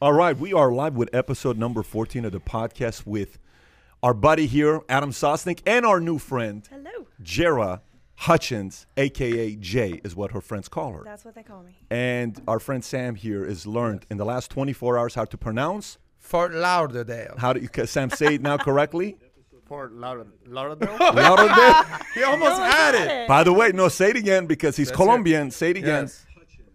All right, we are live with episode number 14 of the podcast with our buddy here, Adam Sosnick, and our new friend, Hello. Jera Hutchins, aka Jay, is what her friends call her. That's what they call me. And our friend Sam here has learned in the last 24 hours how to pronounce. Fort Lauderdale. How do you, can Sam say it now correctly? Fort Lauderdale. Lauderdale? Lauderdale. He almost No, had I got it. By the way, no, say it again because he's That's Colombian. Say it again.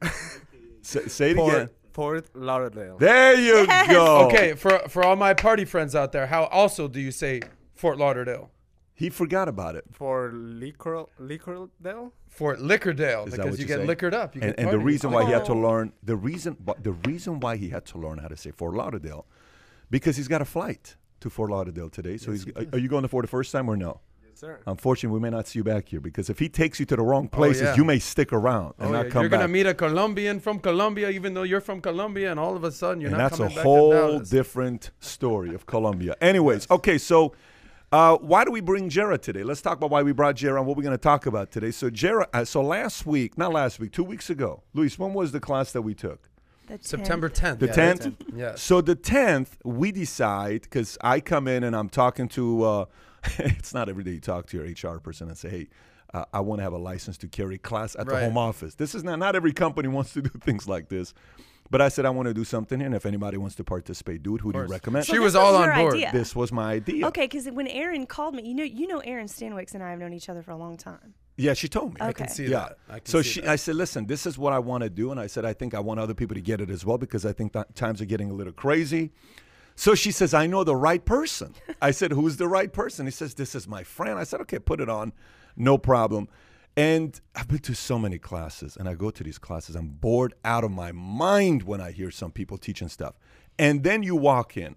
Yes. Say, say it again. Fort, Fort Lauderdale. There you Yes. go. Okay, for for all my party friends out there, how also do you say Fort Lauderdale? He forgot about it. For Liquor, Liquordale? Fort Liquordale Is because you you get say? liquored up. You and, and the reason why he had to Oh. learn the reason but the reason why he had to learn how to say Fort Lauderdale because he's got a flight to Fort Lauderdale today. So he's are you going there for the first time or no? Yes, sir. Unfortunately, we may not see you back here because if he takes you to the wrong places, yeah. you may stick around and Oh, not yeah, come You're back. gonna meet a Colombian from Colombia, even though you're from Colombia, and all of a sudden you're and not that's a coming back whole to Dallas. different story of Colombia. Anyways, okay, so uh, why do we bring Jera today? Let's talk about why we brought Jera and what we're going to talk about today. So Jera, uh, so last week, not last week, two weeks ago, Luis, when was the class that we took? The September 10th. 10th. The yeah, tenth. that's it. So the tenth, we decide because I come in and I'm talking to. Uh, it's not every day you talk to your HR person and say, "Hey, uh, I want to have a license to carry class at the home office." This is not not every company wants to do things like this, but I said I want to do something and if anybody wants to participate, do it. Who do you course. recommend? She So was this all on your board. idea. this was my idea. Okay, because when Aaron called me, you know, you know, Aaron Stanwix and I have known each other for a long time. Yeah, she told me. Okay. I can see Yeah. that. I can So see she, that. I said, listen, this is what I want to do, and I said, I think I want other people to get it as well because I think that times are getting a little crazy. So she says, I know the right person. I said, who's the right person? He says, this is my friend. I said, okay, put it on, no problem. And I've been to so many classes, and I go to these classes. I'm bored out of my mind when I hear some people teaching stuff. And then you walk in.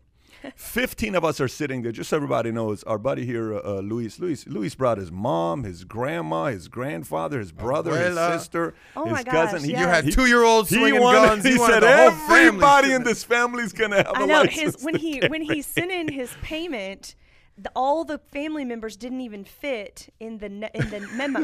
15 of us are sitting there. Just so everybody knows, our buddy here, uh, uh, Luis, Luis, Luis brought his mom, his grandma, his grandfather, his brother, Abuela. his sister, Oh his my cousin. gosh, He, yes. You had two-year-olds he swinging wanted- guns. He You wanted said the whole everybody in shooting. this family's gonna have a I know license his when to he when he sent in his payment, the, all the family members didn't even fit in the ne- in the memo.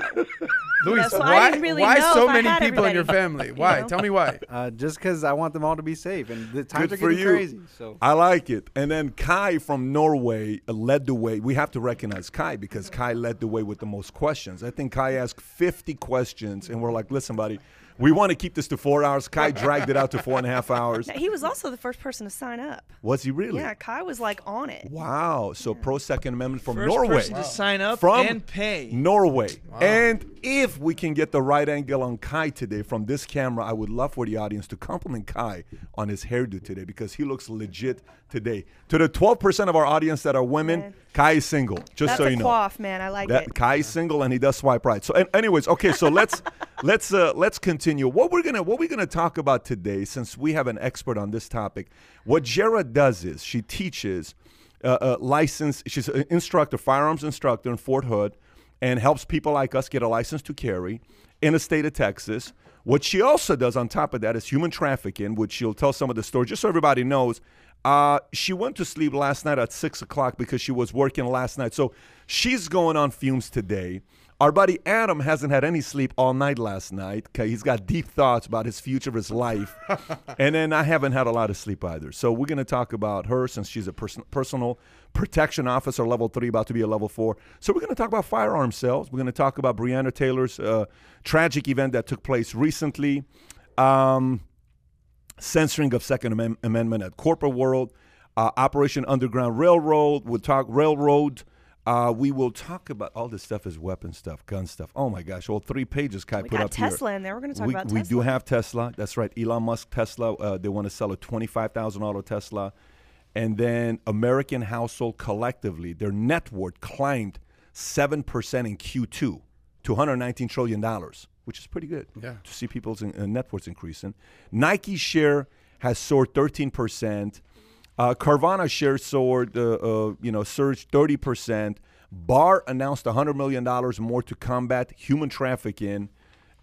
Luis, so I why, didn't really why know so many had people in your everybody, family? you Why? know? Tell me why. Uh, just because I want them all to be safe, and the times Good are for getting you. crazy. So I like it. And then Kai from Norway uh, led the way. We have to recognize Kai because Kai led the way with the most questions. I think Kai asked 50 questions, and we're like, listen, buddy, we want to keep this to four hours. Kai dragged it out to four and a half hours. he was also the first person to sign up. Was he really? Yeah, Kai was like on it. Wow. So pro Second Amendment from First Norway. person to sign up From and pay. Norway. And if we can get the right angle on Kai today from this camera, I would love for the audience to compliment Kai on his hairdo today because he looks legit today. To the 12% of our audience that are women, Man. Kai is single, just That's so you know. man. I like That it. Kai is single and he does swipe right. So, an- anyways, okay. So let's let's uh, let's continue. What we're gonna what we're gonna talk about today, since we have an expert on this topic, what Jera does is she teaches uh, uh, license. She's an instructor, firearms instructor in Fort Hood, and helps people like us get a license to carry in the state of Texas. What she also does on top of that is human trafficking, which she'll tell some of the stories, just so everybody knows. Uh, she went to sleep last night at six o'clock because she was working last night. So she's going on fumes today. Our buddy Adam hasn't had any sleep all night last night. He's got deep thoughts about his future, his life. and then I haven't had a lot of sleep either. So we're going to talk about her since she's a person, personal protection officer, level three, about to be a level four. So we're going to talk about firearm sales. We're going to talk about Breonna Taylor's uh, tragic event that took place recently. Um, censoring of Second Amendment at corporate world, uh, Operation Underground Railroad. We'll talk railroad. Uh, we will talk about all this stuff is weapon stuff, gun stuff. Oh my gosh, all three pages Kai We put got up Tesla here. in there. We're going to talk we, about we Tesla. do have Tesla. That's right. Elon Musk Tesla. Uh, they want to sell a twenty-five thousand dollar Tesla, and then American household collectively, their net worth climbed seven percent in Q2 to 119 trillion dollars, which is pretty good. Yeah. To see people's in, uh, net worths increasing. Nike share has soared 13 percent. Uh, Carvana share soared, uh, uh, you know, surged 30 percent. Barr announced 100 million dollars more to combat human trafficking,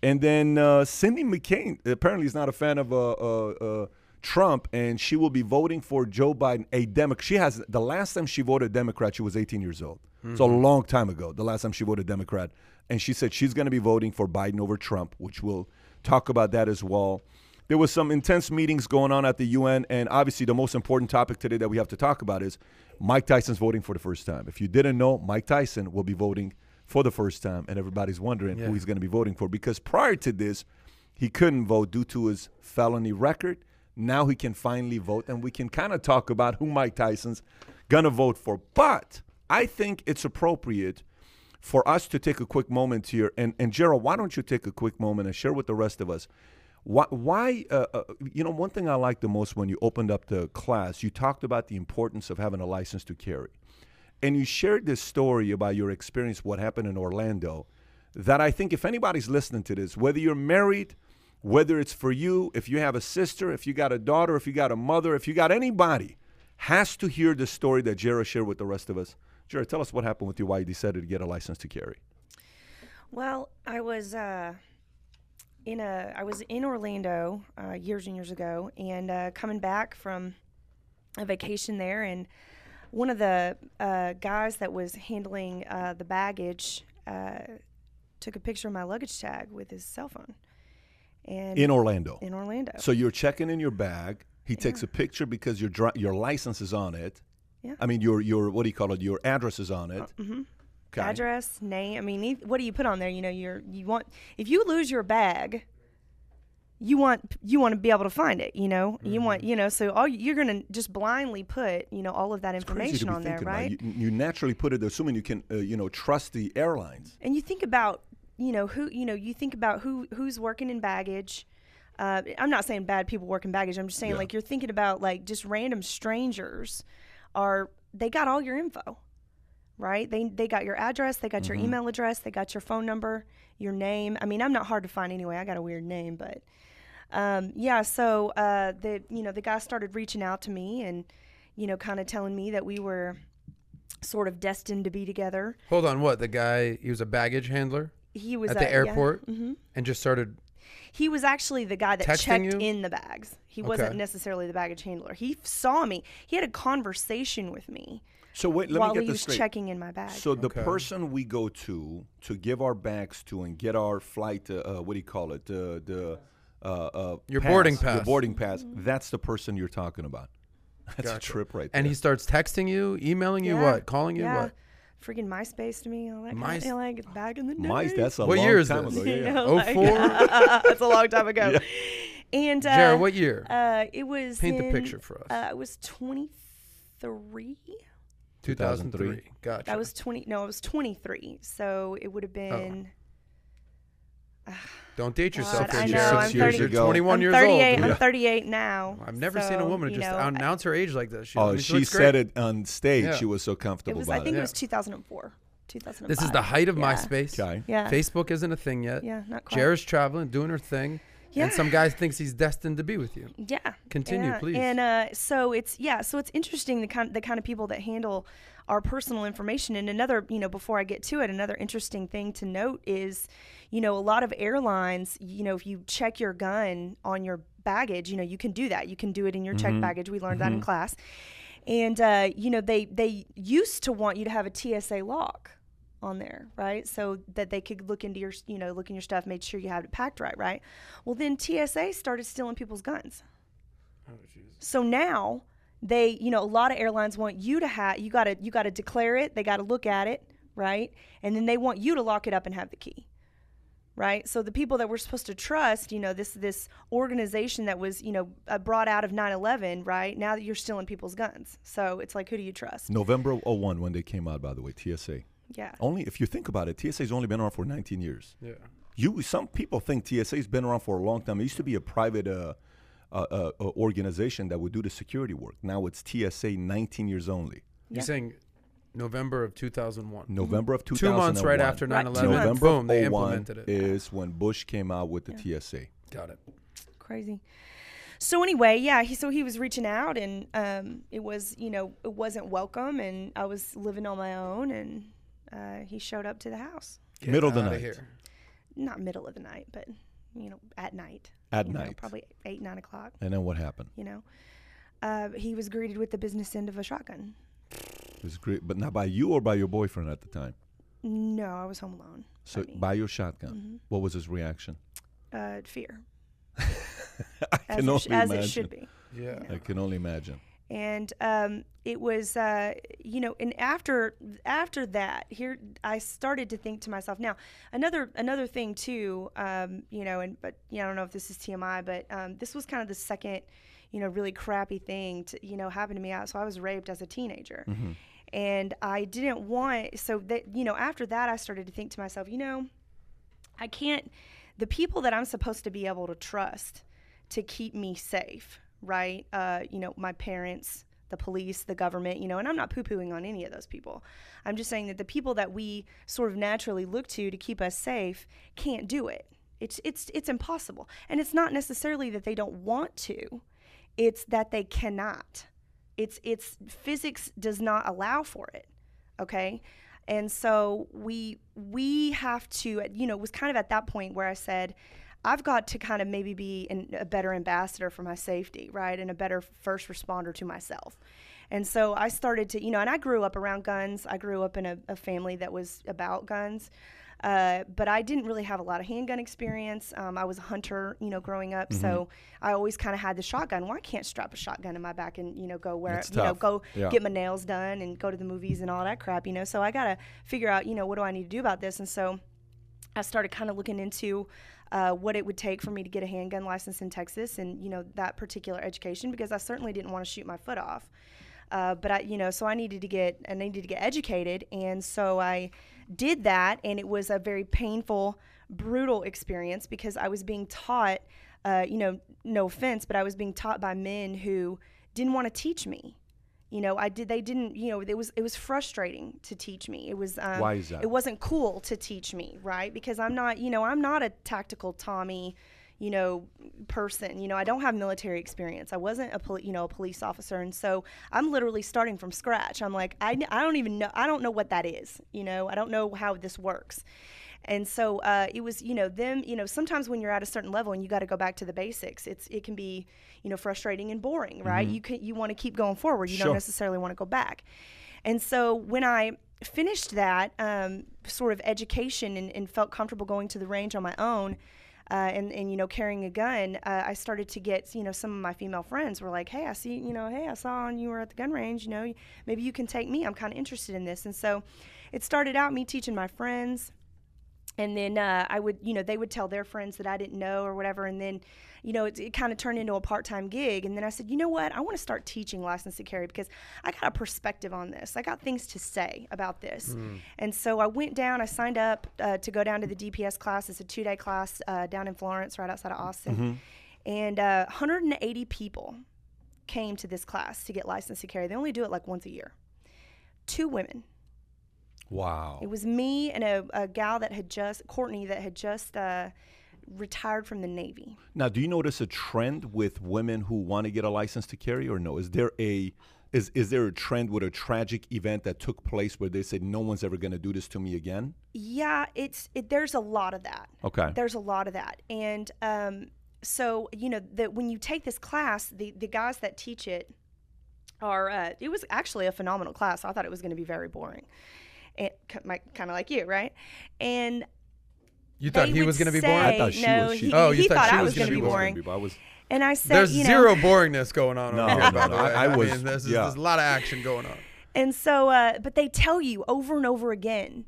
and then uh, Cindy McCain apparently is not a fan of uh, uh, uh, Trump, and she will be voting for Joe Biden, a Democrat. She has the last time she voted Democrat, she was 18 years old. So a long time ago, the last time she voted Democrat, and she said she's going to be voting for Biden over Trump, which we'll talk about that as well. there was some intense meetings going on at the UN, and obviously the most important topic today that we have to talk about is Mike Tyson's voting for the first time. If you didn't know, Mike Tyson will be voting for the first time, and everybody's wondering Yeah. who he's going to be voting for because prior to this, he couldn't vote due to his felony record. Now he can finally vote, and we can kind of talk about who Mike Tyson's going to vote for. But I think it's appropriate for us to take a quick moment here. And, and Jera, why don't you take a quick moment and share with the rest of us why, why uh, uh, you know, one thing I liked the most when you opened up the class, you talked about the importance of having a license to carry. And you shared this story about your experience, what happened in Orlando, that I think if anybody's listening to this, whether you're married, whether it's for you, if you have a sister, if you got a daughter, if you got a mother, if you got anybody, has to hear the story that Jera shared with the rest of us. Jera, tell us what happened with you, why you decided to get a license to carry. Well, I was uh, in a I was in Orlando uh, years and years ago, and uh, coming back from a vacation there, and one of the uh, guys that was handling uh, the baggage uh, took a picture of my luggage tag with his cell phone, and In Orlando. in Orlando. So you're checking in your bag. He takes a picture because your dri- your license is on it. Yeah. I mean your your what do you call it? Your address is on it. mm-hmm. Okay. address, name. I mean, what do you put on there? You know, you're you want if you lose your bag, you want you want to be able to find it. You know, you want you know. So all you're gonna just blindly put you know all of that It's information on there, right? You, you naturally put it, assuming you can, uh, you know, trust the airlines. and you think about you know who you know you think about who who's working in baggage. Uh, I'm not saying bad people work in baggage. I'm just saying Yeah. like you're thinking about like just random strangers are they got all your info, right? They they got your address, they got Mm-hmm. your email address, they got your phone number, your name. I mean, I'm not hard to find anyway. I got a weird name, but um, yeah. So uh, the you know the guy started reaching out to me and you know kind of telling me that we were sort of destined to be together. Hold on, what? The guy, he was a baggage handler He was at the airport hmm and just started. He was actually the guy that Texting checked you? in the bags. He wasn't Okay. necessarily the baggage handler. He f- saw me. He had a conversation with me So wait, let while me get he this was straight. checking in my bag. So the Okay. person we go to to give our bags to and get our flight, uh, uh, what do you call it? The the uh, uh, Your boarding pass, Your pass. boarding pass. That's the person you're talking about. That's a trip right there. And he starts texting you, emailing you, Yeah. what? Calling you, yeah. what? Freaking MySpace to me. I like, Mys- I like back in the day. My, that's a What long year is time this? ago. You Yeah, yeah. know, Oh, like- four? that's a long time ago. And uh, Jera, what year? Uh, it was Paint the picture for us. Uh, I was 23. 2003. Gotcha. I was 20. No, I was 23. So it would have Oh. Been. Don't date yourself. God, I Richard. know, You're I'm six- 30 You're ago. 21 I'm years 38. old. I'm 38 now. I've never seen a woman you just know, announce her age like this. She, I Oh, mean, she looks said great. it on stage. Yeah. She was so It comfortable was. I think it. it was 2004. 2005. This is the height of Yeah. MySpace. Okay. Yeah. Facebook isn't a thing yet. Yeah, not quite. Jera's traveling, doing her thing. Yeah. And some guy thinks he's destined to be with you. Yeah. Continue, Yeah. please. And uh, so it's yeah, so it's interesting the kind the kind of people that handle our personal information. And another, you know, before I get to it, another interesting thing to note is, you know, a lot of airlines, you know, if you check your gun on your baggage, you know, you can do that. You can do it in your Mm-hmm. checked baggage. We learned that in class. And uh, you know, they they used to want you to have a TSA lock on there, right? So that they could look into your, you know, look in your stuff, make sure you have it packed right, right? Well, then TSA started stealing people's guns. So now they, you know, a lot of airlines want you to have you got to you got to declare it, they got to look at it, right? And then they want you to lock it up and have the key. Right? So the people that we're supposed to trust, you know, this this organization that was, you know, uh, brought out of 9/11, right? Now that you're stealing people's guns. So it's like who do you trust? November 01 when they came out, by the way, TSA. Yeah. Only if you think about it, TSA's only been around for 19 years. Yeah. You some people think TSA's been around for a long time. It used to be a private uh, uh, uh, organization that would do the security work. Now it's TSA 19 years only. Yeah. You're saying November of 2001. November of Two months right after Right, 9 two 11. months. November Boom, they implemented it. is when Bush came out with the TSA. Got it. crazy. So anyway, yeah, he so he was reaching out and um it was, you know, it wasn't welcome and I was living on my own and uh, he showed up to the house. Get Middle of the outta night. Here. Not middle of the night, but you know, at night. At you know, night. probably eight, nine o'clock, And then what happened? you know. Uh, he was greeted with the business end of a shotgun. It was great, but not by you or by your boyfriend at the time. No, I was home alone. So By by your shotgun. Mhm. What was his reaction? Uh, fear. I as, can only sh- as it should be. Yeah. I can only imagine. And um, it was uh, you know and after after that here i started to think to myself now another another thing too um, you know and but you know, i don't know if this is tmi but um, this was kind of the second you know really crappy thing to you know happen to me Out, so i was raped as a teenager. And i didn't want so that you know after that i started to think to myself you know I can't, the people that I'm supposed to be able to trust to keep me safe, right? Uh, you know, my parents, the police, the government, you know, and I'm not poo pooing on any of those people. I'm just saying that the people that we sort of naturally look to to keep us safe can't do it. It's, it's, it's impossible. And it's not necessarily that they don't want to, it's that they cannot. It's, it's physics does not allow for it okay and so we we have to you know it was kind of at that point where i said i've got to kind of maybe be an, a better ambassador for my safety right and a better first responder to myself and so i started to you know and i grew up around guns i grew up in a, a family that was about guns uh, but I didn't really have a lot of handgun experience. Um, I was a hunter, you know, growing up, so I always kind of had the shotgun. Well, I can't strap a shotgun in my back and you know go where you know go Yeah. get my nails done and go to the movies and all that crap, you know. So I gotta figure out, you know, what do I need to do about this? And so I started kind of looking into uh, what it would take for me to get a handgun license in Texas and you know that particular education because I certainly didn't want to shoot my foot off. Uh, but I, you know, so I needed to get, I needed to get educated, and so I did that, and it was a very painful, brutal experience because I was being taught, uh, you know, no offense, but I was being taught by men who didn't want to teach me. You know, I did. They didn't. You know, it was it was frustrating to teach me. It was. Um, Why is that? It wasn't cool to teach me, right? Because I'm not. You know, I'm not a tactical Tommy you know person you know i don't have military experience i wasn't a poli- you know a police officer and so i'm literally starting from scratch i'm like I, I don't even know i don't know what that is you know i don't know how this works and so uh, it was you know them you know sometimes when you're at a certain level and you got to go back to the basics it's it can be you know frustrating and boring right? You can you want to keep going forward. You Sure. don't necessarily want to go back. And so when i finished that um, sort of education and, and felt comfortable going to the range on my own uh, and, and you know carrying a gun uh, i started to get you know some of my female friends were like hey i see you know hey i saw you were at the gun range you know maybe you can take me. I'm kind of interested in this. And so it started out me teaching my friends and then uh, I would, you know, they would tell their friends that I didn't know or whatever, and then, you know, it, it kind of turned into a part-time gig. And then I said, you know what, I want to start teaching license to carry because I got a perspective on this. I got things to say about this. And so I went down. I signed up uh, to go down to the DPS class. It's a two-day class uh, down in Florence, right outside of Austin, and uh, 180 people came to this class to get licensed to carry. They only do it like once a year. Two women. Wow. It was me and a, a gal that had just, Courtney, that had just uh, retired from the Navy. Now, do you notice a trend with women who want to get a license to carry, or no? Is there a is is there a trend with a tragic event that took place where they said no one's ever going to do this to me again? Yeah, it's it, there's a lot of that. Okay. There's a lot of that, and um, so you know that when you take this class, the the guys that teach it are uh, it was actually a phenomenal class. I thought it was going to be very boring, and kind of like you, right? And You thought he was going to be boring? I thought she no, was. She, he- Oh, you he thought thought she I was was going to gonna be be boring. I was. And I said, There's you know, zero boringness going on No, over here, no, no. I- I was- mean, this is, yeah. there's a lot of action going on. And so, uh, but they tell you over and over again,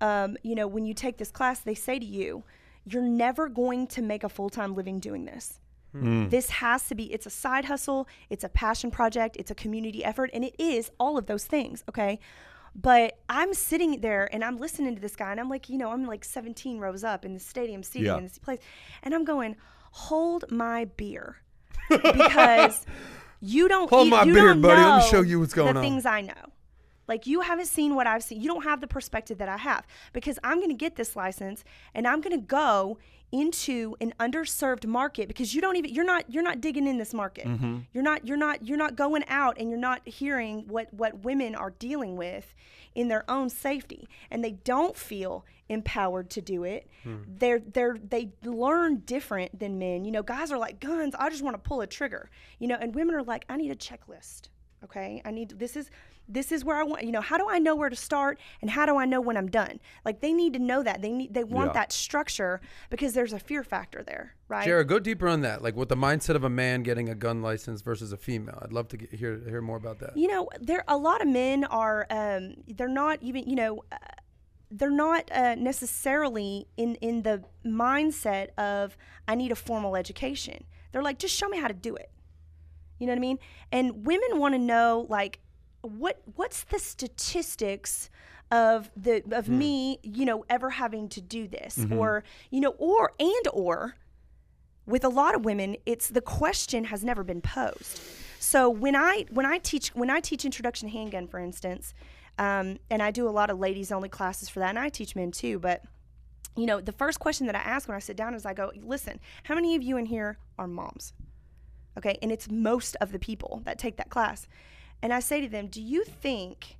um, you know, when you take this class, they say to you, you're never going to make a full time living doing this. This has to be, it's a side hustle, it's a passion project, it's a community effort, and it is all of those things, okay? But I'm sitting there and I'm listening to this guy, and I'm like, you know, I'm like 17 rows up in the stadium seating Yeah. in this place, and I'm going, hold my beer. because you don't Hold you, my you beer, buddy. Let me show you what's going the on. The things I know. Like you haven't seen what I've seen. You don't have the perspective that I have because I'm going to get this license and I'm going to go into an underserved market because you don't even you're not you're not digging in this market. Mm-hmm. You're not you're not you're not going out and you're not hearing what what women are dealing with in their own safety and they don't feel empowered to do it. Hmm. They're they're they learn different than men. You know, guys are like guns, I just want to pull a trigger. You know, and women are like I need a checklist. Okay, I need this is this is where I want. You know, how do I know where to start and how do I know when I'm done? Like they need to know that they need they want Yeah. that structure because there's a fear factor there, right? Jera, go deeper on that. Like with the mindset of a man getting a gun license versus a female. I'd love to get, hear hear more about that. You know, there a lot of men are um, they're not even you know uh, they're not uh, necessarily in in the mindset of I need a formal education. They're like, just show me how to do it. You know what I mean? And women want to know like what what's the statistics of the of me, you know, ever having to do this? Or you know or and or with a lot of women it's the question has never been posed. So when i when i teach when i teach introduction to handgun for instance um, and i do a lot of ladies only classes for that and i teach men too but you know the first question that i ask when i sit down is i go listen how many of you in here are moms okay? And it's most of the people that take that class. And i say to them do you think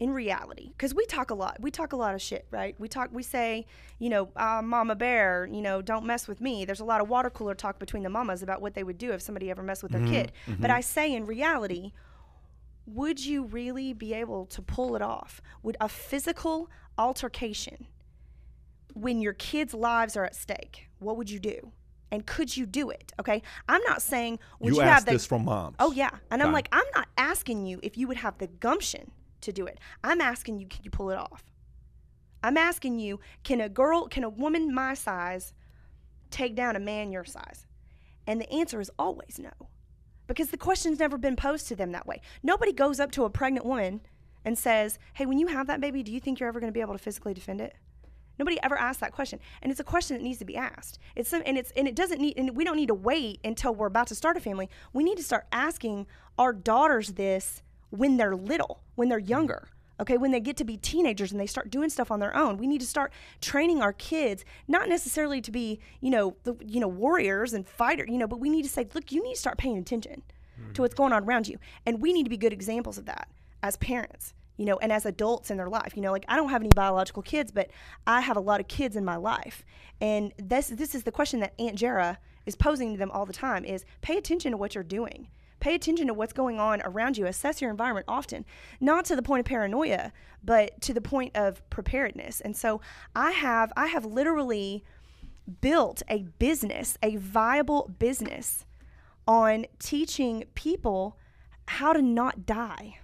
in reality because we talk a lot we talk a lot of shit right? We talk we say you know uh, mama bear you know don't mess with me. There's a lot of water cooler talk between the mamas about what they would do if somebody ever messed with their kid. But i say in reality would you really be able to pull it off would a physical altercation when your kids lives are at stake? What would you do and could you do it okay i'm not saying would you you, asked have the this from moms. Oh yeah, and I'm like, I'm not asking you if you would have the gumption to do it. I'm asking you, can you pull it off? I'm asking you, can a girl, can a woman my size take down a man your size? And the answer is always no, because the question's never been posed to them that way. Nobody goes up to a pregnant woman and says, "Hey, when you have that baby, do you think you're ever going to be able to physically defend it?" Nobody ever asked that question, and it's a question that needs to be asked. It's some, and it's and it doesn't need, and we don't need to wait until we're about to start a family. We need to start asking our daughters this when they're little, when they're mm-hmm. younger. Okay, when they get to be teenagers and they start doing stuff on their own, we need to start training our kids not necessarily to be, you know, the, you know, warriors and fighter, you know, but we need to say, look, you need to start paying attention to mm-hmm. what's going on around you, and we need to be good examples of that as parents you know, and as adults in their life. You know, like I don't have any biological kids, but I have a lot of kids in my life. And this this is the question that Aunt Jera is posing to them all the time is pay attention to what you're doing. Pay attention to what's going on around you. Assess your environment often, not to the point of paranoia, but to the point of preparedness. And so I have I have literally built a business, a viable business on teaching people how to not die.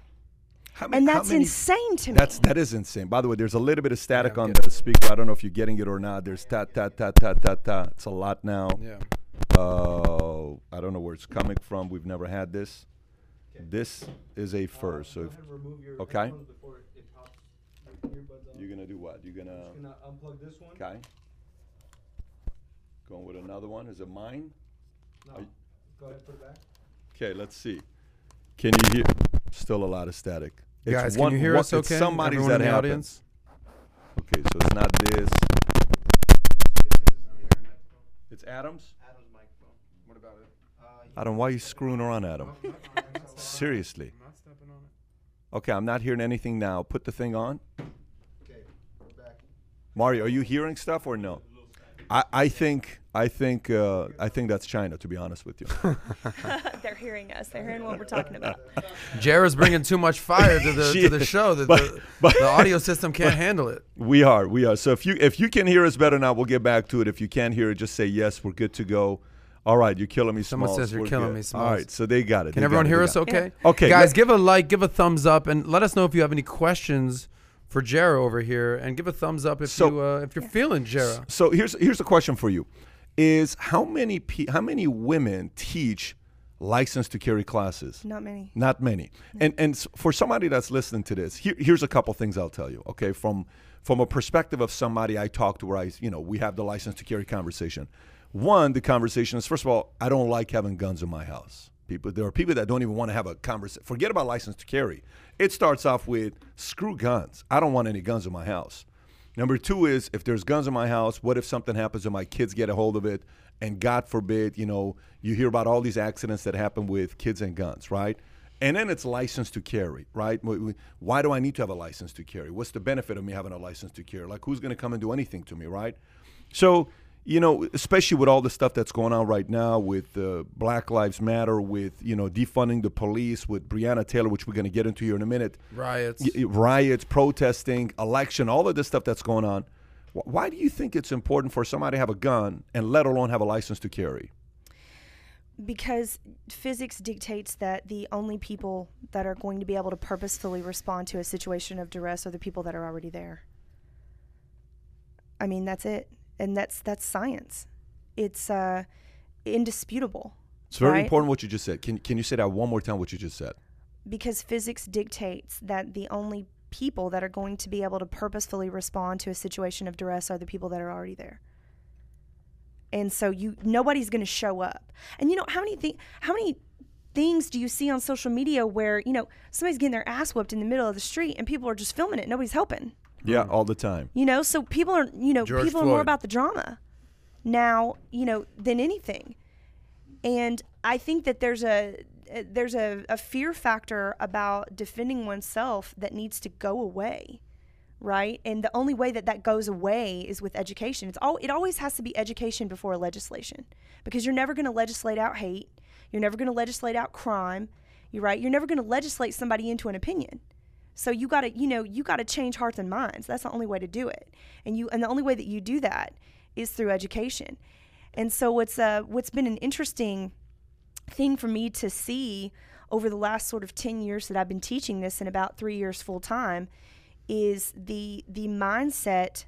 How And how that's insane to me. That's that is insane. By the way, there's a little bit of static Yeah, on the speaker. I don't know if you're getting it or not. There's ta ta ta ta ta ta. It's a lot now. Yeah. Uh, I don't know where it's coming from. We've never had this. This is a first. So, if, okay. You're gonna do what? You're gonna unplug this one. okay. Going with another one. Is it mine? Are you- Go ahead, put it back. Okay, let's see. Can you hear? Still a lot of static. It's Guys, can one- you hear one- us okay? Somebody's Everyone that in the happens. audience? Okay, so it's not this. It's Adams. Adam's microphone. What about it? Uh, Adam, why are you screwing around, Adam? Seriously. I'm not stepping on it. Okay, I'm not hearing anything now. Put the thing on. Okay, we're back. Mario, are you hearing stuff or no? I, I think I think uh, I think that's China. To be honest with you. They're hearing us. They're hearing what we're talking about. Jera's bringing too much fire to the She to the show that but- the, but- the audio system can't handle it. We are, we are. So if you if you can hear us better now, we'll get back to it. If you can't hear it, just say yes. We're good to go. All right, you're killing me, Someone Smalls. says you're We're killing good. me, All Smalls. right, so they got it. Can They everyone it. hear us got it. okay? Okay, Guys, let- give a like, give a thumbs up, and let us know if you have any questions for Jera over here, and give a thumbs up if So- you uh, if you're feeling Jera. So here's here's a question for you: Is how many pe- how many women teach license to carry classes? Not many. Not many. And and for somebody that's listening to this, here, here's a couple things I'll tell you. Okay, from from a perspective of somebody I talk to, where I you know we have the license to carry conversation. One, the conversation is first of all, I don't like having guns in my house. People, there are people that don't even want to have a conversation. Forget about license to carry. It starts off with screw guns. I don't want any guns in my house. Number two is if there's guns in my house, what if something happens and my kids get a hold of it? And God forbid, you know, you hear about all these accidents that happen with kids and guns, right? And then it's license to carry, right? Wh- wh- Why do I need to have a license to carry? What's the benefit of me having a license to carry? Like, who's going to come and do anything to me, right? So, you know, especially with all the stuff that's going on right now with uh, Black Lives Matter, with you know defunding the police, with Breonna Taylor, which we're going to get into here in a minute, Riots. y- y- riots, protesting, election, all of this stuff that's going on. Wh- Why do you think it's important for somebody to have a gun and let alone have a license to carry? because physics dictates that the only people that are going to be able to purposefully respond to a situation of duress are the people that are already there. I mean, that's it, and that's that's science. It's uh, indisputable It's very Right. important what you just said. Can can you say that one more time? What you just said? because physics dictates that the only people that are going to be able to purposefully respond to a situation of duress are the people that are already there. And so you nobody's going to show up. And you know how many thi- how many things do you see on social media where, you know, somebody's getting their ass whooped in the middle of the street and people are just filming it, nobody's helping. Yeah, all the time. You know, so people are, you know, George people are more Floyd. about the drama now, you know, than anything. And I think that there's a uh, there's a, a fear factor about defending oneself that needs to go away, right? And the only way that that goes away is with education. It's all it always has to be education before legislation, because you're never going to legislate out hate. You're never going to legislate out crime. You're right. You're never going to legislate somebody into an opinion. So you got to, you know, you got to change hearts and minds. That's the only way to do it. And you and the only way that you do that is through education. And so what's uh what's been an interesting thing for me to see over the last sort of 10 years that I've been teaching this and about 3 years full time is the the mindset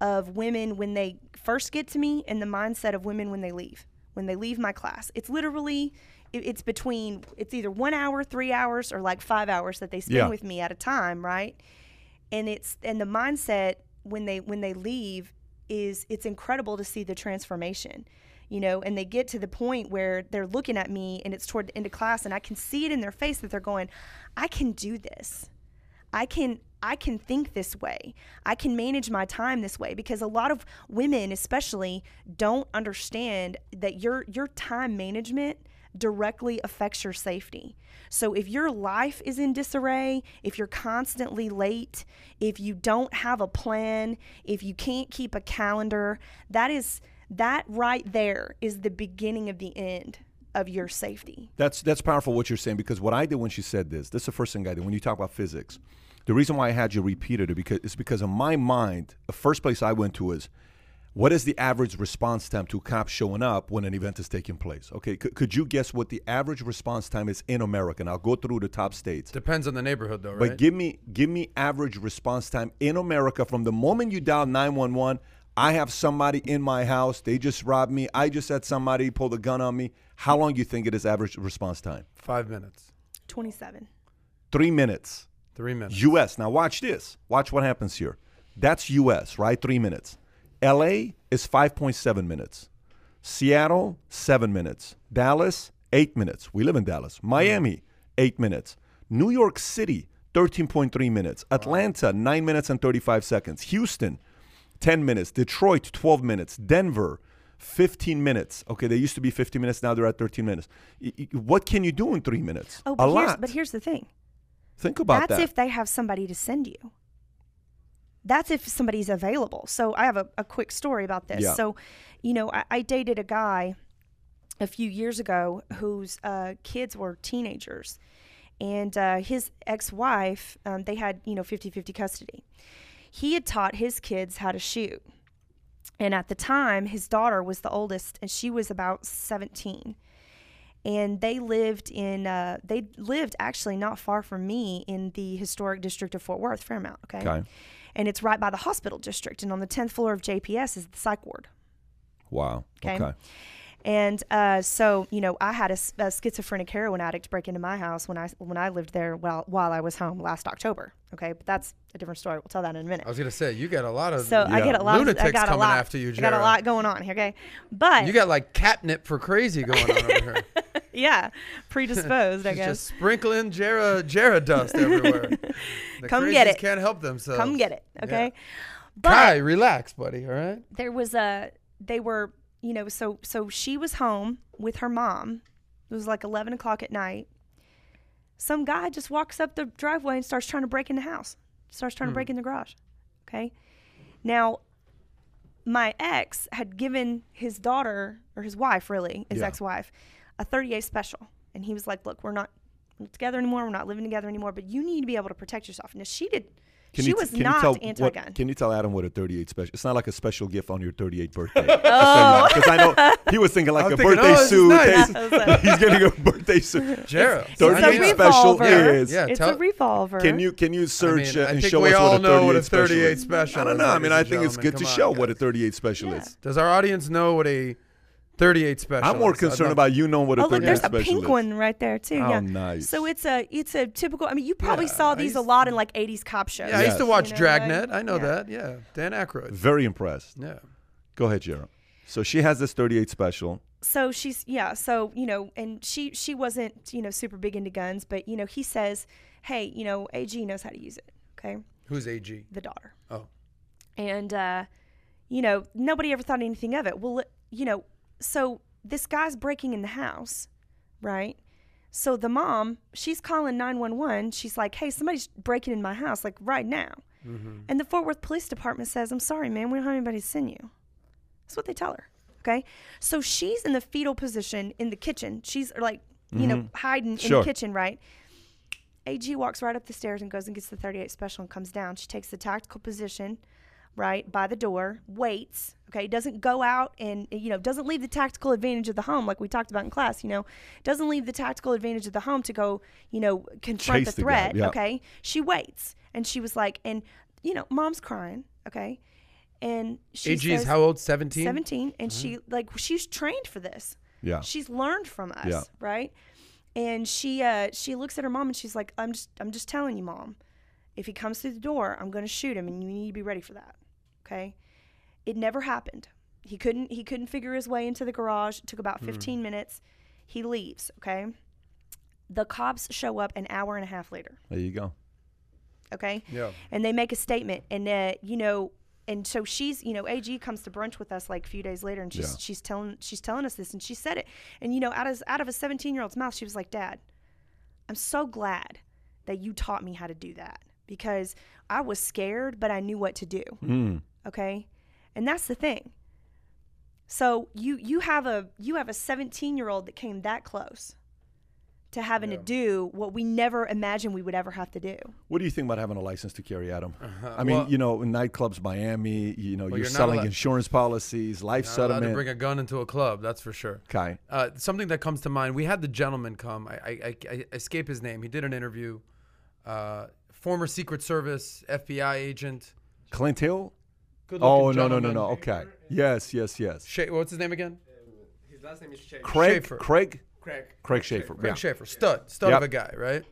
of women when they first get to me and the mindset of women when they leave when they leave my class it's literally it- it's between it's either one hour three hours or like five hours that they spend Yeah. with me at a time right and it's and the mindset when they when they leave is it's incredible to see the transformation you know and they get to the point where they're looking at me and it's toward the end of class and i can see it in their face that they're going i can do this I can I can think this way. I can manage my time this way because a lot of women especially don't understand that your your time management directly affects your safety. So if your life is in disarray, if you're constantly late, if you don't have a plan, if you can't keep a calendar, that is that right there is the beginning of the end of your safety. That's that's powerful what you're saying because what I did when she said this, this is the first thing I did when you talk about physics. The reason why I had you repeat it because it's because in my mind, the first place I went to is what is the average response time to cops showing up when an event is taking place? Okay, could, could you guess what the average response time is in America? And I'll go through the top states. Depends on the neighborhood, though, right? But give me give me average response time in America from the moment you dial 911. I have somebody in my house. They just robbed me. I just had somebody pull the gun on me. How long do you think it is average response time? Five minutes, 27. Three minutes. three minutes. U.S. Now watch this. Watch what happens here. That's U.S. Right, three minutes. L.A. is 5.7 minutes. Seattle, seven minutes. Dallas, eight minutes. We live in Dallas. Miami, eight minutes. New York City, 13.3 minutes. Atlanta, nine minutes and 35 seconds. Houston, 10 minutes. Detroit, 12 minutes. Denver, 15 minutes. Okay, they used to be 15 minutes. Now they're at 13 minutes. Y- y- What can you do in three minutes? Oh, a but here's, lot. but here's the thing. Think about that. That's that. if they have somebody to send you. That's if somebody's available. So I have a, a quick story about this. Yeah. So, you know, I, I dated a guy a few years ago whose uh, kids were teenagers. And uh, his ex wife, um, they had, you know, 50 50 custody. He had taught his kids how to shoot. And at the time, his daughter was the oldest, and she was about 17 and they lived in uh, they lived actually not far from me in the historic district of Fort Worth, Fairmount. Okay? Okay. And it's right by the hospital district, and on the tenth floor of JPS is the psych ward. Wow. Okay. okay. And uh, so, you know, I had a, s- a schizophrenic heroin addict break into my house when I when I lived there while while I was home last October. Okay, but that's a different story. We'll tell that in a minute. I was gonna say you got a lot of So I get a lot. Of, I lunatics got a coming lot. after you, I got a lot going on here. Okay, but You got like catnip for crazy going on over here. yeah, predisposed. I guess. just sprinkling Jera Jera dust everywhere. The Come get it. Can't help themselves. Come get it. Yeah. Okay, but Kai, relax, buddy. All right. there was a they were you know so so she was home with her mom it was like 11 o'clock at night some guy just walks up the driveway and starts trying to break in the house starts trying to break hmm. in the garage okay now my ex had given his daughter or his wife, really, his Yeah. ex-wife, a 38 special, and he was like, "Look, we're not together anymore. We're not living together anymore. But you need to be able to protect yourself." Now she did. Can she you, was can you not tell anti-gun. can you tell Adam what a 38 special? It's not like a special gift on your 38th birthday. oh, because I know he was thinking like I'm a thinking, birthday oh, suit. nice. He's- He's getting a birthday suit. Jera. It's a 38 special revolver. is. Yeah, it's tell- a revolver. Can you can you I search mean, uh, I and think show us what a 38 know what a special is? special I don't know. I mean, I think it's good to show on, what a 38 special Yeah. is. Does our audience know what a 38 special I'm more concerned about you knowing what a Oh, look, 38 there's a special pink is. one right there too. Oh, yeah, nice. So it's a it's a typical. I mean, you probably Yeah, saw these a lot in like '80s cop shows. Yeah, I used to watch You know, Dragnet. like- I know yeah. that. Yeah, Dan Aykroyd. Very impressed. Yeah. Go ahead, Jera. So she has this 38 special. so she's yeah so you know and she she wasn't you know super big into guns but you know he says hey you know ag knows how to use it okay Who's AG? the daughter Oh. and uh you know nobody ever thought anything of it well you know so this guy's breaking in the house right so the mom she's calling 911 she's like hey somebody's breaking in my house like right now mm-hmm. and the fort worth police department says i'm sorry man we don't have anybody to send you that's what they tell her. Okay. So she's in the fetal position in the kitchen. She's like, you know, mm-hmm. hiding in the kitchen, right? AG walks right up the stairs and goes and gets the 38 special and comes down. She takes the tactical position, right, by the door, waits, okay, doesn't go out and, you know, doesn't leave the tactical advantage of the home like we talked about in class, you know, doesn't leave the tactical advantage of the home to go, you know, confront Chase the the threat, yeah. okay? She waits. And she was like, and, you know, mom's crying, okay? And she AG is how old? 17? 17 and she like she's trained for this Yeah. she's learned from us Yeah. right and she uh she looks at her mom and she's like i'm just i'm just telling you mom if he comes through the door i'm going to shoot him and you need to be ready for that okay? It never happened. He couldn't he couldn't figure his way into the garage. It took about 15 minutes. He leaves okay? The cops show up an hour and a half later. There you go. okay? Yeah. and they make a statement and uh, you know and so she's you know ag comes to brunch with us like a few days later and she's Yeah. she's telling she's telling us this and she said it. And you know out of out of a 17 year old's mouth she was like dad i'm so glad that you taught me how to do that because i was scared but i knew what to do. Mm. Okay and that's the thing so you you have a you have a 17 year old that came that close to having to do what we never imagined we would ever have to do What do you think about having a license to carry, Adam? I mean, Uh-huh. Well- you know, in nightclubs, Miami, you know, you're, you're selling allowed- insurance policies, life Not allowed to bring a gun into a club, that's for sure. okay. Uh, something that comes to mind. We had the gentleman come. I, I, I, I escape his name. He did an interview. Uh, former Secret Service FBI agent. Clint Hill? Good Oh, no, no, no, no. Okay. Yes, yes, yes. Sha- what's his name again? His last name is Shay. Craig, Schaefer. Craig, Craig. Craig Schaefer. Craig yeah. Schaefer, stud, stud Yep. of a guy, right?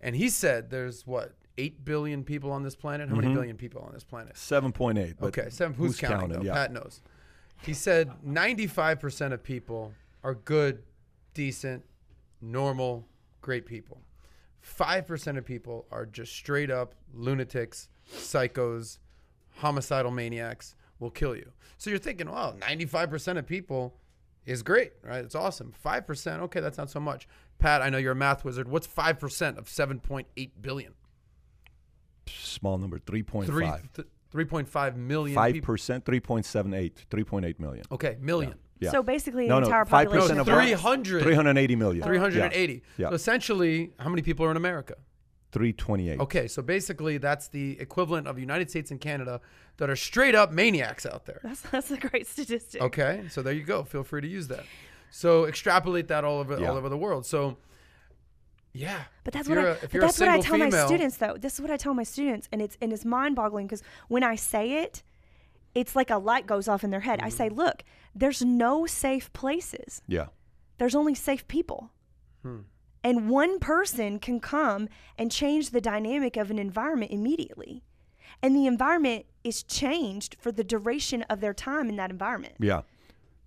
And he said there's what eight billion people on this planet. How Mm-hmm. many billion people on this planet? 7.8. But Okay, seven. Who's, counting? though? Yeah. Pat knows. He said 95% of people are good, decent, normal, great people. 5% of people are just straight up lunatics, psychos, homicidal maniacs, will kill you. So you're thinking, well, 95% of people is great, right? It's awesome. 5%, okay, that's not so much. Pat, I know you're a math wizard. What's 5% of 7.8 billion? Small number, 3.5. Three, th- 3.5 million Five people. percent, 3.78, 3.8 million. Okay, million. Yeah. So basically, No, the no, entire 5% population No, of of what? 300. 380 million. 380. Yeah. So essentially, how many people are in America? 328. Okay, so basically, that's the equivalent of United States and Canada that are straight up maniacs out there. That's that's a great statistic. Okay, so there you go. Feel free to use that. So extrapolate that all over Yeah. all over the world. So, yeah. But that's what you're I, a- if but you're a that's what I single tell my students though. This is what I tell my students, and it's and it's mind boggling because when I say it, it's like a light goes off in their head. I say, Mm-hmm. look, there's no safe places. Yeah. There's only safe people. And one person can come and change the dynamic of an environment immediately. And the environment is changed for the duration of their time in that environment. Yeah.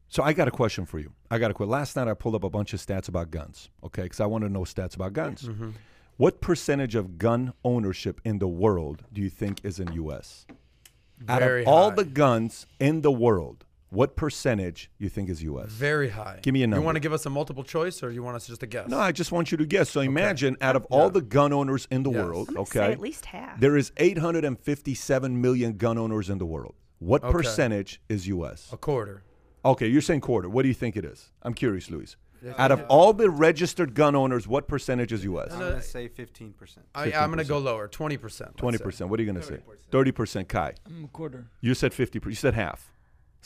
So I got a question for you. I got a question. Last night I pulled up a bunch of stats about guns. Okay, because I want to know stats about guns. Mm-hmm. What percentage of gun ownership in the world do you think is in U.S. Out Very of all the guns in the world, what percentage you think is U.S.? Very high. Give me a number. You want to give us a multiple choice, or you want us just to guess? No, I just want you to guess. So imagine out of all the gun owners in the Yes. world, okay, say at least half. there is 857 million gun owners in the world. What Okay. percentage is U.S.? A quarter. Okay, you're saying quarter. What do you think it is? I'm curious, Luis. Out of all the registered gun owners, what percentage is U.S.? I'm gonna say 15 percent. I, I'm going to go lower, 20%. Twenty percent. What are you going to say? Thirty percent. Kai, I'm a quarter. you said fifty. percent. You said half.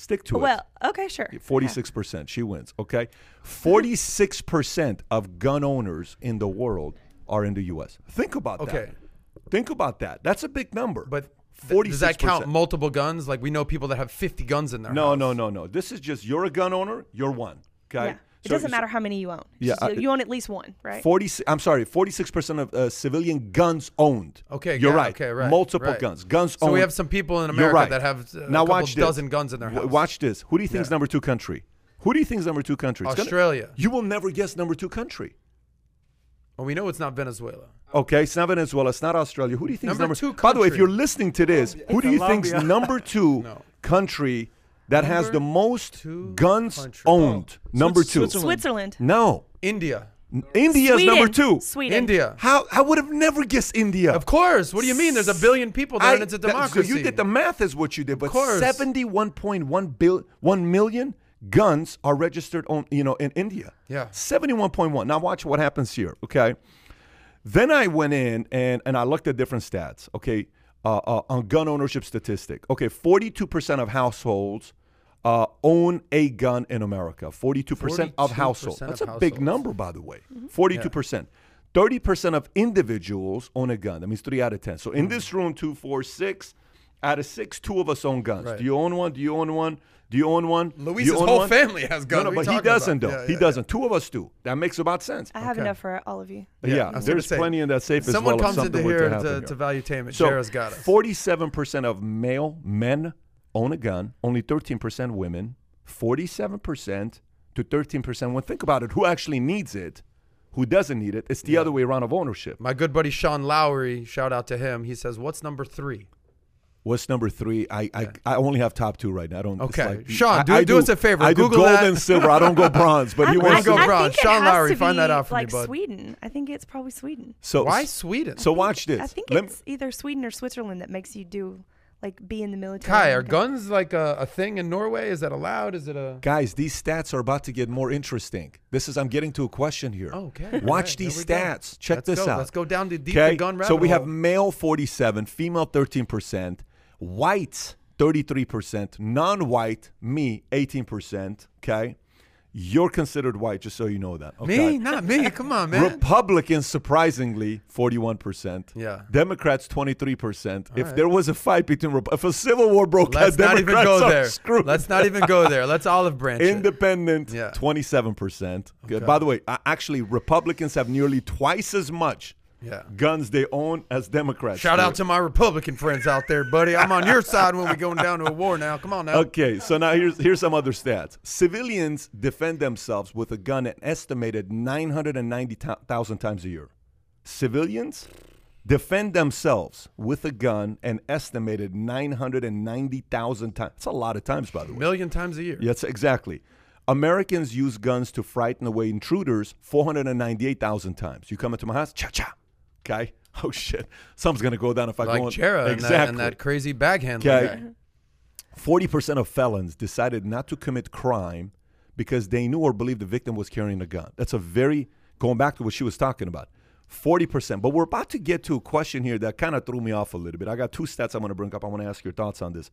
Stick to it. Well, okay, sure. Forty-six percent. She wins. Okay, forty-six percent of gun owners in the world are in the U.S. Think about that. Okay. Think about that. That's a big number. But th- does that count multiple guns? Like we know people that have 50 guns in their No, house. no, no, no. No. This is just you're a gun owner. You're one. Okay. Yeah. It So- doesn't matter how many you own. Yeah, just I- you, you own at least one, right? Forty. I'm sorry. Forty-six percent of uh, civilian guns owned. Okay, you're yeah, right. okay, right, Multiple right. guns. Guns So owned. we have some people in America right. that have uh, a now couple watch this. dozen guns in their W- house. Watch this. Who do you think is number two country? Who do you think is number two country? It's gonna- Australia. you will never guess number two country. Well, we know it's not Venezuela. Okay, it's not Venezuela. It's not Australia. Who do you think Number is number two By the way, if you're listening to this, who do you think is number two No. country that has the most guns country. owned? Oh, number two. Switzerland. Switzerland. No, India. India is number two. Sweden. India. How I would have never guessed India. Of course. What do you mean? There's a billion people there I- and it's a that- democracy. So you did the math, is what you did. But course. seventy-one point one bill, one million guns are registered on, you know, in India. Yeah. seventy-one point one. Now watch what happens here. Okay. Then I went in and and I looked at different stats. Okay, uh, uh, on gun ownership statistic. Okay, forty-two percent of households. Uh, own a gun in America. 42% of 42% households. of That's a big number, by the way. 42%. 30% of individuals own a gun. That means three out of 10. So in this room, two, four, six, out of six, two of us own guns. Right. Do you own one? Do you own one? Do you own one? Do Luis's own whole one? family has guns. No, no, but he doesn't, about? though. Yeah, he yeah, doesn't. Two of us do. That makes about sense. I have Okay. enough for all of you. Yeah, I there's say, plenty in that safe as Someone well. if comes into something were here to, happen to, here. to valuetainment. So, Jera's got us. 47% of male men own a gun, only 13% women, 47% to 13% When Think about it. Who actually needs it? Who doesn't need it? It's the other way around of ownership. My good buddy Sean Lowry, shout out to him. He says, "What's number three? What's number three? I, I I only have top two right now. I don't. it's Okay. like- Sean, I- do- I do us a favor. I do Google gold that. and silver. I don't go bronze. But he I, wants go I to. bronze. Sean Lowry, find that out for me, like bud. Sweden. I think it's probably Sweden. So Why Sweden? So watch this. I think Let- it's either Sweden or Switzerland that makes you do like be in the military. Kai, are guns like a, a thing in Norway? Is that allowed? Is it a? Guys, these stats are about to get more interesting. This is I'm getting to a question here. Oh, okay. Watch All right, these here we go. stats. Check Let's this go. out. Let's go down to deep Okay. the gun rabbit So we have male 47, female 13%, whites 33%, non-white me 18%. Okay. You're considered white, just so you know that. Okay? me, not me. Come on, man. Republicans, surprisingly, 41%. Yeah. Democrats, 23%. if right. there was a fight between, Rep- if a civil war broke Let's out, not even go there. screwed. Let's not even go there. Let's olive branch. Independent, Yeah. 27%. Okay. By the way, actually, Republicans have nearly twice as much Yeah. guns they own as Democrats. Shout do. out to my Republican friends out there, buddy. I'm on your side when we're going down to a war now. Come on now. Okay, so now here's here's some other stats. Civilians defend themselves with a gun an estimated 990,000 times a year. Civilians defend themselves with a gun an estimated 990,000 times. That's a lot of times, by the way. A million times a year. Yes, exactly. Americans use guns to frighten away intruders 498,000 times. You come into my house, cha cha. Okay? Oh shit. Something's going to go down if I Like go in. Jera and, that, exactly. and that crazy bag handler. Okay. Forty percent of felons decided not to commit crime because they knew or believed the victim was carrying a gun. That's a very going back to what she was talking about. Forty percent. But we're about to get to a question here that kind of threw me off a little bit. I got two stats I'm going to bring up. I want to ask your thoughts on this.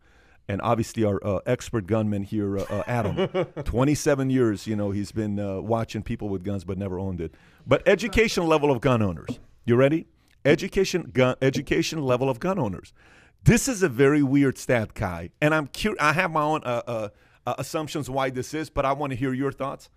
And obviously, our uh, expert gunman here, uh, uh, Adam, 27 years. You know, he's been uh, watching people with guns but never owned it. But education level of gun owners. You ready? Education gun education level of gun owners. This is a very weird stat, Kai, and I'm curious. I have my own uh, uh, uh, assumptions why this is, but I want to hear your thoughts.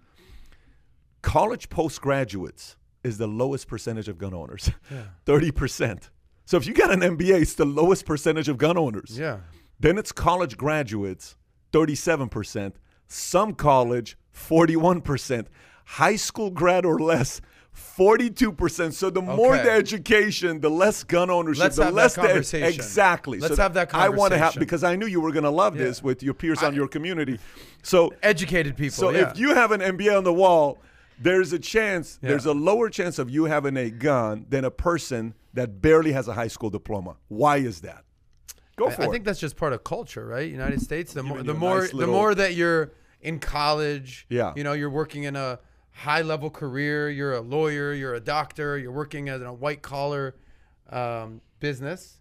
College postgraduates is the lowest percentage of gun owners, thirty percent. So if you got an MBA, it's the lowest percentage of gun owners. Yeah. Then it's college graduates, 37%. Some college, 41%. High school grad or less, 42%. So the more the education, the less gun ownership, Let's the have that less the conversation. exactly. Let's so have that conversation. I want to have because I knew you were going to love Yeah. this with your peers on your community. So Educated people. so yeah. if you have an MBA on the wall, there's a chance, Yeah. there's a lower chance of you having a gun than a person that barely has a high school diploma. Why is that? Go I, for I it. think that's just part of culture, right? United States. The more, the more, nice the more that you're in college, Yeah. you know, you're working in a high level career. You're a lawyer. You're a doctor. You're working as in a white collar um, business.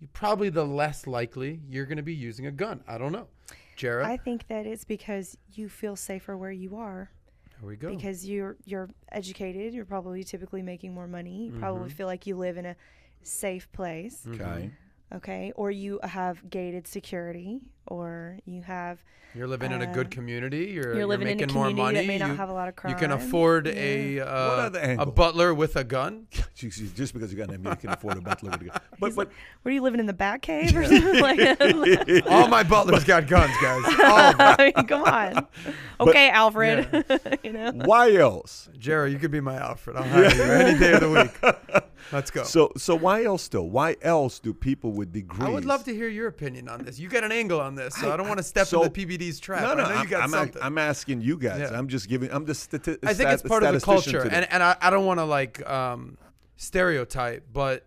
You're probably the less likely you're going to be using a gun. I don't know, Jared. I think that it's because you feel safer where you are. Here we go. because you're you're educated you're probably typically making more money you probably Mm-hmm. feel like you live in a safe place Okay. okay or you have gated security or you have You're living in a uh, good community. You're, you're living in a making more money. that may not you, have a lot of crime you can afford a uh, a butler with a gun. Just just because you got an you can afford a butler. with a gun. But He's but like, what are you living in the back cave or something like All my butlers got guns, guys. All. I mean, come on okay alfred you know why else? Jerry you could be my Alfred. I'll hire you any day of the week. Let's go. So so why else though? Why else do people with degrees? I would love to hear your opinion on this. You got an angle on this, so I, don't want to step so- into PBD's trap. No, no, I know I'm, you got I'm, something. I'm asking you guys. Yeah. I'm just giving. I'm just. Stati- I think it's part of the culture, today. and and I, I don't want to like um, stereotype, but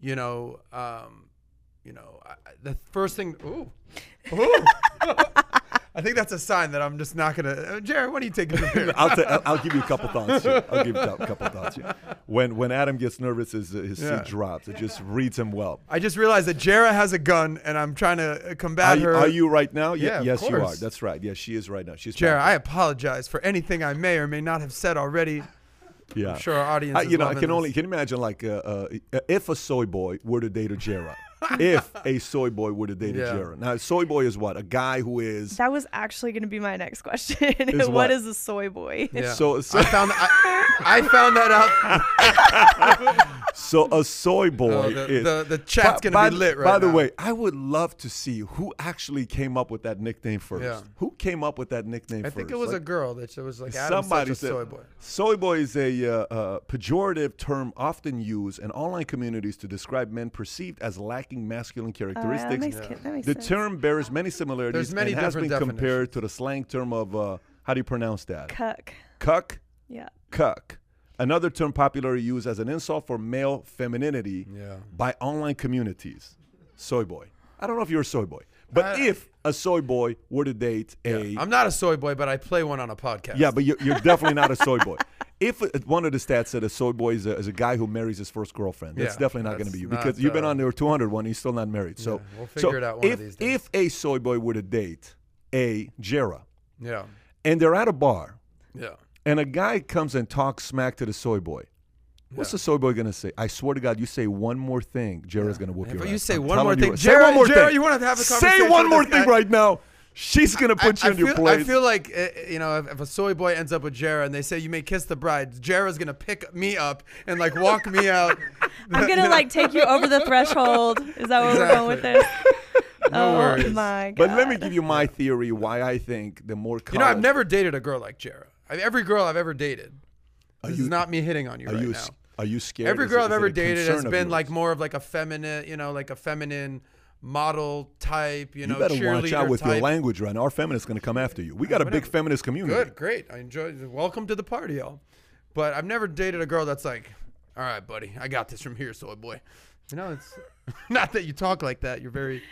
you know, um, you know, I, I- the first thing. Ooh, ooh. I think that's a sign that I'm just not gonna. Uh, Jared, what do you from here? I'll, t- I'll, I'll give you a couple thoughts. Here. I'll give you a couple thoughts. Here. When when Adam gets nervous, his his Yeah. seat drops. It just reads him well. I just realized that Jera has a gun, and I'm trying to uh, combat Are you, her. are you right now? Ye- Yeah, yes, you are. That's right. Yes, she is right now. She's Jera. I apologize for anything I may or may not have said already. yeah. I'm sure our audience. I, is you know, I can only can you imagine like uh, uh, if a soy boy were to date a Jera. If a soy boy were to date Yeah. a Now, a soy boy is what? A guy who is that was actually going to be my next question Is what what? is a soy boy Yeah. so so, I found I, I found that out. so a soy boy Oh, the, is. the the chat's By- gonna by, be lit right By the now. way, I would love to see who actually came up with that nickname first. Yeah. Who came up with that nickname I first? think it was a girl that was like Adam's Somebody such a said soy boy. soy boy is a uh, uh, pejorative term often used in online communities to describe men perceived as lacking masculine Oh, yeah, that characteristics. makes, ki- that makes the sense. term bears many similarities There's many and has been different compared to the slang term of uh, how do you pronounce that? cuck Cuck, yeah cuck. Another term popularly used as an insult for male femininity Yeah. by online communities. Soy boy. I don't know if you're a soy boy, but I- if a soy boy were to date a I'm not a soy boy, but I play one on a podcast. yeah, but you're, you're definitely not a soy boy. If one of the stats said a soy boy is a, is a guy who marries his first girlfriend, that's Yeah, definitely not going to be you because you've been uh, on there 200 one, and you're still not married. So, Yeah, we'll so figure it out one of if, these days. If a soy boy were to date a Jera yeah, and they're at a bar yeah. And a guy comes and talks smack to the soy boy, what's Yeah. the soy boy going to say? I swear to God, you say one more thing, Jera's going to whoop If your you ass. say I'm one more telling you. thing, say Jera- one more Jera, thing. you wanna have a conversation? Say one with more this thing guy? right now. She's going to put I, you I in your place. I feel like uh, you know if, if a soy boy ends up with Jera and they say you may kiss the bride, Jera's gonna pick me up and like walk me out. i'm gonna like take you over the threshold is that where we're going with this No oh worries. my god But let me give you my theory why I think the more You know, I've never dated a girl like Jera. Every girl I've ever dated. Are This you- is not me hitting on you Are right you now. are you scared? Every girl I've is ever dated has been like more of like a feminine, you know, like a feminine model type, you You know, better watch out with your language right now. Our feminists going to come after you. We got a big feminist community. Good, great. I enjoy. Welcome to the party, y'all. But I've never dated a girl that's like, "All right, buddy, I got this from here, soy boy." You know, it's not that you talk like that. You're very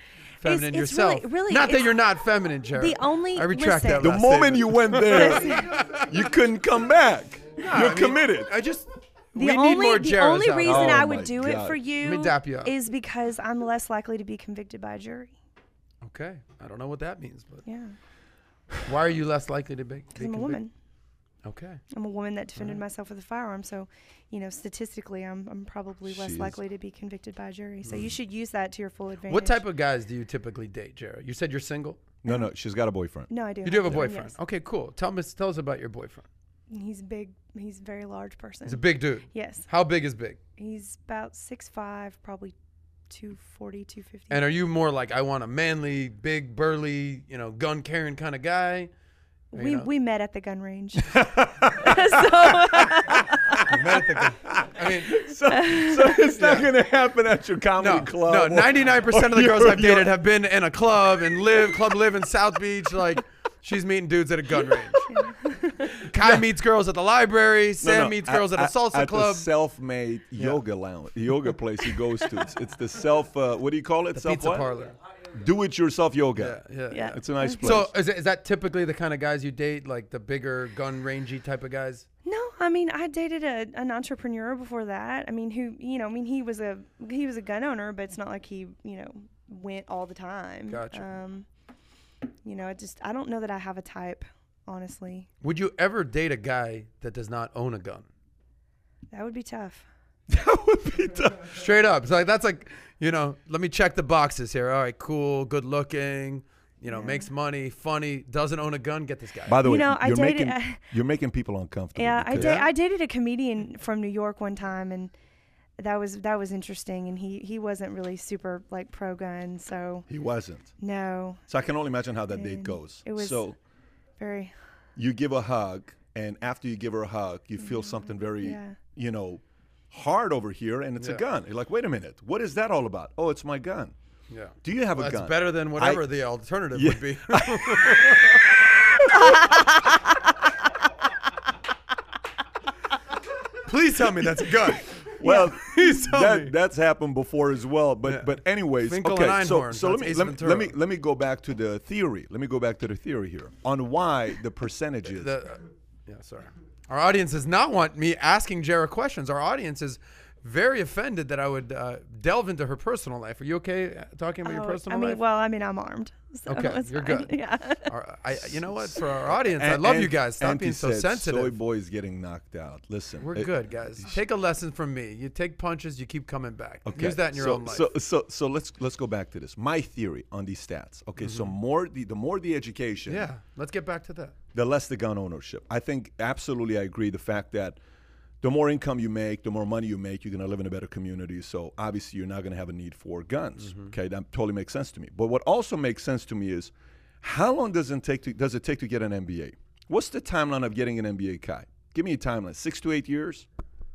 feminine it's yourself. really- really, not that you're not feminine, Jared. the only- I retract that. listen. The moment statement. you went there, you couldn't come back. No, You're I mean, committed. I just The we only, need more the only reason. Oh I would do God. it for you you is because I'm less likely to be convicted by a jury. Okay, I don't know what that means, but Yeah, why are you less likely to be? because be I'm a convic- woman. Okay. I'm a woman that defended Alright. myself with a firearm, so you know statistically, I'm I'm probably less She likely to be convicted by a jury. So you mm. should use that to your full advantage. What type of guys do you typically date, Jared? You said you're single. No, no, she's got a boyfriend. No, I do. You do have a boyfriend. yes. Okay, cool. Tell me, tell us about your boyfriend. He's big. He's a very large person. He's a big dude. yes, How big is big? he's about six five, probably 240, 250. And are you more like I want a manly, big, burly, you know, gun carrying kind of guy? Or, you we know, we met at the gun range. so you met at the gun- I mean, So, so it's not going to happen at your comedy no, club. no. or- Ninety nine percent of the girls I've dated have been in a club and live club live in South Beach. Like she's meeting dudes at a gun range. Kai meets girls at the library. Sam no, meets girls at, a salsa at club. the self-made yoga lounge, yoga place he goes to. It's, it's the self. Uh, what do you call it? the self pizza what? parlor. Do-it-yourself Yeah, yoga. yeah, Yeah. It's a nice place. So is, it, is that typically the kind of guys you date, like the bigger gun rangy type of guys? No, I mean I dated a, an entrepreneur before that. I mean who you know, I mean he was a he was a gun owner, but it's not like he, you know, went all the time. Gotcha. Um you know, I just I don't know that I have a type, honestly. Would you ever date a guy that does not own a gun? That would be tough. that would be tough. Straight up, it's like that's like you know. Let me check the boxes here. All right, cool, good looking. You know, Yeah. makes money, funny, doesn't own a gun. Get this guy. By the You way, know, I you're dated- making you're making people uncomfortable. Yeah, I because- did. Yeah? I dated a comedian from New York one time, and that was that was interesting. And he he wasn't really super like pro gun, so He wasn't. no, So I can only imagine how that date goes. it was- so very you give a hug, and after you give her a hug, you feel something very, Mm-hmm. yeah. you know, hard over here, and it's a gun. You're like, wait a minute, what is that all about? Oh, it's my gun. yeah, Do you have Well, a gun? that's better than whatever I- the alternative Yeah. would be. Please tell me that's a gun. Well, me. that, that's happened before as well. But Yeah. but anyways, Finkel okay. so so let me let me, let me let me go back to the theory. Let me go back to the theory here on why the percentages. The, uh, yeah, sorry. Our audience does not want me asking Jared questions. Our audience is very offended that I would uh, delve into her personal life. Are you okay uh, talking about your Oh, personal I mean, life? well, I mean, I'm armed. So Okay, you're fine. good. Yeah. Our- I, you know what? For our audience, I love and- you guys. Stop being so said, Soy sensitive. boy's getting knocked out. Listen, We're it- good, guys. Take a lesson from me. You take punches, you keep coming back. Okay. Use that in your so, own life. So so so let's let's go back to this. My theory on these stats. Okay, so more the the more the education, Mm-hmm. yeah, let's get back to that. the less the gun ownership. I think absolutely I agree. The fact that the more income you make, the more money you make, you're going to live in a better community. So obviously you're not going to have a need for guns. Mm-hmm. Okay, that totally makes sense to me. But what also makes sense to me is how long does it take to does it take to get an MBA? What's the timeline of getting an MBA, Kai? Give me a timeline. Six to eight years.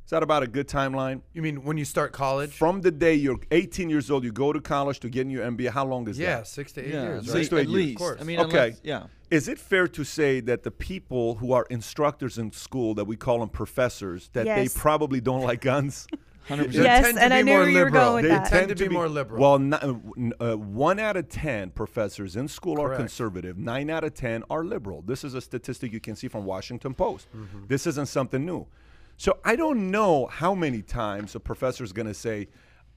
Is that about a good timeline? You mean when you start college? From the day you're 18 years old, you go to college to get in your MBA. How long is that? yeah, six to eight Yeah, years. so Six Right? to at eight years. least. Of course. I mean, Okay. unless- yeah. Is it fair to say that the people who are instructors in school, that we call them professors, that Yes. they probably don't like guns? 100%. Yes, and I knew more where you were liberal. going with They that. tend to be more liberal. Well, n- uh, one out of ten professors in school are conservative. Nine out of ten are liberal. This is a statistic you can see from Washington Post. Mm-hmm. This isn't something new. So I don't know how many times a professor is going to say,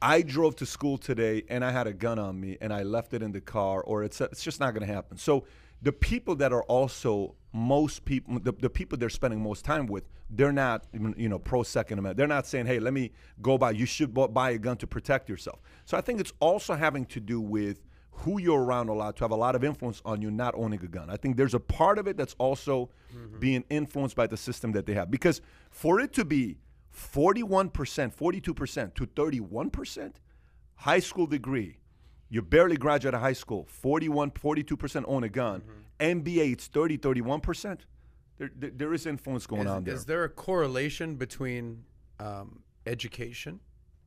"I drove to school today and I had a gun on me and I left it in the car," or it's it's just not going to happen. So the people that are also most people the, the people they're spending most time with they're not you know pro second amendment they're not saying hey let me go buy you should buy a gun to protect yourself so i think it's also having to do with who you're around a lot to have a lot of influence on you not owning a gun. I think there's a part of it that's also being influenced by the system that they have. Because for it to be 41% 42% to 31% high school degree you barely graduate high school 41 42% own a gun Mm-hmm. mba it's 30 31% there, there, there is influence going is, on there. is there a correlation between um, education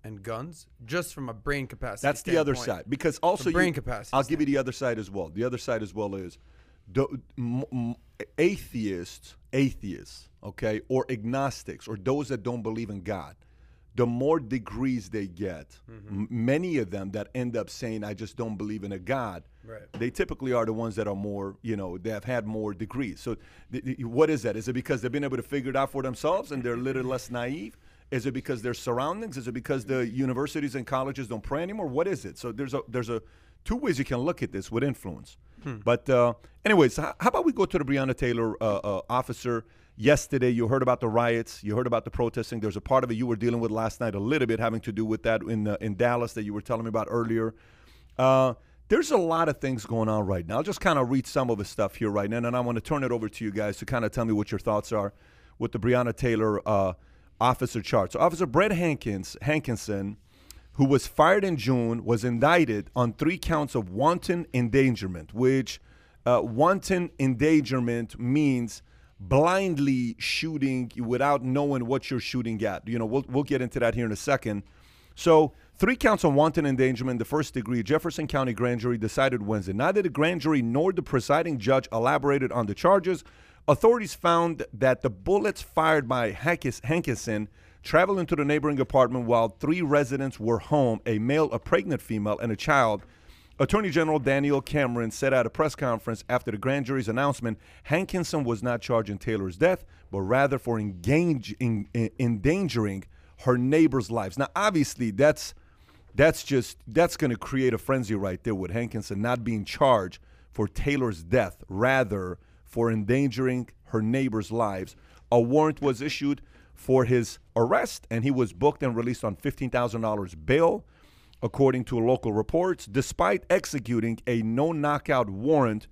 and guns, just from a brain capacity? that's the other standpoint? side because also brain you, capacity i'll give you the other side as well the other side as well is the m- m- atheists atheists okay or agnostics or those that don't believe in god the more degrees they get Mm-hmm. m- many of them that end up saying i just don't believe in a god Right. they typically are the ones that are more you know they have had more degrees so th- th- what is that is it because they've been able to figure it out for themselves and they're a little less naive is it because their surroundings? Is it because the universities and colleges don't pray anymore? What is it? So there's a there's a two ways you can look at this with influence. But uh, anyways how about we go to the breonna taylor uh, uh, officer? Yesterday you heard about the riots. You heard about the protesting. There's a part of it you were dealing with last night a little bit having to do with that in uh, in dallas that you were telling me about earlier. Uh, there's a lot of things going on right now. I'll just kind of read some of the stuff here right now, and I want to turn it over to you guys to kind of tell me what your thoughts are with the Breonna Taylor uh, officer chart. So, Officer Brett Hankins, Hankinson, who was fired in June, was indicted on three counts of wanton endangerment, which uh, wanton endangerment means blindly shooting without knowing what you're shooting at. You know, we'll, we'll get into that here in a second. So, three counts of wanton endangerment, the first degree. Jefferson County grand jury decided Wednesday. Neither the grand jury nor the presiding judge elaborated on the charges. Authorities found that the bullets fired by Hankinson traveled into the neighboring apartment while three residents were home a male, a pregnant female, and a child. Attorney General Daniel Cameron said at a press conference after the grand jury's announcement Hankinson was not charged in Taylor's death, but rather for engage, in, in- endangering her neighbors' lives. Now, obviously, that's that's just that's going to create a frenzy right there with Hankinson not being charged for Taylor's death, rather for endangering her neighbors' lives. A warrant was issued for his arrest, and he was booked and released on fifteen thousand dollars bail, according to local reports. Despite executing a no-knockout warrant,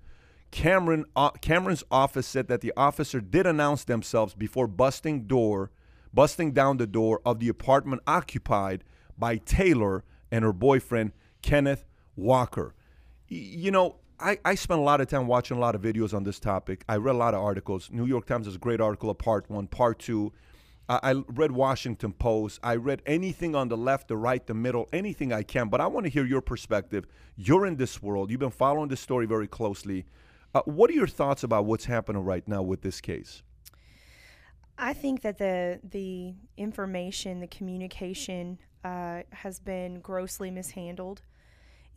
Cameron uh, Cameron's office said that the officer did announce themselves before busting door, busting down the door of the apartment occupied by Taylor and her boyfriend Kenneth Walker. Y- You know, I, I spent a lot of time watching a lot of videos on this topic. I read a lot of articles. New York Times has a great article of part one, part two. I, I read Washington Post. I read anything on the left, the right, the middle, anything I can. But I want to hear your perspective. You're in this world. You've been following this story very closely. Uh, what are your thoughts about what's happening right now with this case? I think that the the information, the communication, uh, has been grossly mishandled.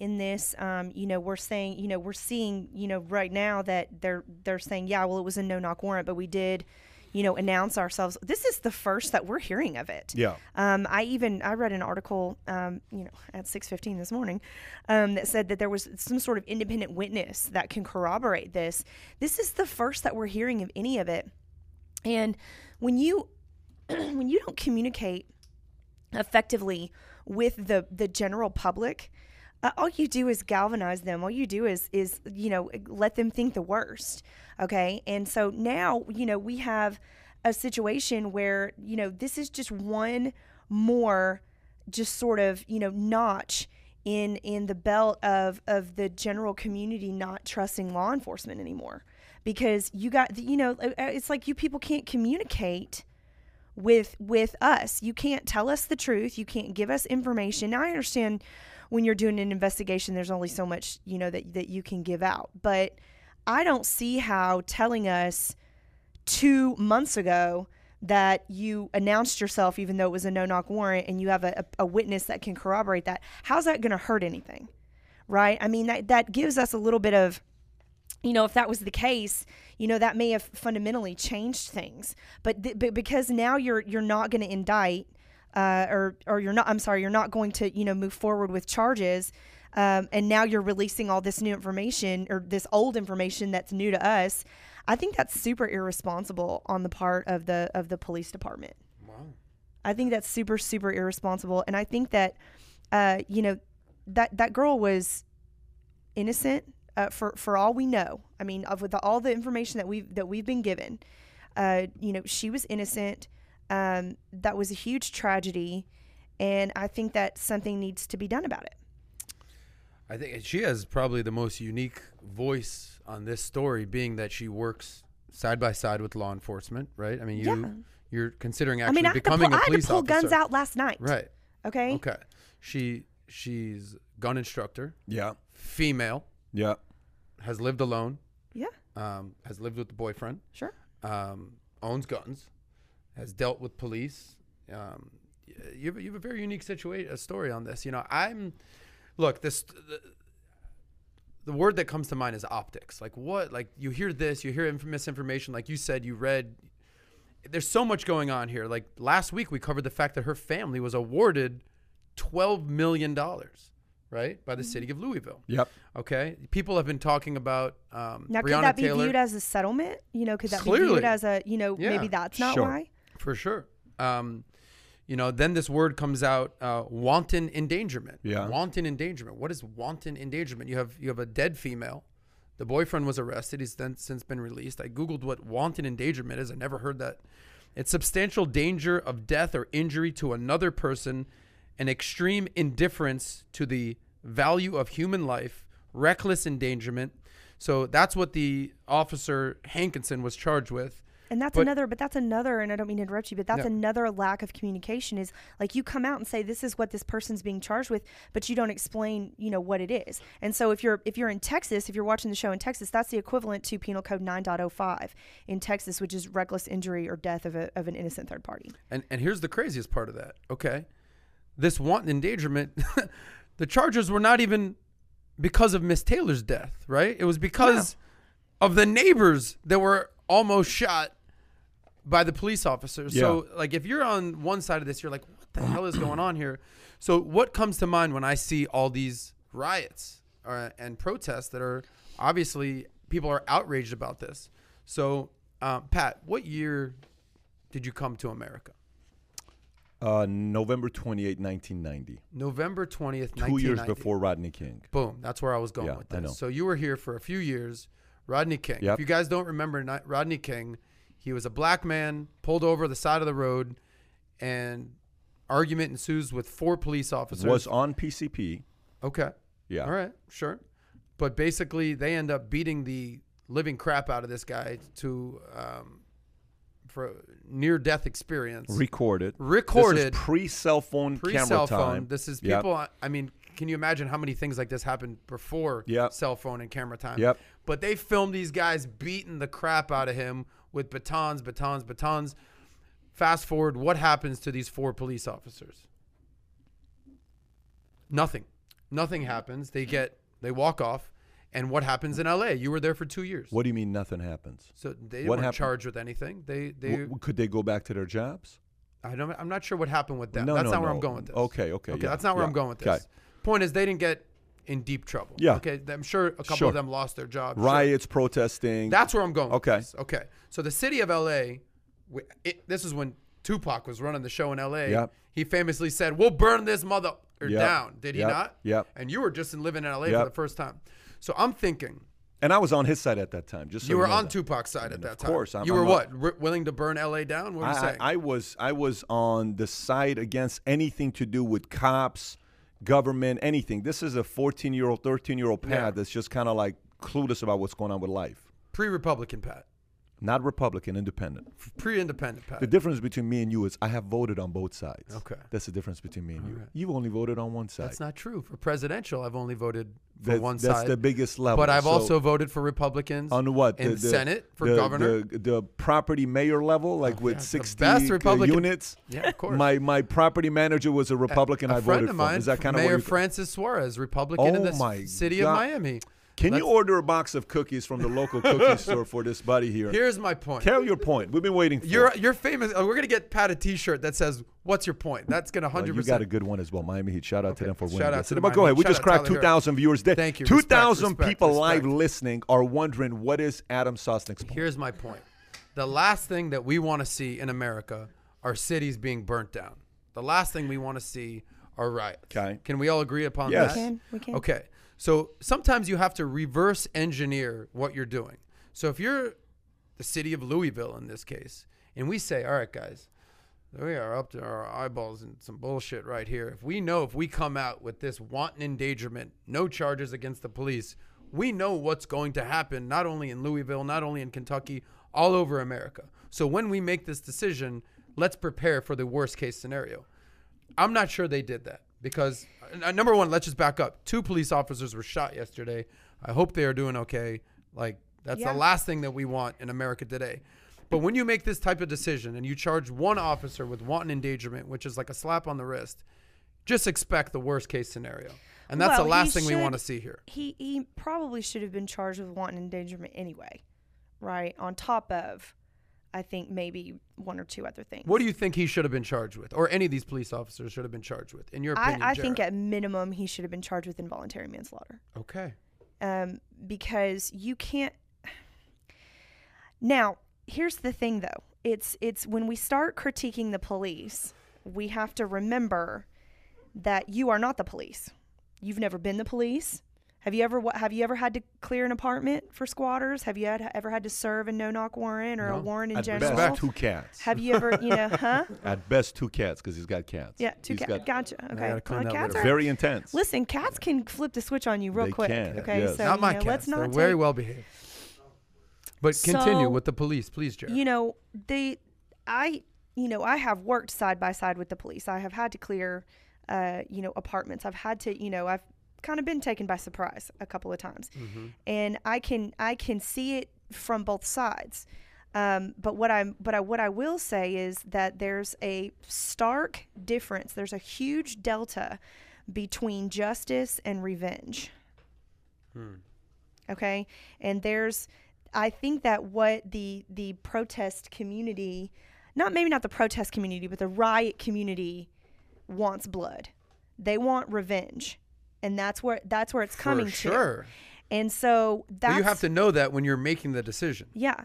In this, um, you know, we're saying, you know, we're seeing, you know, right now that they're they're saying, yeah, well, it was a no knock warrant, but we did, you know, announce ourselves. This is the first that we're hearing of it. Yeah. Um, I even I read an article, um, you know, at six fifteen this morning, um, that said that there was some sort of independent witness that can corroborate this. This is the first that we're hearing of any of it, and when you when you don't communicate effectively with the the general public, uh, all you do is galvanize them. All you do is is you know let them think the worst. Okay, and so now you know we have a situation where you know this is just one more just sort of you know notch in in the belt of of the general community not trusting law enforcement anymore because you got you know uh, it's like you people can't communicate with with us. You can't tell us the truth. You can't give us information. Now I understand when you're doing an investigation there's only so much, you know, that that you can give out. But I don't see how telling us 2 months ago that you announced yourself even though it was a no-knock warrant and you have a, a, a witness that can corroborate that. How's that going to hurt anything? Right? I mean that that gives us a little bit of you know, if that was the case, you know, that may have fundamentally changed things. But, th- but because now you're you're not going to indict, uh, or or you're not. I'm sorry, you're not going to you know move forward with charges. Um, and now you're releasing all this new information or this old information that's new to us. I think that's super irresponsible on the part of the of the police department. Wow. I think that's super super irresponsible, and I think that uh, you know that that girl was innocent uh, for for all we know. I mean, of with the, all the information that we've that we've been given, uh, you know, she was innocent. Um, that was a huge tragedy, and I think that something needs to be done about it. I think she has probably the most unique voice on this story, being that she works side by side with law enforcement, right? I mean, you Yeah. you're considering I actually mean, I had, to becoming pull, I a had police to pull officer, guns out last night. right? Okay. Okay, she she's gun instructor, Yeah. female, Yeah. has lived alone, Yeah. um, has lived with the boyfriend, Sure. um, owns guns, has dealt with police. Um, you, have, you have a very unique situation, a story on this. You know, I'm look this. The, the word that comes to mind is optics. Like what? Like you hear this, you hear misinformation. Like you said, you read. There's so much going on here. Like last week, we covered the fact that her family was awarded twelve million dollars, right, by the Mm-hmm. city of Louisville. Yep. Okay, people have been talking about um, Now, Breonna could that be Taylor. viewed as a settlement? You know, could that be viewed as a you know Yeah. maybe that's not Sure. why? For sure. Um, you know, then this word comes out, uh, wanton endangerment. Yeah. Wanton endangerment. What is wanton endangerment? You have you have a dead female. The boyfriend was arrested. He's then since been released. I googled what wanton endangerment is. I never heard that. It's substantial danger of death or injury to another person, an extreme indifference to the value of human life, reckless endangerment. So that's what the officer Hankinson was charged with. And that's But- another, but that's another, and I don't mean to interrupt you, but that's Yeah. another lack of communication is like you come out and say this is what this person's being charged with, but you don't explain, you know, what it is. And so if you're if you're in Texas, if you're watching the show in Texas, that's the equivalent to Penal Code 9.05 in Texas, which is reckless injury or death of, a, of an innocent third party. And and here's the craziest part of that. Okay, this wanton endangerment, the charges were not even because of Miss Taylor's death, right? It was because of the neighbors that were almost shot by the police officers. So like if you're on one side of this, you're like, what the hell is going on here? So what comes to mind when I see all these riots uh, and protests that are obviously people are outraged about this. So um, Pat, what year did you come to America? Uh, November 28, 1990. November 20th, Two years before Rodney King. Boom. That's where I was going Yeah, with this. So you were here for a few years. Rodney King. Yep. If you guys don't remember Rodney King, he was a black man pulled over the side of the road and argument ensues with four police officers. Was on PCP. okay. Yeah. All right. Sure. But basically, they end up beating the living crap out of this guy to um, for near death experience. Recorded. Recorded. This is pre cell phone pre camera cell time. phone. This is people. I- I mean, can you imagine how many things like this happened before Yep. cell phone and camera time? Yep. But they filmed these guys beating the crap out of him with batons, batons, batons. Fast forward, what happens to these four police officers? Nothing. Nothing happens. They get they walk off. And what happens in LA? You were there for two years. What do you mean nothing happens? So they what weren't happened? charged with anything. They they W- could they go back to their jobs? I don't. I'm not sure what happened with them. No, that's no, not where. I'm going with this. Okay, okay, Okay, yeah, that's not where yeah, I'm going with okay. this. Point is, they didn't get in deep trouble. Yeah. Okay. I'm sure a couple Sure. of them lost their jobs. Sure. Riots, protesting. That's where I'm going. Okay. Okay. So the city of LA, it, this is when Tupac was running the show in LA. Yep. He famously said, "We'll burn this mother Yep. down." Did he Yep. not? Yeah. And you were just in living in LA for the first time. So I'm thinking and I was on his side at that time. Just so you were on that. Tupac's side at that of time. course, I'm- you were I'm what? Wi- willing to burn LA down? What you I, saying? I, I was I was on the side against anything to do with cops, government, anything. This is a 14 year old, 13 year old Pat Yeah. that's just kind of like clueless about what's going on with life. Pre-Republican Pat. Not Republican, independent. Pre-independent Pat. The difference between me and you is I have voted on both sides. Okay. That's the difference between me and you. Alright. You've only voted on one side. That's not true. For presidential, I've only voted for That's- one that's side. That's the biggest level. but I've So- also voted for Republicans on what in the, the Senate for the, governor. the, the property mayor level, like Oh, with yeah, 60 best uh, units. yeah, of course. My my property manager was a Republican. a I friend voted of for. mine, Is that kind of Mayor what you Francis Suarez, Republican in Oh the my city God. of Miami. Can you Let's- order a box of cookies from the local cookie store for this buddy here? Here's my point. Tell your point. We've been waiting for. You're it. you're famous. oh, we're gonna get Pat a T-shirt that says "What's your point?" That's gonna Well, hundred you got a good one as well, Miami Heat. Shout out to them for winning. Shout out this. to the but go ahead. We Heat. just cracked 2,000 viewers. There. Thank you. Respect, 2,000 respect, people live listening are wondering what is Adam Sosnick's point. Here's my point. The last thing that we want to see in America are cities being burnt down. The last thing we want to see are riots. Okay. Can we all agree upon Yes. that? We can, we can. Okay. So sometimes you have to reverse engineer what you're doing. So if you're the city of Louisville in this case, and we say, all right, guys, we are up to our eyeballs in some bullshit right here. If we know if we come out with this wanton endangerment, no charges against the police, we know what's going to happen not only in Louisville, not only in Kentucky, all over America. So when we make this decision, let's prepare for the worst case scenario. I'm not sure they did that because Uh, number one, let's just back up. Two police officers were shot yesterday. I hope they are doing okay. Like that's Yeah. the last thing that we want in America today. But when you make this type of decision and you charge one officer with wanton endangerment, which is like a slap on the wrist, just expect the worst case scenario. And that's Well, the last thing we want to see here. He he probably should have been charged with wanton endangerment anyway, right? On top of, I think maybe one or two other things. What do you think he should have been charged with, or any of these police officers should have been charged with, in your I, opinion? I think at minimum he should have been charged with involuntary manslaughter. okay. um, because you can't. Now, here's the thing, though. It's it's when we start critiquing the police, we have to remember that you are not the police. You've never been the police. Have you ever what have you ever had to clear an apartment for squatters? Have you had, ever had to serve a no knock warrant or No. a warrant in At general? best, two cats. Have you ever, you know, huh? At best, two cats because he's got cats. Yeah, two cats. Gotcha. Okay. clean Well, cats are, Very intense. listen, cats can flip the switch on you real They quick. can, Okay, yes. so not you my know, cats. let's not They're very well behaved. But continue So- with the police, please, Jared. you know they i you know i have worked side by side with the police i have had to clear uh, you know apartments i've had to you know i've kind of been taken by surprise a couple of times. And i can i can see it from both sides. Um, but what i'm but I, what i will say is that there's a stark difference. There's a huge delta between justice and revenge. Okay? And there's i think that what the the protest community not maybe not the protest community but the riot community wants blood. They want revenge and that's where that's where it's coming For to sure. and so that's But you have to know that when you're making the decision. yeah,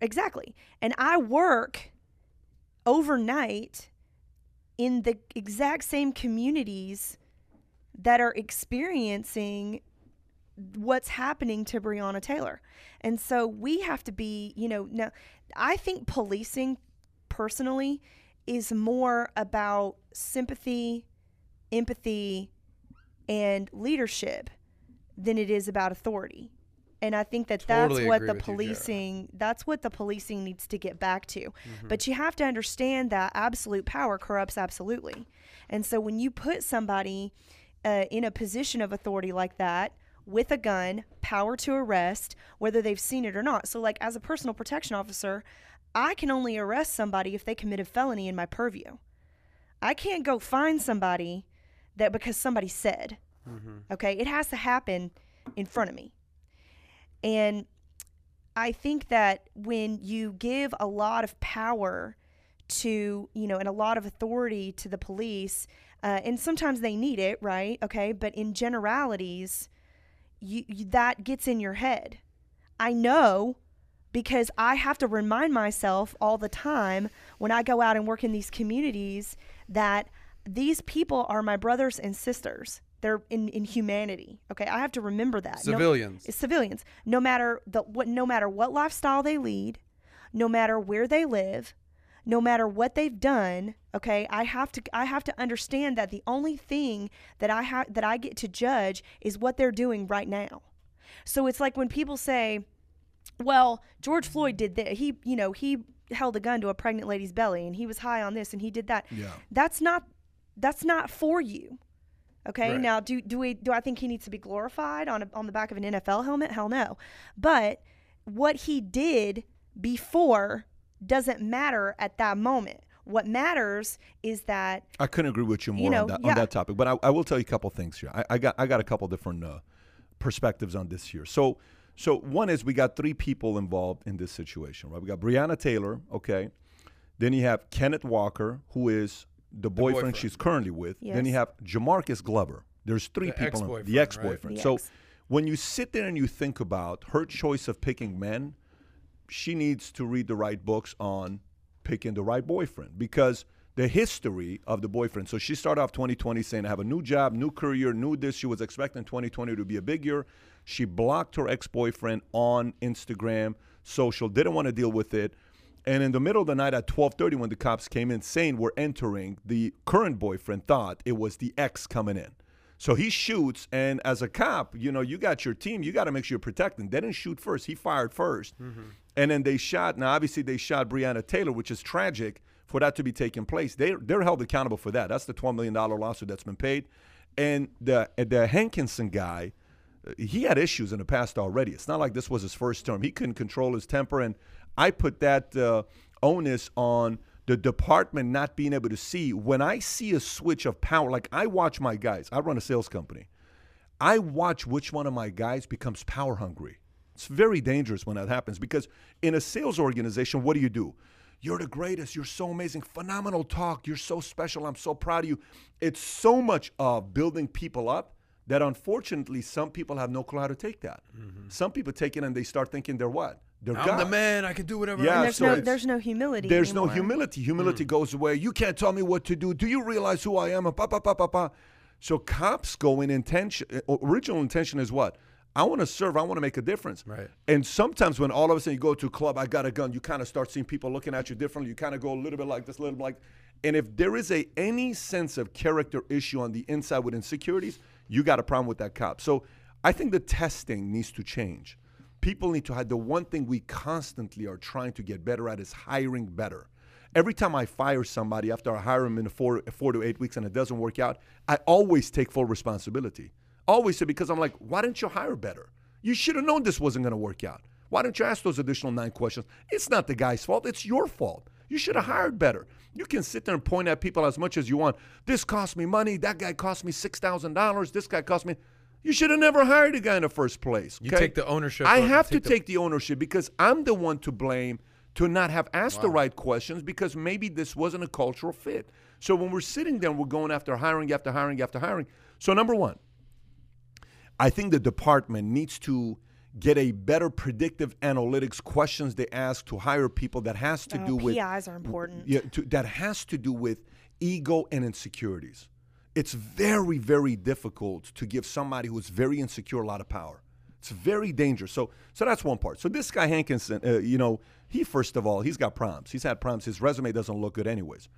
exactly. And I work overnight in the exact same communities that are experiencing what's happening to Breonna Taylor. And so we have to be, you know, now I think policing personally is more about sympathy, empathy, and leadership than it is about authority. And I think that Totally that's what the with you, policing that's what the policing needs to get back to. Mm-hmm. But you have to understand that absolute power corrupts absolutely. And so when you put somebody uh, in a position of authority like that with a gun, power to arrest, whether they've seen it or not. So, like, as a personal protection officer, I can only arrest somebody if they commit a felony in my purview. I can't go find somebody that because somebody said. Okay, it has to happen in front of me. And I think that when you give a lot of power to, you know, and a lot of authority to the police, uh, and sometimes they need it, right? Okay, but in generalities, you, you that gets in your head. I know because I have to remind myself all the time when I go out and work in these communities that these people are my brothers and sisters. They're in, in humanity. Okay, I have to remember that. Civilians. it's civilians. No matter the what, no matter what lifestyle they lead, no matter where they live, no matter what they've done. Okay, I have to I have to understand that the only thing that I have that I get to judge is what they're doing right now. So it's like when people say, well, George Floyd did that. He, you know, he held a gun to a pregnant lady's belly and he was high on this and he did that. Yeah. That's not that's not for you. Okay? Right. Now, do do we do I think he needs to be glorified on a, on the back of an NFL helmet? Hell no. But what he did before doesn't matter at that moment. What matters is that I couldn't agree with you more know, on, that, yeah. on that topic, but I, I will tell you a couple things here. I, I got I got a couple different uh, perspectives on this here. So so one is we got three people involved in this situation, right? We got Breonna Taylor, okay. Then you have Kenneth Walker, who is the boyfriend, boyfriend. she's currently with. Then you have Jamarcus Glover. There's three The people, ex-boyfriend, the ex-boyfriend. The so ex. when you sit there and you think about her choice of picking men, she needs to read the right books on picking the right boyfriend because the history of the boyfriend. So she started off 2020 saying, I have a new job, new career, new this. She was expecting 2020 to be a big year. She blocked her ex boyfriend on Instagram, social, didn't want to deal with it. And in the middle of the night at 12:30 when the cops came in saying we're entering, the current boyfriend thought it was the ex coming in. So he shoots, and as a cop, you know, you got your team, you got to make sure you're protecting. They didn't shoot first; he fired 1st mm-hmm. and then they shot. Now, obviously, they shot Breonna Taylor, which is tragic for that to be taking place. They they're held accountable for that. That's the 12 million dollar lawsuit that's been paid, and the the Hankinson guy, he had issues in the past already. It's not like this was his first term. He couldn't control his temper, and I put that uh, onus on the department not being able to see. When I see a switch of power, like I watch my guys, I run a sales company. I watch which one of my guys becomes power hungry. It's very dangerous when that happens because in a sales organization, what do you do? You're the greatest. You're so amazing. Phenomenal talk. You're so special. I'm so proud of you. It's so much of building people up that unfortunately some people have no clue how to take that. Some people take it and they start thinking they're what? They're. I'm the man. I can do whatever. Yeah, and there's so no there's no humility. There's no anymore. humility. Humility goes away. You can't tell me what to do. Do you realize who I am? Pa, pa, pa, pa, pa. So cops go in intention. uh, Original intention is what? I want to serve. I want to make a difference. Right. And sometimes when all of a sudden you go to a club, I got a gun. You kind of start seeing people looking at you differently. You kind of go a little bit like this, a little bit like. And if there is a any sense of character issue on the inside with insecurities, you got a problem with that cop. So I think the testing needs to change. People need to have the one thing we constantly are trying to get better at is hiring better. Every time I fire somebody after I hire them in four, four to eight weeks and it doesn't work out, I always take full responsibility. Always say, because I'm like, why didn't you hire better? You should have known this wasn't going to work out. Why didn't you ask those additional nine questions? It's not the guy's fault, it's your fault. You should have hired better. You can sit there and point at people as much as you want. This cost me money. That guy cost me $6,000. This guy cost me. You should have never hired a guy in the first place. You take the ownership I of- have to take the- take the ownership because I'm the one to blame to not have asked the right questions because maybe this wasn't a cultural fit. So when we're sitting there, we're going after hiring after hiring after hiring. So number one, I think the department needs to get a better predictive analytics questions they ask to hire people that has to Oh, do with PIs are important. yeah, to, that has to do with ego and insecurities. It's very, very difficult to give somebody who's very insecure a lot of power. It's very dangerous. So, so that's one part. So this guy Hankinson, uh, you know, he first of all, he's got problems. He's had problems. His resume doesn't look good, anyways.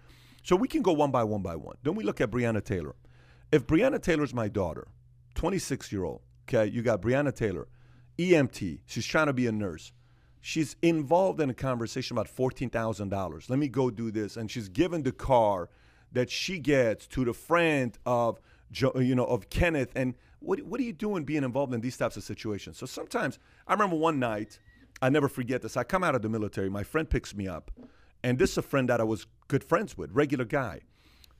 So we can go one by one by one. Then we look at Breonna Taylor. If Breonna Taylor's my daughter, 26 year old, okay, you got Breonna Taylor, EMT. She's trying to be a nurse. She's involved in a conversation about $14,000. Let me go do this. And she's given the car that she gets to the friend of, uh, you know, of Kenneth. And what, what are you doing being involved in these types of situations? So sometimes, I remember one night, I never forget this. I come out of the military. My friend picks me up. And this is a friend that I was good friends with, regular guy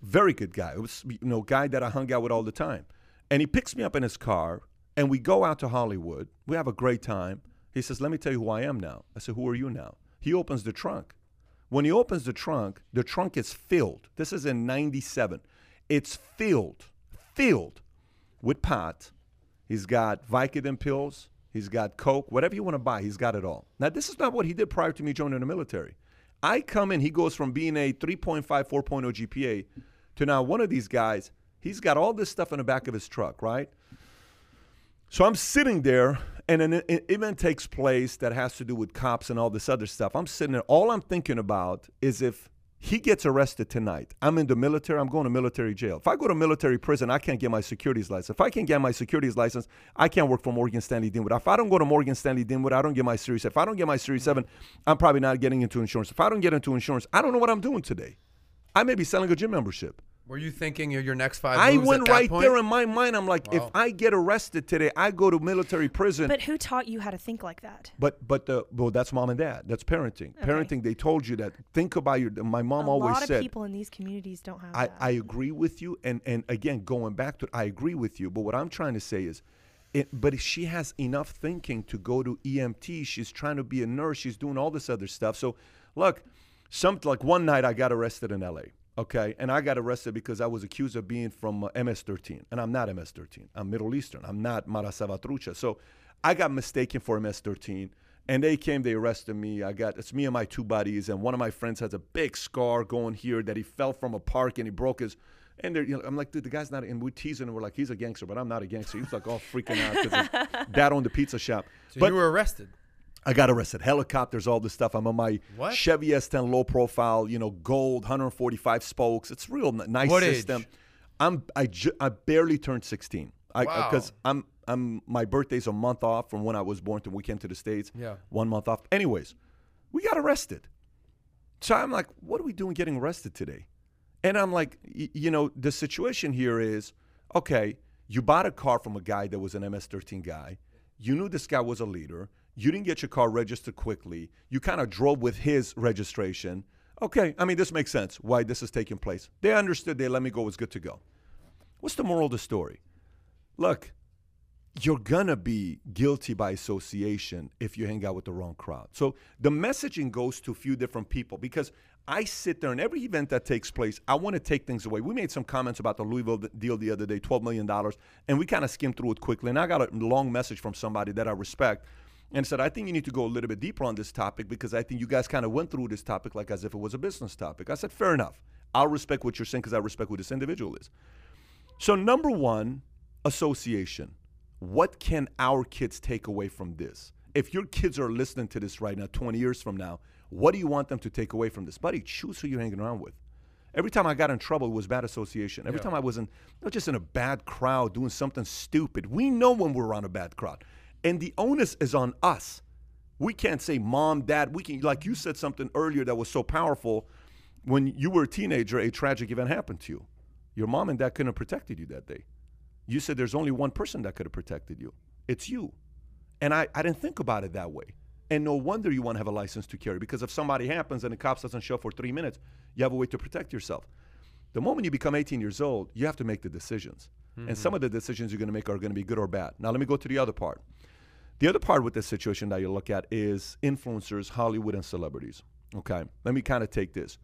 very good guy. It was you know guy that I hung out with all the time, and he picks me up in his car, and we go out to Hollywood. We have a great time. He says, "Let me tell you who I am now." I said, "Who are you now?" He opens the trunk. When he opens the trunk, the trunk is filled. This is in '97. It's filled, filled with pot. He's got Vicodin pills. He's got Coke, whatever you want to buy. He's got it all. Now, this is not what he did prior to me joining the military. I come in, he goes from being a 3.5, 4.0 GPA to now one of these guys. He's got all this stuff in the back of his truck, right? So I'm sitting there, and an event takes place that has to do with cops and all this other stuff. I'm sitting there. All I'm thinking about is if he gets arrested tonight, I'm in the military, I'm going to military jail. If I go to military prison, I can't get my securities license. If I can't get my securities license, I can't work for Morgan Stanley Dean Witter. If I don't go to Morgan Stanley Dean Witter, I don't get my Series. If I don't get my Series 7, I'm probably not getting into insurance. If I don't get into insurance, I don't know what I'm doing today. I may be selling a gym membership. Were you thinking your your next five? I moves went at that right point? there in my mind. I'm like, if I get arrested today, I go to military prison. But who taught you how to think like that? But but the well, that's mom and dad. That's parenting. Parenting. They told you that. Think about your. My mom a always said. A lot of people in these communities don't have I, that. I agree with you, and and again, going back to, it, I agree with you. But what I'm trying to say is, it. But if she has enough thinking to go to EMT, she's trying to be a nurse. She's doing all this other stuff. So, look, some like one night I got arrested in L.A. Okay, and I got arrested because I was accused of being from uh, MS-13, and I'm not MS-13. I'm Middle Eastern. I'm not Mara Salvatrucha. So, I got mistaken for MS-13. And they came, they arrested me. I got it's me and my two buddies, and one of my friends has a big scar going here that he fell from a park and he broke his. And they're, you know, I'm like, dude, the guy's not. And we're teasing, and we're like, he's a gangster, but I'm not a gangster. He's like all freaking out because dad owned the pizza shop. So but you were arrested. I got arrested. Helicopters, all this stuff. I'm on my What? Chevy S10 low profile, you know, gold, 145 spokes. It's real nice What age? system. I'm I, ju- I barely turned 16. I Wow. because I'm I'm my birthday's a month off from when I was born to when we came to the states. Yeah. One month off. Anyways, we got arrested. So I'm like, what are we doing getting arrested today? And I'm like, y- you know, the situation here is okay, you bought a car from a guy that was an MS 13 guy. You knew this guy was a leader. You didn't get your car registered quickly. You kind of drove with his registration. Okay, I mean, this makes sense why this is taking place. They understood, they let me go, it was good to go. What's the moral of the story? Look, you're gonna be guilty by association if you hang out with the wrong crowd. So the messaging goes to a few different people because I sit there and every event that takes place, I want to take things away. We made some comments about the Louisville deal the other day, $12 million, and we kind of skimmed through it quickly. And I got a long message from somebody that I respect and said, I think you need to go a little bit deeper on this topic because I think you guys kind of went through this topic like as if it was a business topic. I said, fair enough. I'll respect what you're saying because I respect who this individual is. So, number one, association. What can our kids take away from this? If your kids are listening to this right now, 20 years from now, what do you want them to take away from this? Buddy, choose who you're hanging around with. Every time I got in trouble, it was bad association. Every Yeah. time I was in, not just in a bad crowd doing something stupid. We know when we're around a bad crowd. And the onus is on us. We can't say mom, dad. We can like you said something earlier that was so powerful. When you were a teenager, a tragic event happened to you. Your mom and dad couldn't have protected you that day. You said there's only one person that could have protected you. It's you. And I, I didn't think about it that way. And no wonder you want to have a license to carry because if somebody happens and the cops doesn't show up for three minutes, you have a way to protect yourself. The moment you become 18 years old, you have to make the decisions. And mm-hmm. some of the decisions you're going to make are going to be good or bad. Now, let me go to the other part. The other part with this situation that you look at is influencers, Hollywood, and celebrities. Okay, let me kind of take this.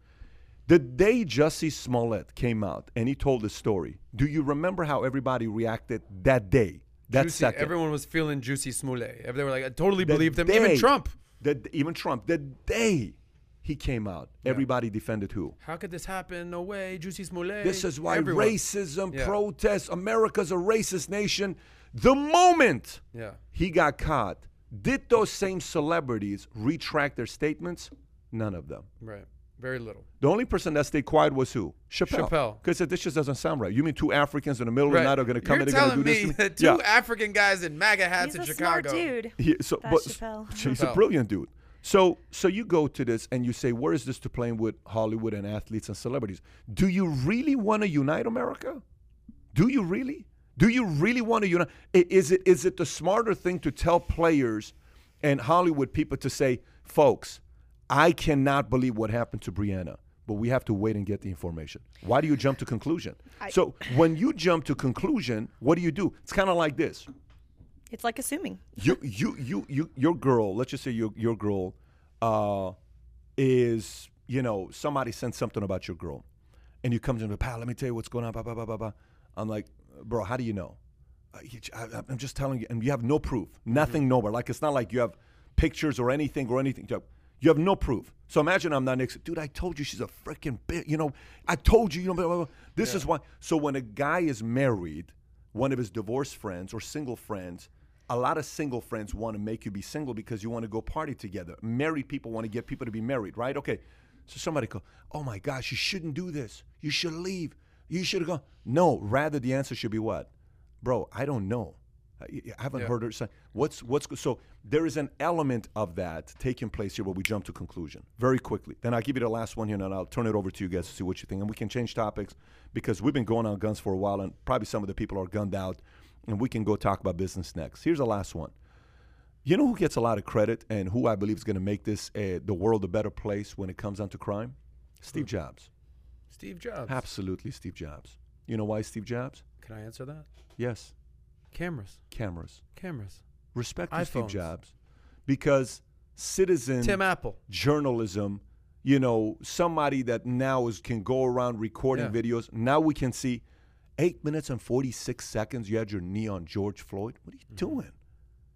The day Jussie Smollett came out and he told his story, do you remember how everybody reacted that day? That Jussie, second. everyone was feeling Jussie Smollett. They were like, I totally The believed him. Even Trump. The, even Trump. The day he came out, everybody defended who? How could this happen? No way. Jussie Smollett. This is why Everyone. racism, Yeah. protests, America's a racist nation. The moment Yeah. he got caught, did those same celebrities retract their statements? None of them. Right. Very little. The only person that stayed quiet was who? Chappelle. Chappelle. Because this just doesn't sound right. You mean two Africans in the middle of the night are going to come You're and they're going to do this? me to me? that two Yeah. African guys in MAGA hats He's in a Chicago. smart dude. He, so, That's but, Chappelle. He's a brilliant dude. So, so you go to this and you say, where is this to playing with Hollywood and athletes and celebrities? Do you really want to unite America? Do you really? Do you really want to unite? I- Is it is it the smarter thing to tell players and Hollywood people to say, folks, I cannot believe what happened to Brianna, but we have to wait and get the information. Why do you jump to conclusion? so when you jump to conclusion, what do you do? It's kind of like this It's like assuming. you you you you your girl let's just say your your girl uh is you know somebody sent something about your girl and you come to me pal let me tell you what's going on blah, blah, blah, blah, blah. i'm like bro how do you know uh, I, i'm just telling you and you have no proof nothing nowhere like it's not like you have pictures or anything or anything You have- no proof so imagine i'm not next dude i told you she's a freaking bitch you know i told you you know blah, blah, blah. this is why so when a guy is married one of his divorced friends or single friends a lot of single friends want to make you be single because you want to go party together. Married people want to get people to be married, right? Okay. So somebody go, oh my gosh, you shouldn't do this. You should leave. You should have gone. No, rather the answer should be what? Bro, I don't know. I haven't Yeah. heard her say what's what's so there is an element of that taking place here where we jump to conclusion very quickly. Then I'll give you the last one here and then I'll turn it over to you guys to see what you think. And we can change topics because we've been going on guns for a while and probably some of the people are gunned out and we can go talk about business next. Here's the last one. You know who gets a lot of credit and who I believe is going to make this uh, the world a better place when it comes down to crime? Steve Jobs. Steve Jobs. Absolutely, Steve Jobs. You know why Steve Jobs? Can I answer that? Yes, Cameras. cameras. Cameras. Respect to Steve. Jobs because citizen Tim Apple. journalism, you know, somebody that now is can go around recording Yeah. videos. Now we can see eight minutes and forty six seconds. You had your knee on George Floyd. What are you mm-hmm. doing?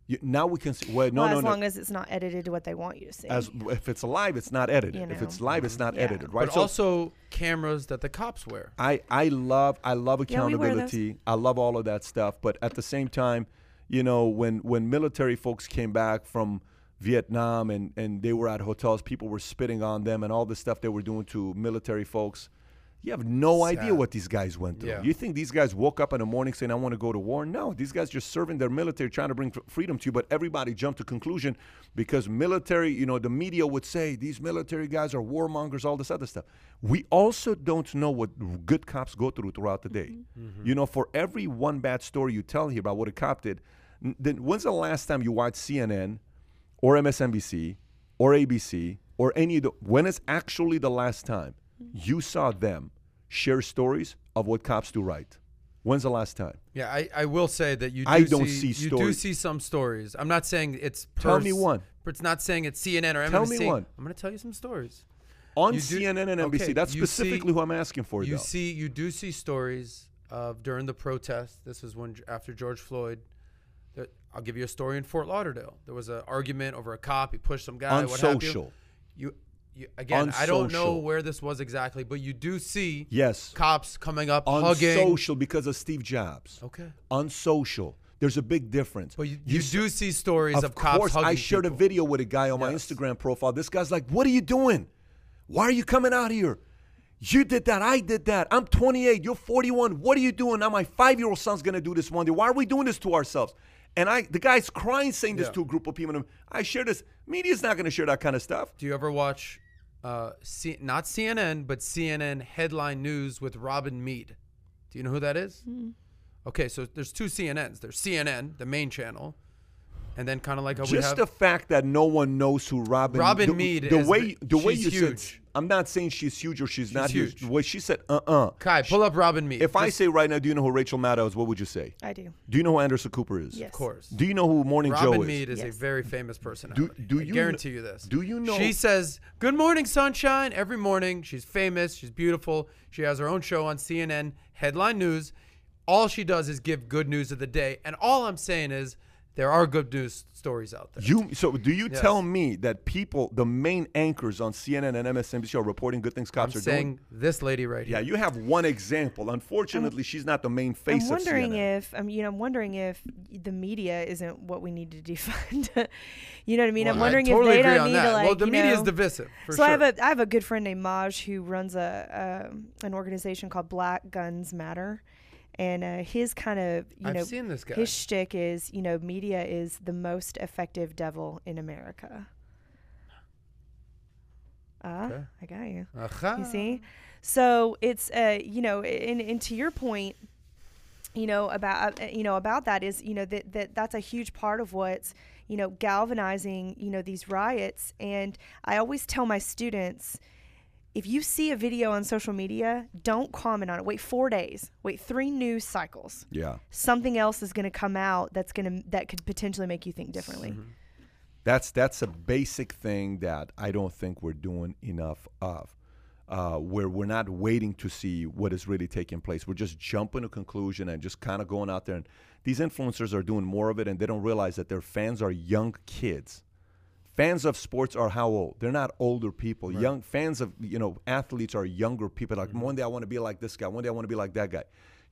You, now we can see. Well, no, well, no, as no. long as it's not edited to what they want you to see. as if it's live, it's not edited. You If it's live, it's not Yeah. edited, right? But So also cameras that the cops wear. I I love I love Yeah, we wear those. accountability. I love all of that stuff. But at the same time, you know, when when military folks came back from Vietnam and and they were at hotels, people were spitting on them and all the stuff they were doing to military folks. You have no idea what these guys went through. Yeah. You think these guys woke up in the morning saying, "I want to go to war"? No, these guys just serving their military, trying to bring freedom to you. But everybody jumped to conclusion because military, you know, the media would say these military guys are warmongers, all this other stuff. We also don't know what good cops go through throughout the day. Mm-hmm. Mm-hmm. You know, for every one bad story you tell here about what a cop did, then when's the last time you watched CNN or MSNBC or ABC or any of the when is actually the last time mm-hmm. you saw them share stories of what cops do right? When's the last time? Yeah, I, I will say that you do I don't see you do see some stories. I'm not saying it's per Tell me one. but It's not saying it's CNN or MSNBC. Tell me one. I'm going to tell you some stories. On do- CNN and NBC. okay, That's specifically see- who I'm asking for You though. see, you do see stories of during the protest. This was when after George Floyd. There, I'll give you a story in Fort Lauderdale. There was an argument over a cop. He pushed some guy. On what have you. social. You, you again. I don't know where this was exactly, but you do see Yes. cops coming up, On hugging. social because of Steve Jobs. Okay. On social. There's a big difference. But you, you, s- do see stories of, Of cops course, hugging I shared people. a video with a guy on my Instagram profile. This guy's like, "What are you doing? Why are you coming out here? You did that. I did that. I'm 28. You're 41. What are you doing? Now my five-year-old son's gonna do this one day. Why are we doing this to ourselves?" And I, the guy's crying saying this Yeah. to a group of people. and I share this. Media's not going to share that kind of stuff. Do you ever watch, uh, C- not CNN, but CNN headline news with Robin Meade? Do you know who that is? Okay, so there's two CNNs. There's CNN, the main channel, and then kind of like how we Just have. the fact that no one knows who Robin Robin the, Meade the is way the- the way you she's said. I'm not saying she's huge or she's, not huge. huge. The she said uh uh Kai, pull up Robin Meade. If I say right now, do you know who Rachel Maddow is? What would you say? I do. Do you know who Anderson Cooper is? Yes. of course. Do you know who Morning Joe is? Robin is? Meade is a very famous personality. do I you kn- guarantee you this? do you know- She says, "Good morning, sunshine." Every morning, she's famous. She's beautiful. She has her own show on CNN, headline news. All she does is give good news of the day, and all I'm saying is there are good news stories out there. You so do you Yes. tell me that people, the main anchors on CNN and MSNBC, are reporting good things cops I'm cops are saying doing? this lady right Yeah, here. Yeah, you have one example. Unfortunately, she's not the main face I'm wondering of CNN. if I'm, you know, I'm wondering if the media isn't what we need to defund. you know what I mean? I'm wondering I totally if they agree don't on need that. to like. well, the you media is know- divisive. For so sure. I have a I have a good friend named Maj who runs a um, an organization called Black Guns Matter, and uh, his kind of you I've know seen this guy. his shtick is you know media is the most effective devil in America. Ah, Okay. I got you. Aha. You see, so it's uh, you know, and, and to your point, you know about uh, you know about that is you know that, that that's a huge part of what's you know galvanizing you know these riots. And I always tell my students, if you see a video on social media, don't comment on it. Wait four days. Wait three news cycles. Yeah, Something else is going to come out that's going to that could potentially make you think differently. Mm-hmm. that's that's a basic thing that I don't think we're doing enough of. Uh, where we're not waiting to see what is really taking place. We're just jumping to conclusion and just kind of going out there. And these influencers are doing more of it, and they don't realize that their fans are young kids. Fans of sports are how old? They're not older people. Young fans of you know athletes are younger people. Like mm-hmm. one day I want to be like this guy. One day I want to be like that guy.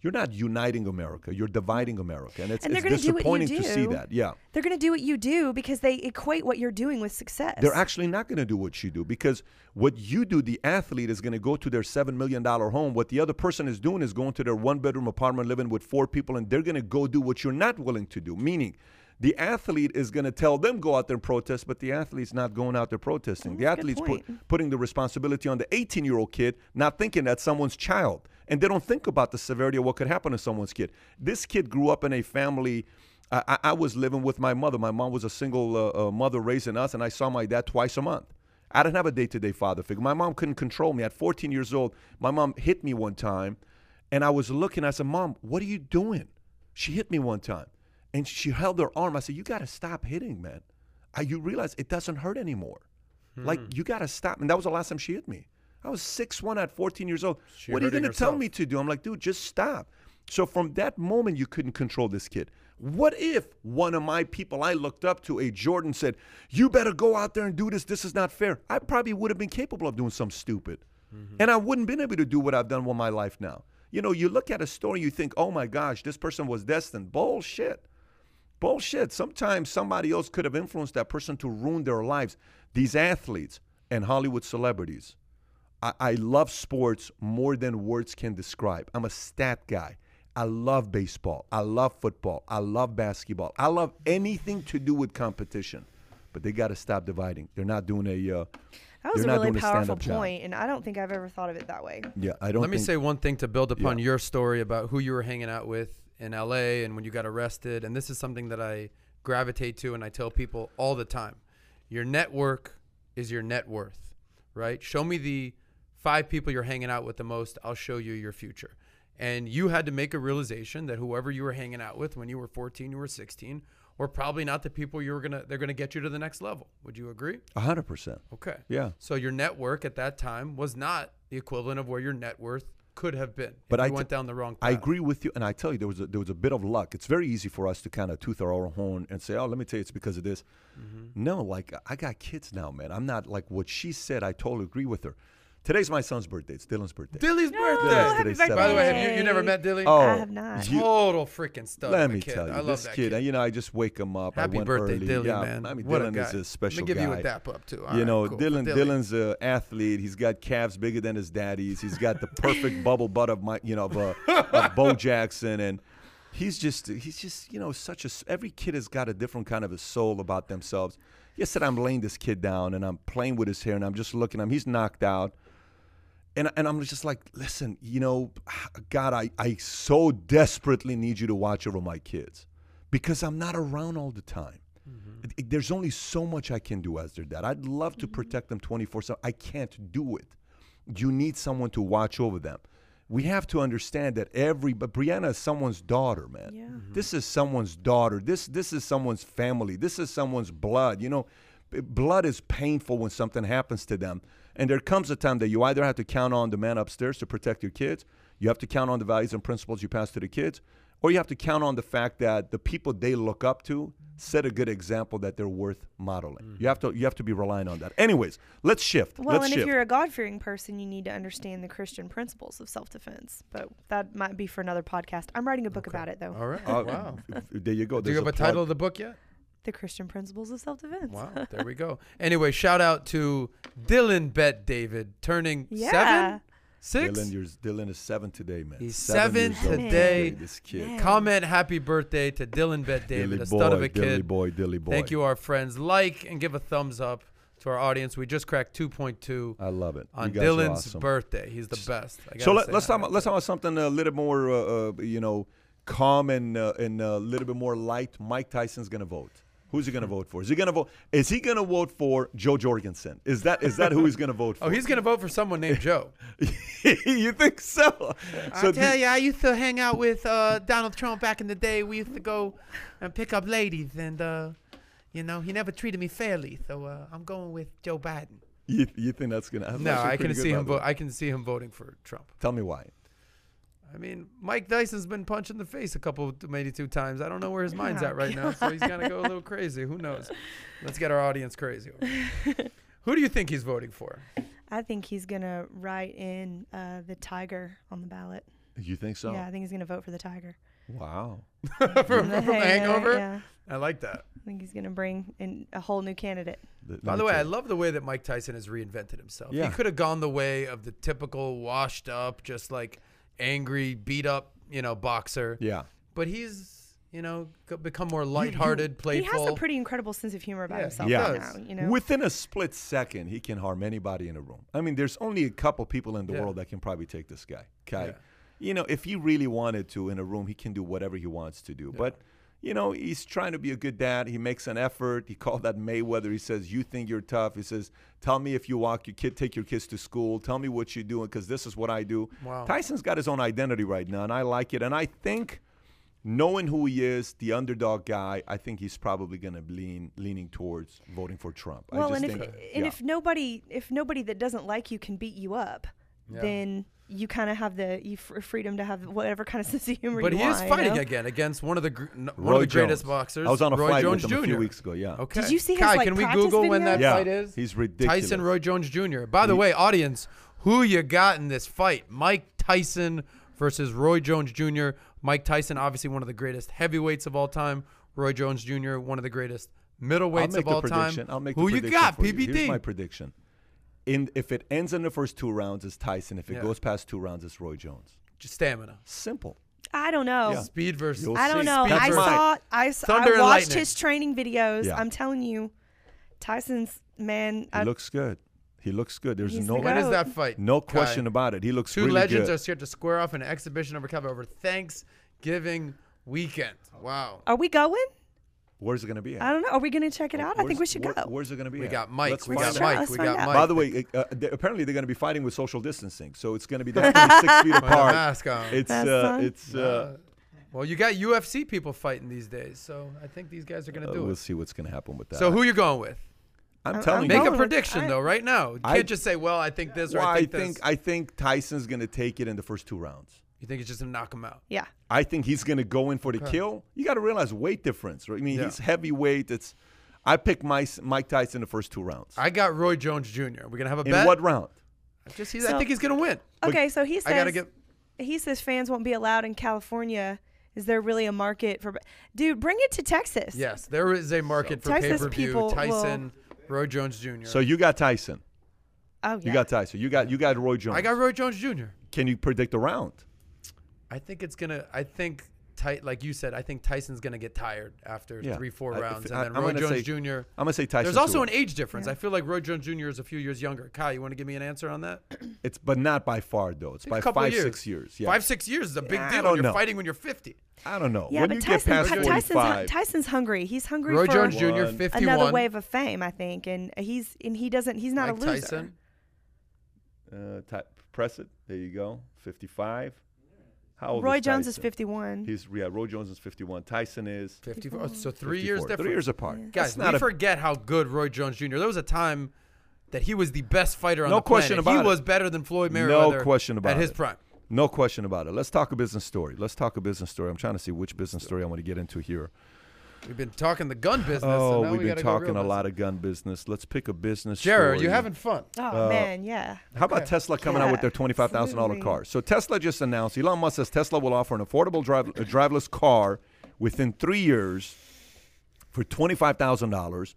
You're not uniting America. You're dividing America, and it's, And it's disappointing to see that. Yeah. They're going to do what you do because they equate what you're doing with success. They're actually not going to do what you do because what you do, the athlete is going to go to their $7 million home. What the other person is doing is going to their one bedroom apartment living with four people, and they're going to go do what you're not willing to do. Meaning, the athlete is going to tell them go out there and protest, but the athlete's not going out there protesting. the that's good athlete's put, putting the responsibility on the 18 year old kid, not thinking that's someone's child. And they don't think about the severity of what could happen to someone's kid. This kid grew up in a family. I, I- I was living with my mother. My mom was a single uh, uh, mother raising us, and I saw my dad twice a month. I didn't have a day to day father figure. My mom couldn't control me. At 14 years old, my mom hit me one time, and I was looking. I said, Mom, what are you doing? She hit me one time, and she held her arm. I said, You got to stop hitting, man. I, you realize it doesn't hurt anymore. Like, hmm. you got to stop. And that was the last time she hit me. I was 6'1 at 14 years old. She what are you going to tell me to do? I'm like, dude, just stop. So from that moment, you couldn't control this kid. What if one of my people I looked up to, a Jordan, said, You better go out there and do this. This is not fair. I probably would have been capable of doing something stupid. Mm-hmm. And I wouldn't been able to do what I've done with my life now. You know, you look at a story, you think, Oh my gosh, this person was destined. Bullshit. Bullshit. Sometimes somebody else could have influenced that person to ruin their lives. These athletes and Hollywood celebrities. I, I love sports more than words can describe. I'm a stat guy. I love baseball. I love football. I love basketball. I love anything to do with competition. But they got to stop dividing. They're not doing a. Uh, That was they're a really doing a powerful stand-up job. point, and I don't think I've ever thought of it that way. Yeah, I don't. Let me say one thing to build upon Yeah. your story about who you were hanging out with in LA and when you got arrested. And this is something that I gravitate to and I tell people all the time. Your network is your net worth, right? Show me the five people you're hanging out with the most, I'll show you your future. And you had to make a realization that whoever you were hanging out with when you were 14, you were 16, were probably not the people you were gonna they're gonna get you to the next level. Would you agree? Hundred percent. Okay. Yeah. So your network at that time was not the equivalent of where your net worth could have been. But I went down the wrong path. I agree with you, and I tell you, there was a, there was a bit of luck. It's very easy for us to kind of tooth our own horn and say, "Oh, let me tell you, it's because of this." Mm-hmm. No, like I got kids now, man. I'm not like what she said. I totally agree with her. Today's my son's birthday. It's Dylan's birthday. Dilly's No, birthday. happy happy birthday. birthday! By the way, have you, you never met Dilly? Oh, I have not. you- Total freaking stud. Let a me kid. tell you, I love this that kid, kid. You know, I just wake him up. Happy I went birthday, early. Dilly, yeah, man. I mean, what Dylan a guy. is a special Let me give guy. you a dap up too. All you right, know, cool. Dylan. Dilly. Dylan's an athlete. He's got calves bigger than his daddy's. He's got the perfect bubble butt of my, you know, of, uh, of Bo Jackson, and he's just he's just you know such a s- every kid has got a different kind of a soul about themselves. Yesterday I'm laying this kid down and I'm playing with his hair and I'm just looking at him. He's knocked out. And, and I'm just like, listen, you know, God, I, I so desperately need you to watch over my kids because I'm not around all the time. It- it- there's only so much I can do as their dad. I'd love to mm-hmm. protect them 24 7. I can't do it. You need someone to watch over them. We have to understand that every, but Brianna is someone's daughter, man. Yeah. Mm-hmm. This is someone's daughter. This this is someone's family. This is someone's blood. You know, blood is painful when something happens to them. And there comes a time that you either have to count on the man upstairs to protect your kids, you have to count on the values and principles you pass to the kids, or you have to count on the fact that the people they look up to set a good example that they're worth modeling. You have to you have to be relying on that. Anyways, let's shift. Well, let's and shift. if you're a God fearing person, you need to understand the Christian principles of self defense. But that might be for another podcast. I'm writing a book about it, though. All right. Uh, wow. there you go. Do you have a plug. title of the book yet? The Christian principles of self defense. Wow. There we go. Anyway, shout out to Dylan Bet David turning Yeah. seven, six. Dylan, you're, Dylan is seven today, man. He's seven, seven years old today. This kid. Man. Comment happy birthday to Dylan Bet David, Dilly a stud of boy, a Dilly boy, Dilly boy. Thank you, our friends. Like and give a thumbs up to our audience. We just cracked 2.2 I love it. on You guys are Dylan's awesome. birthday. He's the best. I So let, let's, talk. About, let's talk about something a little more, uh, uh, you know, calm and uh, and a little bit more light. Mike Tyson's going to vote. Who's he going to vote for? Is he going to vote? Is he going to vote for Jo Jorgensen? Is that is that who he's going to vote for? Oh, he's gonna vote for someone named Joe. you think so? so do- you, I used to hang out with uh, Donald Trump back in the day. We used to go and pick up ladies, and uh, you know, he never treated me fairly. So uh, I'm going with Joe Biden. you, you think that's going to? No, I can see him. Vo- I can see him voting for Trump. Tell me why. I mean, Mike Tyson's been punched in the face a couple, maybe two times. I don't know where his mind's at right now, so he's gonna go a little crazy. Who knows? Let's get our audience crazy. Who do you think he's voting for? I think he's going to write in uh, the tiger on the ballot. You think so? Yeah, I think he's going to vote for the tiger. Wow. from, from the Hangover. Yeah. I like that. I think he's going to bring in a whole new candidate. Let By the way, tell I love the way that Mike Tyson has reinvented himself. Yeah. He could have gone the way of the typical washed up, just like angry, beat up, you know, boxer. Yeah. But he's, you know, become more lighthearted, He playful. He has a pretty incredible sense of humor about Yeah, himself he right now. You know, Within a split second, he can harm anybody in a room. I mean, there's only a couple people in the Yeah. world that can probably take this guy. Okay. Yeah. You know, if he really wanted to in a room, he can do whatever he wants to do. But, you know, he's trying to be a good dad. He makes an effort. He called that Mayweather. He says, You think you're tough. He says, Tell me if you walk your kid, take your kids to school. Tell me what you're doing because this is what I do. Wow. Tyson's got his own identity right now, and I like it. And I think knowing who he is, the underdog guy, I think he's probably going to lean leaning towards voting for Trump. I well, just and if think, and yeah. if nobody if nobody that doesn't like you can beat you up, Yeah. then you kind of have the you f- freedom to have whatever kind of sense of humor but you he want. is you fighting know? again against one of the gr- n- one Roy of the greatest Jones. boxers. I was on a Roy flight Jones with him Jr. a few weeks ago. Yeah. Okay. Did you see his, Kai, like, can we practice Google when that? Yeah. fight is? He's ridiculous. Tyson Roy Jones Jr. By the He- way, audience, who you got in this fight? Mike Tyson versus Roy Jones Jr. Mike Tyson, obviously one of the greatest heavyweights of all time. Roy Jones Jr., one of the greatest middleweights of all prediction. time. I'll make who the you prediction got? for you. Here's my prediction. In if it ends in the first two rounds, it's Tyson. If it Yeah. goes past two rounds, it's Roy Jones. Just stamina. Simple. I don't know. Yeah. Speed versus. You'll I don't see. know. Speed I saw I, s- I Thunder and watched his training videos. Yeah. I'm telling you, Tyson's man. He I, looks good. He looks good. There's no the When is that fight? no Kai? question about it. He looks Two really legends good. are here to square off an exhibition over cover over Thanksgiving weekend. Wow. are we going? Where's it going to be at? I don't know. Are we going to check it out? I think we Where's- should where- go. Where's it going to be We at? got Mike. Let's we got out. Mike. Let's We find got out. Mike. By the way, it- uh, they, apparently they're going to be fighting with social distancing, so it's going to be definitely six feet With a apart. mask on. It's uh, it's uh, well, you got UFC people fighting these days, so I think these guys are going to uh, do we'll it. see what's going to happen with that. So who you going with? I'm I'm- telling I'm you, Make a prediction I- though, right now. You I- can't just say, "Well, I think this" or well, "I I think think this." I think Tyson's going to take it in the first two rounds. You think it's just gonna knock him out? Yeah. I think he's going to go in for the Okay. kill. You got to realize weight difference. Right? I mean, Yeah. he's heavyweight. It's I picked my, Mike Tyson the first two rounds. I got Roy Jones Jr. We're gonna have a in bet. what round? I just he's, I think he's gonna win. Okay, so he says I gotta get. he says fans won't be allowed in California. Is there really a market for? Dude, bring it to Texas. Yes, there is a market for Texas pay per view. people will- Tyson, Roy Jones Jr. So you got Tyson. Oh yeah. You got Tyson. You got you got Roy Jones. I got Roy Jones Jr. Can you predict the round? I think it's gonna. I think Ty- like you said, I think Tyson's gonna get tired after Yeah. three, four I- rounds, I- and then I'm Roy Jones say Jr. I'm gonna say Tyson. There's also an age difference. Yeah. I feel like Roy Jones Jr. is a few years younger. Kyle, you want to give me an answer on that? It's but not by far though. It's by five years. six years. Yeah. Five, six years is a big Yeah, deal. when you're know. fighting when you're 50. I don't know. Yeah, when but you Tyson, get past Ty- 45, Tyson's, Tyson's hungry. He's hungry Roy for Jones Jr. One. 51. another wave of fame, I think, and he's and he doesn't. He's not Mike a loser. Tyson. uh, Ty- press it. There you go. 55. How old Roy is Jones is Tyson? 51. He's yeah. Roy Jones is 51. Tyson is 54. So 54. three years different. Three years apart. Yeah. Guys, not we a- forget how good Roy Jones Jr. There was a time that he was the best fighter on the side. No the question planet. about he it. was better than Floyd Mayweather. No question about at his it. prime. No question about it. Let's talk a business story. Let's talk a business story. I'm trying to see which business story I want to get into here. We've been talking the gun business. oh, so now we've we been gotta talking a lot of gun business. Let's pick a business Jera, story. you having fun? oh uh, man, yeah. How about Tesla coming out with their twenty-five thousand dollar car? So Tesla just announced. Elon Musk says Tesla will offer an affordable drive, a driverless car within three years for twenty-five thousand dollars.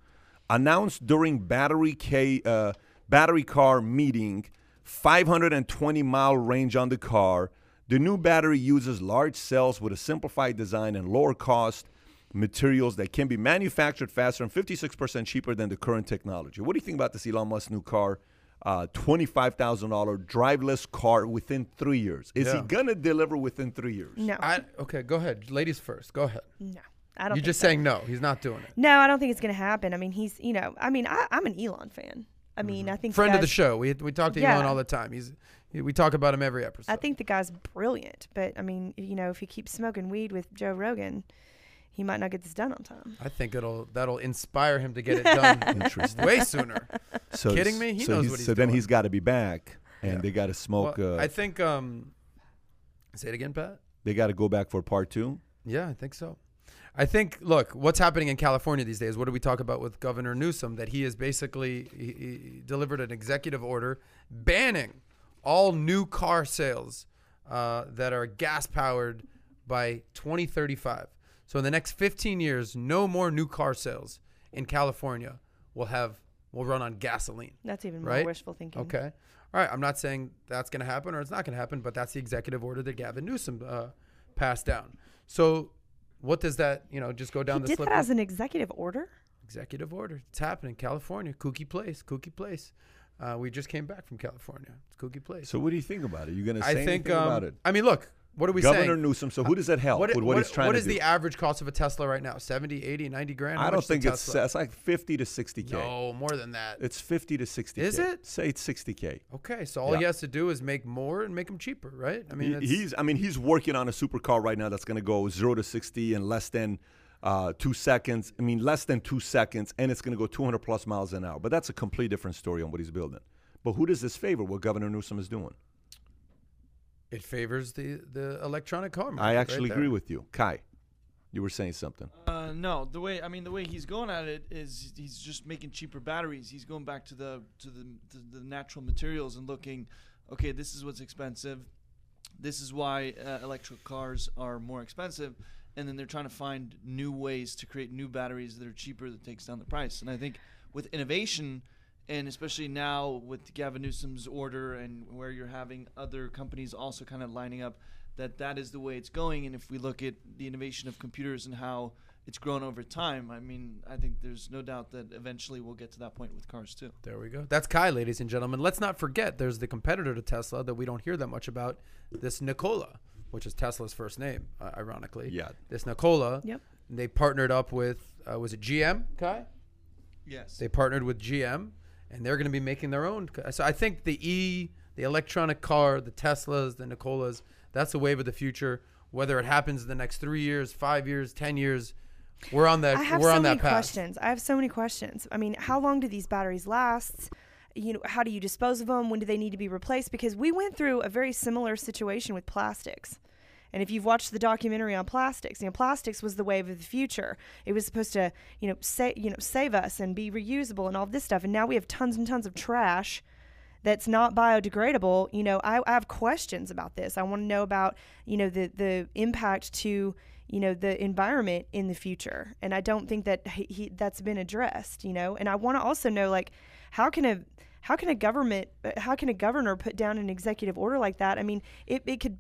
Announced during battery K uh, battery car meeting, five hundred and twenty mile range on the car. The new battery uses large cells with a simplified design and lower cost materials that can be manufactured faster and 56% cheaper than the current technology. What do you think about this Elon Musk new car? Uh, $25,000 driveless car within three years. Is he going to deliver within three years? No, I, okay, go ahead. Ladies first. Go ahead. no, I don't. You're think just so. saying no. He's not doing it. No, I don't think it's going to happen. I mean, he's, you know, I mean, I, I'm an Elon fan. I mean, I think Mm-hmm. Friend of the show. We we talk to Yeah. Elon all the time. He's he- we talk about him every episode. I think the guy's brilliant, but I mean, you know, if he keeps smoking weed with Joe Rogan, he might not get this done on time. I think it'll that'll inspire him to get it done way sooner. So, Kidding me? He so knows he's- what he's So then he's got to be back, and Yeah. they got to smoke. Well, uh, I think. Um, say it again, Pat. they got to go back for part two. Yeah, I think so. I think. Look, what's happening in California these days? What do we talk about with Governor Newsom? That he has basically he, he delivered an executive order banning all new car sales uh, that are gas powered by 2035. So in the next 15 years, no more new car sales in California will have will run on gasoline. That's even more Right? wishful thinking. Okay. All right. I'm not saying that's going to happen or it's not going to happen, but that's the executive order that Gavin Newsom uh, passed down. So, what does that, you know, just go down He the did slip? that as an executive order. executive order. It's happening. California, Kooky Place, Kooky Place. Uh, we just came back from California. It's Kooky Place. So what do you think about it? You going to say I think anything um, about it? I mean, look, what are we Governor saying? Governor Newsom. So who does that help What, with what, what- he's trying what is the average cost of a Tesla right now? 70, 80, 90 grand? How I don't think it's it's like 50 to 60k. No, more than that. It's 50 to 60k. Is it? Say it's 60k. Okay, so all he has to do is make more and make them cheaper, right? I mean, He- he's I mean he's working on a supercar right now that's going to go 0 to 60 in less than uh, 2 seconds. I mean less than 2 seconds and it's going to go 200 plus miles an hour. But that's a complete different story on what he's building. But who does this favor what Governor Newsom is doing? It favors the the electronic car. Market I actually there. agree with you. Kai, you were saying something. Uh, no, the way I mean the way he's going at it is he's just making cheaper batteries. He's going back to the to the to the natural materials and looking, okay, this is what's expensive. This is why uh, electric cars are more expensive, and then they're trying to find new ways to create new batteries that are cheaper that takes down the price. And I think with innovation, and especially now with Gavin Newsom's order and where you're having other companies also kind of lining up, that that is the way it's going. And if we look at the innovation of computers and how it's grown over time, I mean, I think there's no doubt that eventually we'll get to that point with cars too. There we go. That's Kai, ladies and gentlemen. Let's not forget there's the competitor to Tesla that we don't hear that much about. This Nikola, which is Tesla's first name, uh, ironically. Yeah. This Nikola. Yep. They partnered up with uh, was it GM? Kai. Yes. They partnered with GM, and they're going to be making their own. So I think the E, the electronic car, the Teslas, the Nikolas, that's the wave of the future. Whether it happens in the next three years, five years, ten years, we're on that. I have we're so on many that path. questions. I have so many questions. I mean, how long do these batteries last? You know, how do you dispose of them? When do they need to be replaced? Because we went through a very similar situation with plastics. And if you've watched the documentary on plastics, you know, plastics was the wave of the future. It was supposed to, you know, sa- you know, save us and be reusable and all this stuff. And now we have tons and tons of trash that's not biodegradable, you know, I, I have questions about this. I want to know about, you know, the the impact to, you know, the environment in the future. And I don't think that he, he that's been addressed, you know. And I want to also know like how can a how can a government uh, how can a governor put down an executive order like that? I mean, it, it could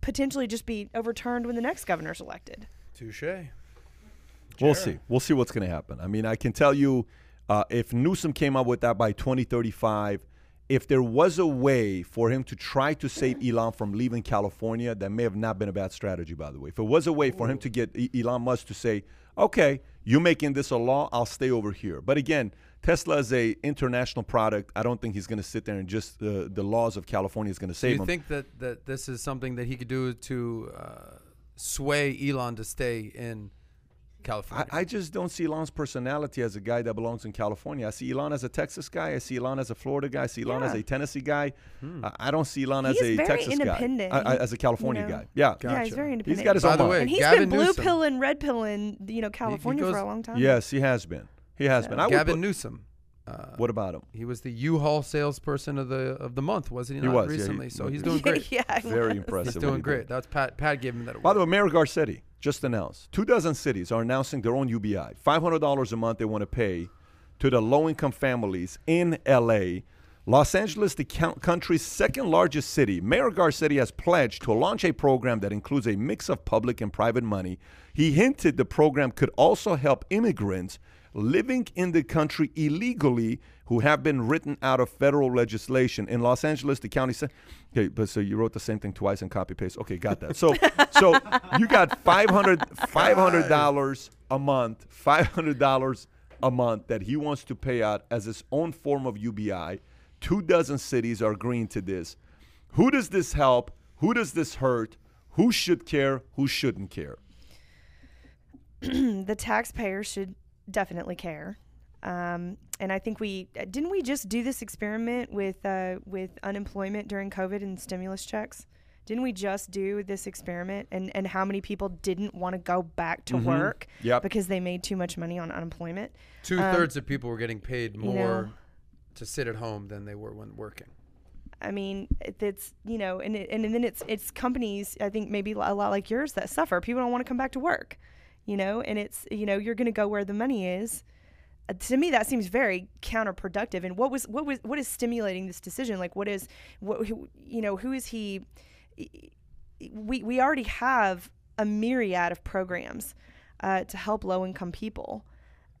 potentially just be overturned when the next governor's elected. Touche. We'll see. We'll see what's going to happen. I mean, I can tell you, uh, if Newsom came up with that by 2035, if there was a way for him to try to save Elon from leaving California, that may have not been a bad strategy, by the way. If it was a way for him to get Elon Musk to say, "Okay, you're making this a law, I'll stay over here," but again, Tesla is a international product. I don't think he's going to sit there and just uh, the laws of California is going to save him. Do you him. think that, that this is something that he could do to uh, sway Elon to stay in California? I, I just don't see Elon's personality as a guy that belongs in California. I see Elon as a Texas guy. I see Elon as a Florida guy. I see Elon as a Tennessee guy. Hmm. I, I don't see Elon as a very Texas independent. guy. I- I- He- as a California you know. guy. Yeah. Yeah, he's very independent. He's got his By own the mind. way, and he's Gavin been blue Newsom. pill and red pill in you know California for goes- a long time. Yes, he has been. He has been. I would Gavin put- Newsom. Uh, what about him? He was the U-Haul salesperson of the of the month, wasn't he? He not was, yeah, he- recently. so he's doing great. yeah, I Very was. impressive. He's doing great. did. That's Pat. Pat gave him that award. By the way, Mayor Garcetti just announced two dozen cities are announcing their own UBI. Five hundred dollars a month they want to pay to the low-income families in LA. Los Angeles, the country's second largest city, Mayor Garcetti has pledged to launch a program that includes a mix of public and private money. He hinted the program could also help immigrants living in the country illegally who have been written out of federal legislation. In Los Angeles, the county said, okay, but so you wrote the same thing twice and copy paste. Okay, got that. So so you got 500 $500 a month, $500 a month that he wants to pay out as his own form of UBI. Two dozen cities are agreeing to this. Who does this help? Who does this hurt? Who should care? Who shouldn't care? the taxpayers should definitely care. Um, and I think we didn't we just do this experiment with uh, with unemployment during COVID and stimulus checks. Didn't we just do this experiment and, and how many people didn't want to go back to work Yep. because they made too much money on unemployment? Two thirds of people were getting paid you more know- to sit at home than they were when working. I mean, it's you know, and it, and then it's it's companies. I think maybe a lot like yours that suffer. People don't want to come back to work, you know, and it's you know you're going to go where the money is. Uh, to me, that seems very counterproductive. And what was what was what is stimulating this decision? Like, what is what who, you know who is he? We we already have a myriad of programs uh, to help low income people.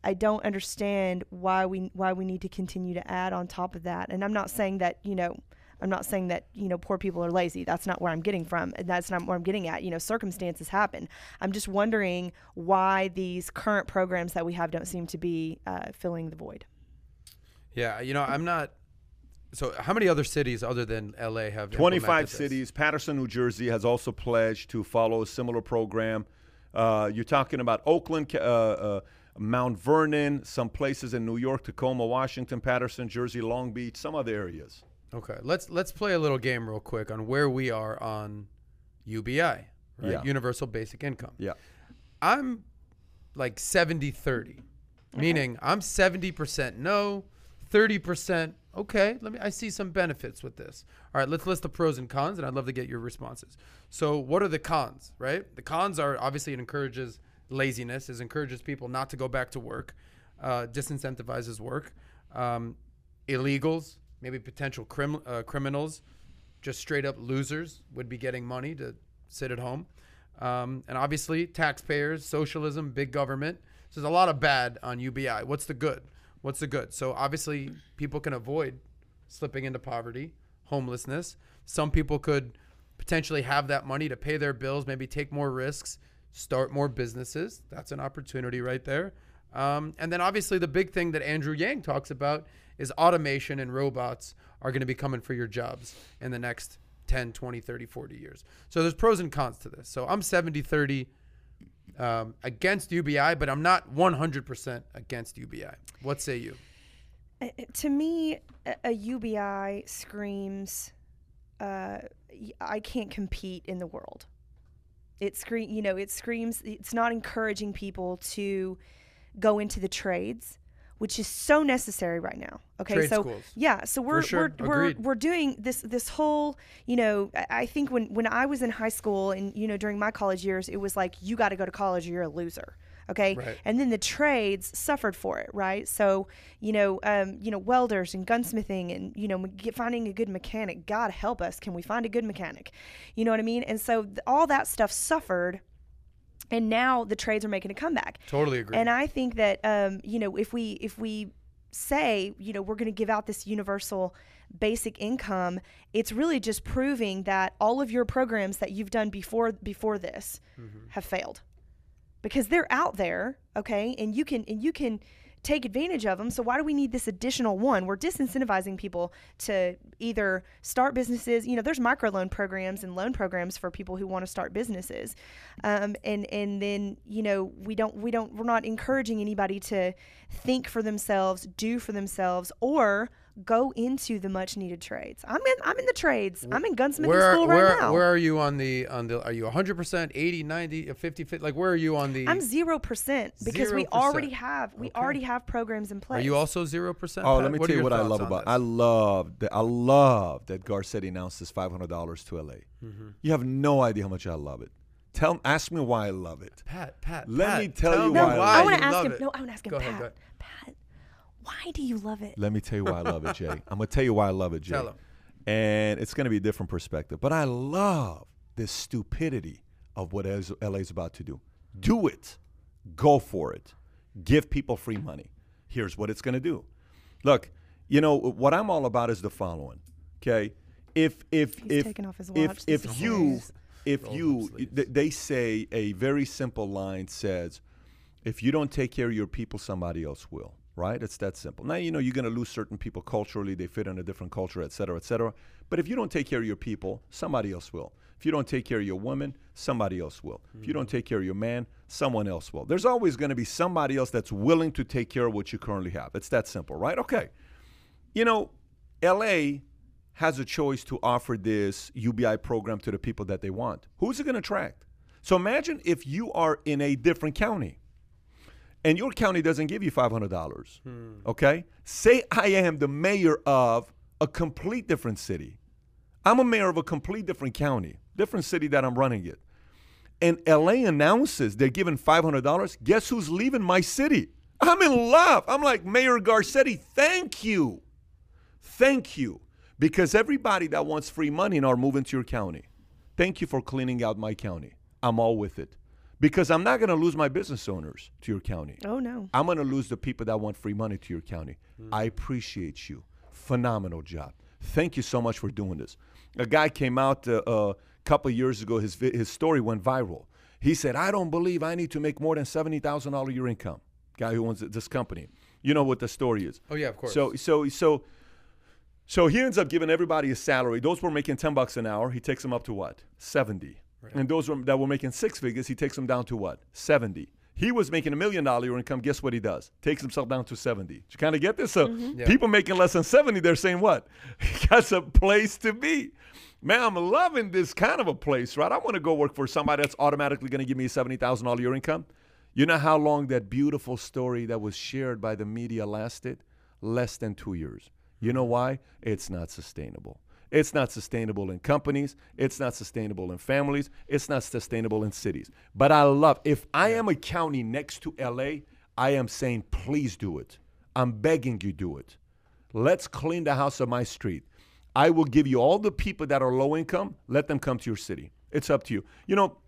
I don't understand why we why we need to continue to add on top of that. And I'm not saying that you know I'm not saying that you know poor people are lazy. That's not where I'm getting from. and That's not where I'm getting at. You know, circumstances happen. I'm just wondering why these current programs that we have don't seem to be uh, filling the void. Yeah, you know, I'm not. So, how many other cities other than LA have 25 implemented this? cities. Paterson, New Jersey has also pledged to follow a similar program. Uh, you're talking about Oakland, uh, uh, Mount Vernon, some places in New York, Tacoma, Washington, Paterson, Jersey, Long Beach, some other areas. Okay, let's let's play a little game real quick on where we are on UBI, right? Yeah. Universal Basic Income. Yeah. I'm like 70 30, meaning I'm 70% no, 30% okay. Let me I see some benefits with this. All right, let's list the pros and cons and I'd love to get your responses. So, what are the cons, right? The cons are obviously it encourages laziness, it encourages people not to go back to work, uh, disincentivizes work. Um, illegals, maybe potential crim- uh, criminals, just straight up losers would be getting money to sit at home. Um, and obviously, taxpayers, socialism, big government. So there's a lot of bad on UBI. What's the good? What's the good? So obviously, people can avoid slipping into poverty, homelessness. Some people could potentially have that money to pay their bills, maybe take more risks, start more businesses. That's an opportunity right there. Um, and then obviously, the big thing that Andrew Yang talks about is automation and robots are going to be coming for your jobs in the next 10, 20, 30, 40 years. So there's pros and cons to this. So I'm 70 30 um, against UBI, but I'm not 100% against UBI. What say you? Uh, to me, a, a UBI screams, uh, I can't compete in the world. It scream, you know, it screams. It's not encouraging people to go into the trades, which is so necessary right now. Okay, Trade so schools. yeah, so we're sure. we're, we're we're doing this this whole, you know, I- I think when when I was in high school and you know during my college years, it was like you got to go to college or you're a loser. Okay, Right. and then the trades suffered for it, right? So you know, um, you know, welders and gunsmithing, and you know, finding a good mechanic. God help us, can we find a good mechanic? You know what I mean? And so th- all that stuff suffered, and now the trades are making a comeback. Totally agree. And I think that um, you know if we if we say you know we're going to give out this universal basic income, it's really just proving that all of your programs that you've done before before this have failed because they're out there, okay, and you can and you can take advantage of them. So why do we need this additional one? We're disincentivizing people to either start businesses. You know, there's microloan programs and loan programs for people who want to start businesses, um, and and then you know we don't we don't we're not encouraging anybody to think for themselves, do for themselves, or go into the much needed trades. I'm in I'm in the trades. I'm in gunsmithing where, school where, right now. where are you on the on the are you 100% 80 90 50 50 like where are you on the I'm zero percent because we 0%. already have we Okay. already have programs in place. Are you also 0%? Oh, Pat? let me What tell you what I love about. this? I love that. I love that Garcetti announced this five hundred dollars to LA. Mm-hmm. You have no idea how much I love it. Tell, ask me why I love it. Pat, Pat. Let Pat, me tell you No, why I I want to ask him. it. No, I want to ask him. Go Pat, ahead, go ahead. Pat, why do you love it? Let me tell you why I love it, Jay. I'm gonna tell you why I love it, Jay. Tell him. And it's gonna be a different perspective. But I love this stupidity of what LA is about to do. Do it. Go for it. Give people free money. Here's what it's gonna do. Look, you know what I'm all about is the following. Okay, if if He's if taking off his if watch. This if you if Roll you th- they say a very simple line says if you don't take care of your people somebody else will right? It's that simple. Now you know you're going to lose certain people culturally they fit in a different culture et cetera et cetera. But if you don't take care of your people somebody else will. If you don't take care of your woman somebody else will. If you hmm. don't take care of your man someone else will. There's always going to be somebody else that's willing to take care of what you currently have. It's that simple right? Okay. You know, LA has a choice to offer this UBI program to the people that they want. Who's it going to attract? So imagine if you are in a different county and your county doesn't give you $500. Hmm. Okay? Say I am the mayor of a complete different city. I'm a mayor of a complete different county, different city that I'm running it. And LA announces they're giving $500. Guess who's leaving my city? I'm in love. I'm like, Mayor Garcetti, thank you. Thank you. Because everybody that wants free money are moving to your county. Thank you for cleaning out my county. I'm all with it. Because I'm not going to lose my business owners to your county. Oh no. I'm going to lose the people that want free money to your county. I appreciate you. Phenomenal job. Thank you so much for doing this. A guy came out uh, a couple years ago. His vi- his story went viral. He said, "I don't believe I need to make more than seventy thousand dollars a year income." Guy who owns this company. You know what the story is. Oh, yeah, of course. So so so so he ends up giving everybody a salary. Those were making ten bucks an hour. He takes them up to what? Seventy. And those were, that were making six figures, he takes them down to what? Seventy. He was making a million dollar year income. Guess what he does? Takes himself down to seventy. Did you kind of get this? So mm-hmm. Yeah. people making less than seventy, they're saying what? That's a place to be. Man, I'm loving this kind of a place, right? I want to go work for somebody that's automatically going to give me a seventy thousand dollar year income. You know how long that beautiful story that was shared by the media lasted? Less than two years. You know mm-hmm. why? It's not sustainable. It's not sustainable in companies. It's not sustainable in families. It's not sustainable in cities. But I love, if I am a county next to LA, I am saying, please do it. I'm begging you, do it. Let's clean the house of my street. I will give you all the people that are low income, let them come to your city. It's up to you. You know,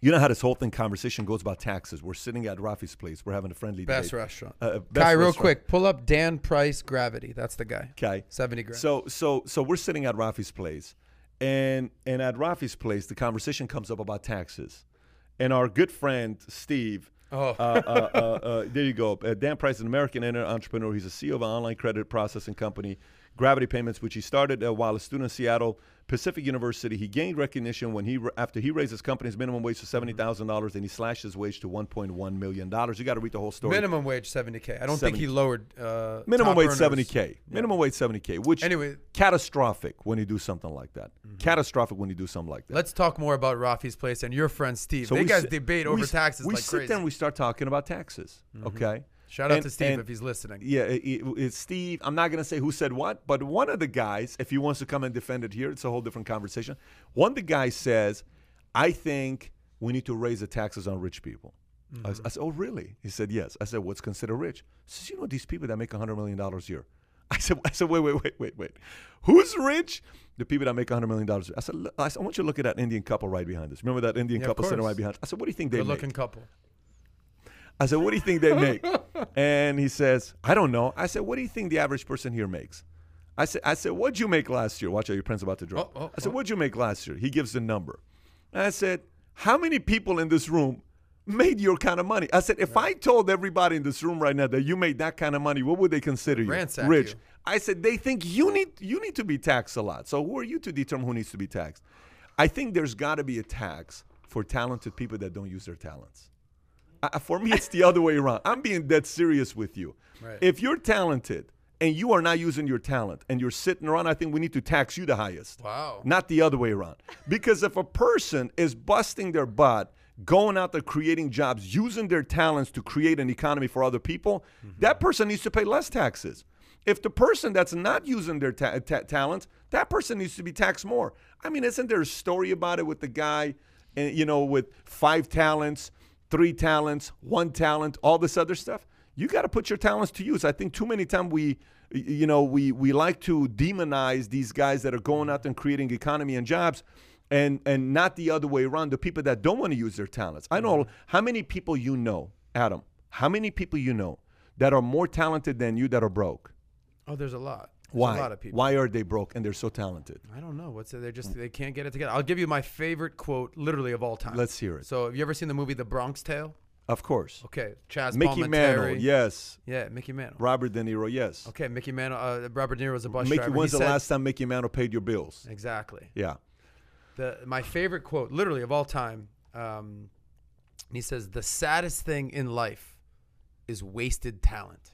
you know how this whole thing conversation goes about taxes. We're sitting at Rafi's place. We're having a friendly Best debate. restaurant. Uh, uh, best Kai, real restaurant. quick, pull up Dan Price Gravity. That's the guy. Okay. 70 grand. So so so we're sitting at Rafi's place, and and at Rafi's place, the conversation comes up about taxes, and our good friend Steve. Oh. uh, uh, uh, uh, there you go. Uh, Dan Price is an American entrepreneur. He's a CEO of an online credit processing company, Gravity Payments, which he started uh, while a student in Seattle Pacific University. He gained recognition when he after he raised his company's minimum wage to seventy thousand dollars, and he slashed his wage to one point one million dollars. You got to read the whole story. Minimum wage 70K. I don't think he lowered uh, Minimum wage seventy k. Minimum wage seventy k. Which Anyway. catastrophic when you do something like that. Catastrophic when you do something like that. Let's talk more about Rafi's place and your friend Steve. So they guys debate over s- taxes We like sit crazy. Mm-hmm. there and we start talking about taxes. Okay. Shout out And- to Steve and- if he's listening. Yeah, it, it- it's Steve. I'm not going to say who said what, but one of the guys, if he wants to come and defend it here, it's a whole different conversation. One of the guys says, I think we need to raise the taxes on rich people. I mm-hmm. said, oh, really? He said, yes. I said, what's considered rich? He says, you know these people that make $100 million a year. I said, I said, wait, wait, wait, wait, wait. Who's rich? The people that make $100 million a year. I said, I said, I want you to look at that Indian couple right behind us. Remember that Indian Yeah, couple sitting right behind us? I said, what do you think they Good looking couple. I said, what do you think they make? and he says, I don't know. I said, what do you think the average person here makes? I said, I said, what'd you make last year? Watch out, your pen's about to drop. Oh, oh, I said, oh. what'd you make last year? He gives the number. And I said, how many people in this room made your kind of money? I said, if I told everybody in this room right now that you made that kind of money, what would they consider you? Ransack Rich. you. I said, they think you need you need to be taxed a lot. So who are you to determine who needs to be taxed? I think there's got to be a tax for talented people that don't use their talents. I, for me, it's the other way around. I'm being dead serious with you. Right. If you're talented and you are not using your talent and you're sitting around, I think we need to tax you the highest. Wow. Not the other way around. Because if a person is busting their butt, going out there creating jobs, using their talents to create an economy for other people, that person needs to pay less taxes. If the person that's not using their ta- ta- talents, that person needs to be taxed more. I mean, isn't there a story about it with the guy, uh, you know, with five talents, three talents, one talent, all this other stuff? You got to put your talents to use. I think too many times we, you know, we we like to demonize these guys that are going out and creating economy and jobs. And, and not the other way around, the people that don't want to use their talents. I know mm-hmm. how many people you know, Adam, how many people you know that are more talented than you that are broke? Oh, there's a lot. There's Why? A lot of people. Why are they broke and they're so talented? I don't know. What's it? They're just they can't get it together. I'll give you my favorite quote, literally of all time. Let's hear it. So, have you ever seen the movie The Bronx Tale? Of course. Okay, Chaz Mickey Mantle, yes. Yeah, Mickey Mantle. Robert De Niro, yes. Okay, Mickey Mantle. Uh, Robert De Niro's a bus Mickey, driver. He when's the said- last time Mickey Mantle paid your bills? Exactly. Yeah. The my favorite quote, literally of all time. Um, he says, "The saddest thing in life is wasted talent."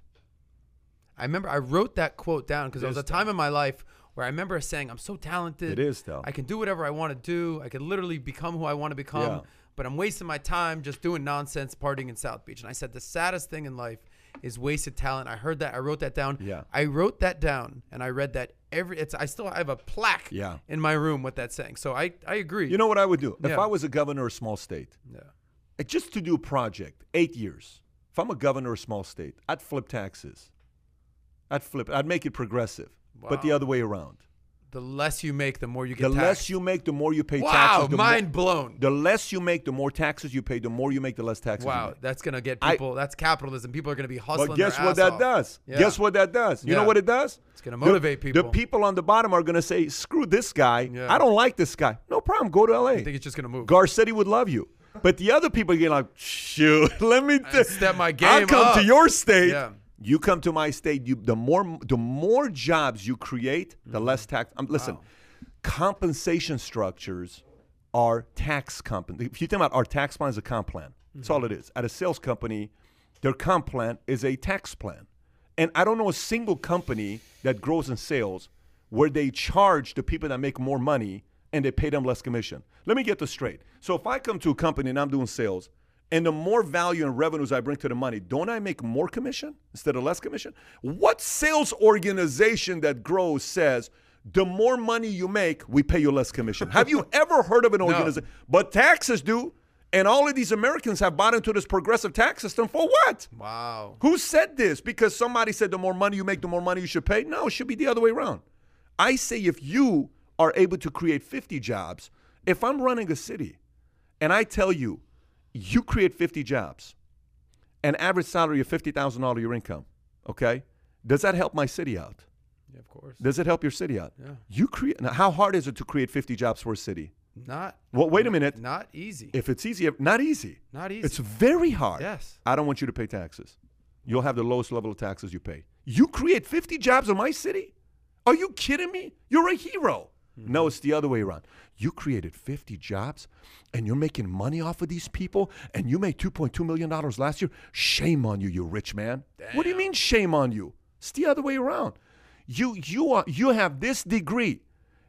I remember I wrote that quote down because there was a time in my life where I remember saying, "I'm so talented. It is, though. I can do whatever I want to do. I can literally become who I want to become." Yeah. But I'm wasting my time just doing nonsense, partying in South Beach. And I said, the saddest thing in life is wasted talent. I heard that. I wrote that down. Yeah. I wrote that down, and I read that every. It's. I still have a plaque. Yeah. In my room with that saying. So I. I agree. You know what I would do? If Yeah. I was a governor of a small state, Yeah. just to do a project, eight years. If I'm a governor of a small state, I'd flip taxes. I'd flip it. I'd make it progressive, but the other way around. The less you make, the more you get. The less you make, the more you pay Wow, taxes. The mind more, blown. The less you make, the more taxes you pay. The more you make, the less taxes. you Wow, that's gonna get I- people. that's capitalism. People are gonna be hustling. But guess what that off. does? Yeah. Guess what that does? You know what it does? It's gonna motivate The people. The people on the bottom are going to say, "Screw this guy. Yeah. I don't like this guy. No problem. Go to LA." I think it's just gonna move. Garcetti would love you. But the other people are getting like, shoot, let me t- step my game. I'll come to your state. You come to my state. You the more the more jobs you create, the less tax. Um, listen, Mm-hmm. Wow. compensation structures are tax comp. If you think about our tax plan is a comp plan, that's all it Mm-hmm. At a sales company, their comp plan is a tax plan, and I don't know a single company that grows in sales where they charge the people that make more money and they pay them less commission. Let me get this straight. So if I come to a company and I'm doing sales, and the more value and revenues I bring to the money, don't I make more commission instead of less commission? What sales organization that grows says the more money you make, we pay you less commission? Have you ever heard of an organization? But taxes do. And all of these Americans have bought into this progressive tax system for what? Wow. Who said this? Because somebody said the more money you make, the more money you should pay? No, it should be the other way around. I say if you are able to create 50 jobs, if I'm running a city and I tell you, you create 50 jobs, an average salary of $50,000 your income, okay? Does that help my city out? Yeah, of course. Does it help your city out? Yeah. You create, now how hard is it to create 50 jobs for a city? Not. Well, wait a minute. Not easy. If it's easy, not easy. Not easy. It's very hard. Yes. I don't want you to pay taxes. You'll have the lowest level of taxes you pay. You create 50 jobs in my city? Are you kidding me? You're a hero. No, it's the other way around. You created 50 jobs and you're making money off of these people and you made $2.2 million last year. Shame on you, you rich man. What do you mean shame on you? It's the other way around. You you are you have this degree.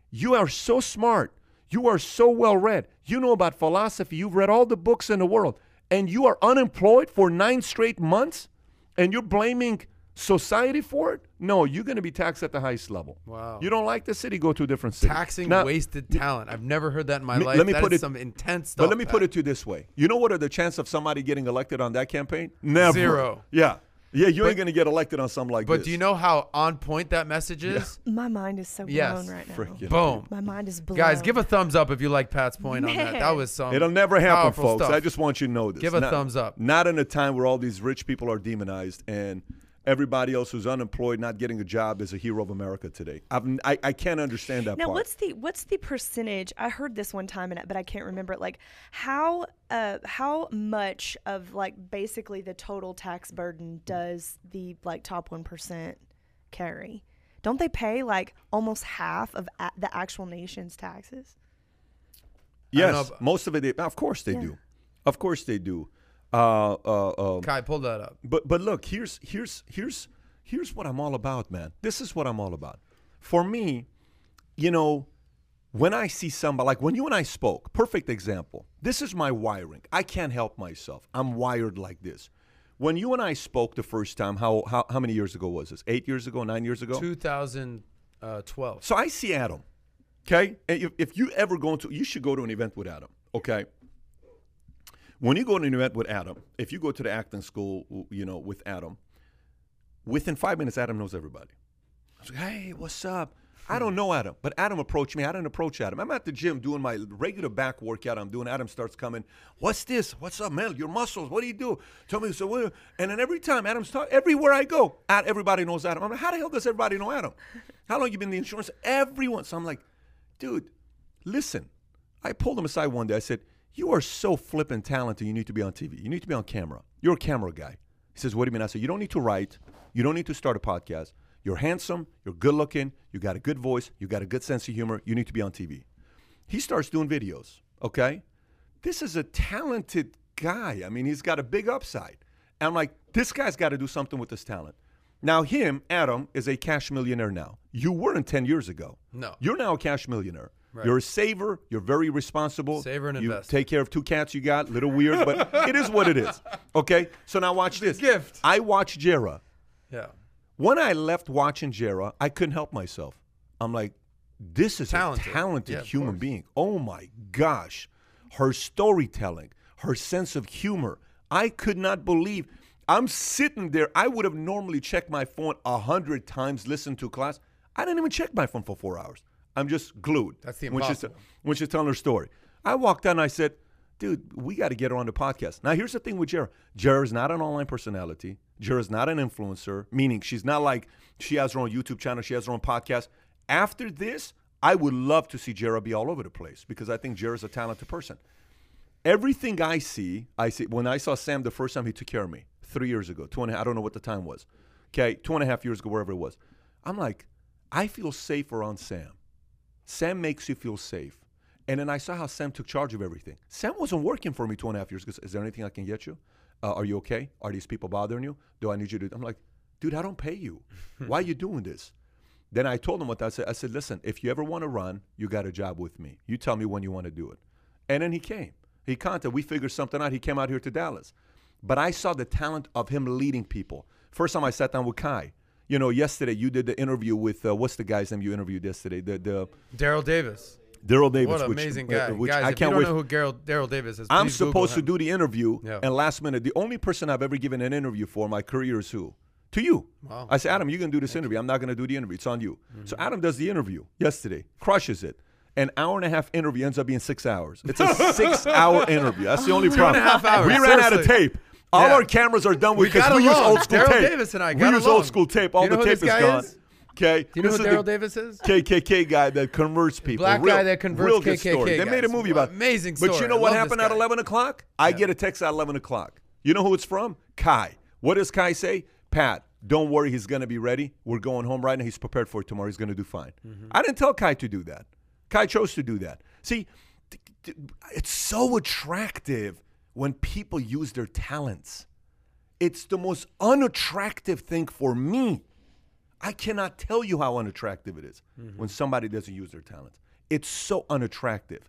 You are so smart. You are so well read. You know about philosophy. You've read all the books in the world. And you are unemployed for nine straight months? And you're blaming Society for it? No, you're going to be taxed at the highest level. Wow. You don't like the city? Go to a different city. Taxing Now- wasted talent. I've never heard that in my Me- life. let me That put is it- some intense stuff. But let me put it to you this way. You know what are the chances of somebody getting elected on that campaign? Never. Zero. Yeah. Yeah, you But- ain't going to get elected on something like But this. But do you know how on point that message is? My mind is so blown Yes. right now. Freaking- Boom. My mind is blown. Guys, give a thumbs up if you like Pat's point on that. That was some. It'll never happen, folks. stuff. I just want you to know this. Give a Not- thumbs up. Not in a time where all these rich people are demonized and everybody else who's unemployed, not getting a job, is a hero of America today. I've, n- I, I can't understand that Now, part. what's the what's the percentage? I heard this one time, and but I can't remember it. Like, how uh how much of like basically the total tax burden does the like top one percent carry? Don't they pay like almost half of a- the actual nation's taxes? Yes, most of it. They, of course they Yeah. do. Of course they do. Uh, uh, uh, Kai, pull that up. But but look, here's here's here's here's what I'm all about, man. This is what I'm all about. For me, you know, when I see somebody like when you and I spoke, perfect example. This is my wiring. I can't help myself. I'm wired like this. When you and I spoke the first time, how how, how many years ago was this? Eight years ago? Nine years ago? 2012. So I see Adam. Okay, and if, if you ever go to, you should go to an event with Adam. Okay. When you go to event with Adam, if you go to the acting school, you know, with Adam, within five minutes, Adam knows everybody. I was like, hey, what's up? I don't know Adam, but Adam approached me. I didn't approach Adam. I'm at the gym doing my regular back workout. I'm doing. Adam starts coming. What's this? What's up, man? Your muscles. What do you do? Tell me. So, what? and then every time Adam's talking, everywhere I go, everybody knows Adam. I'm like, how the hell does everybody know Adam? How long you been in the insurance? Everyone. So I'm like, dude, listen. I pulled him aside one day. I said, you are so flippin' talented. You need to be on TV. You need to be on camera. You're a camera guy. He says, what do you mean? I said, you don't need to write. You don't need to start a podcast. You're handsome. You're good looking. You got a good voice. You got a good sense of humor. You need to be on TV. He starts doing videos. Okay. This is a talented guy. I mean, he's got a big upside. And I'm like, this guy's got to do something with this talent. Now, him, Adam, is a cash millionaire now. You weren't 10 years ago. No. You're now a cash millionaire. Right. You're a saver. You're very responsible. Saver and you investor. take care of two cats you got. Little weird, but it is what it is. Okay. So now watch this. gift. I watch Jera. Yeah. When I left watching Jera, I couldn't help myself. I'm like, this is Talented. a talented Yeah, human being. Oh my gosh. Her storytelling, her sense of humor. I could not believe. I'm sitting there. I would have normally checked my phone a hundred times, listened to class. I didn't even check my phone for four hours. I'm just glued. That's the when she's, impossible. when she's telling her story. I walked down and I said, dude, we got to get her on the podcast. Now, here's the thing with Jera. Jera is not an online personality. Jera is not an influencer, meaning she's not like she has her own YouTube channel, she has her own podcast. After this, I would love to see Jera be all over the place because I think Jera's a talented person. Everything I see, I see. When I saw Sam the first time, he took care of me three years ago, two and a half, I don't know what the time was. Okay, two and a half years ago, wherever it was. I'm like, I feel safe around Sam. Sam makes you feel safe. And then I saw how Sam took charge of everything. Sam wasn't working for me two and a half years ago. Is there anything I can get you? Uh, are you okay? Are these people bothering you? Do I need you to? I'm like, dude, I don't pay you. Why are you doing this? Then I told him what I said. I said, listen, if you ever want to run, you got a job with me. You tell me when you want to do it. And then he came. He contacted. We figured something out. He came out here to Dallas. But I saw the talent of him leading people. First time I sat down with Kai. You know, yesterday you did the interview with uh, what's the guy's name you interviewed yesterday? The the Daryl Davis. Daryl Davis. What an which, amazing uh, guy. which Guys, I can't you wait. don't know who Daryl, Davis is, I'm supposed to do the interview, Yeah. and last minute, the only person I've ever given an interview for my career is who? To you. Wow. I said, Adam, you're going to do this interview. I'm not going to do the interview. It's on you. So Adam does the interview yesterday, crushes it. An hour and a half interview ends up being six hours. It's a six hour interview. That's the only problem. a half hours, We ran out of tape. All Yeah. our cameras are done with because got we use old school Daryl tape. Davis and I we use along. old school tape. All you know the tape is gone. is? Okay. Do you know This who Daryl Davis is? KKK guy that converts people. Black Real- guy that converts real KKK story. They made a movie about Amazing Story. But you know I what happened at 11 o'clock? I get a text at 11 o'clock. You know who it's from? Kai. What does Kai say? Pat, don't worry. He's going to be ready. We're going home right now. He's prepared for it tomorrow. He's going to do fine. Mm-hmm. I didn't tell Kai to do that. Kai chose to do that. See, it's so attractive when people use their talents. It's the most unattractive thing for me. I cannot tell you how unattractive it is mm-hmm. when somebody doesn't use their talents. It's so unattractive.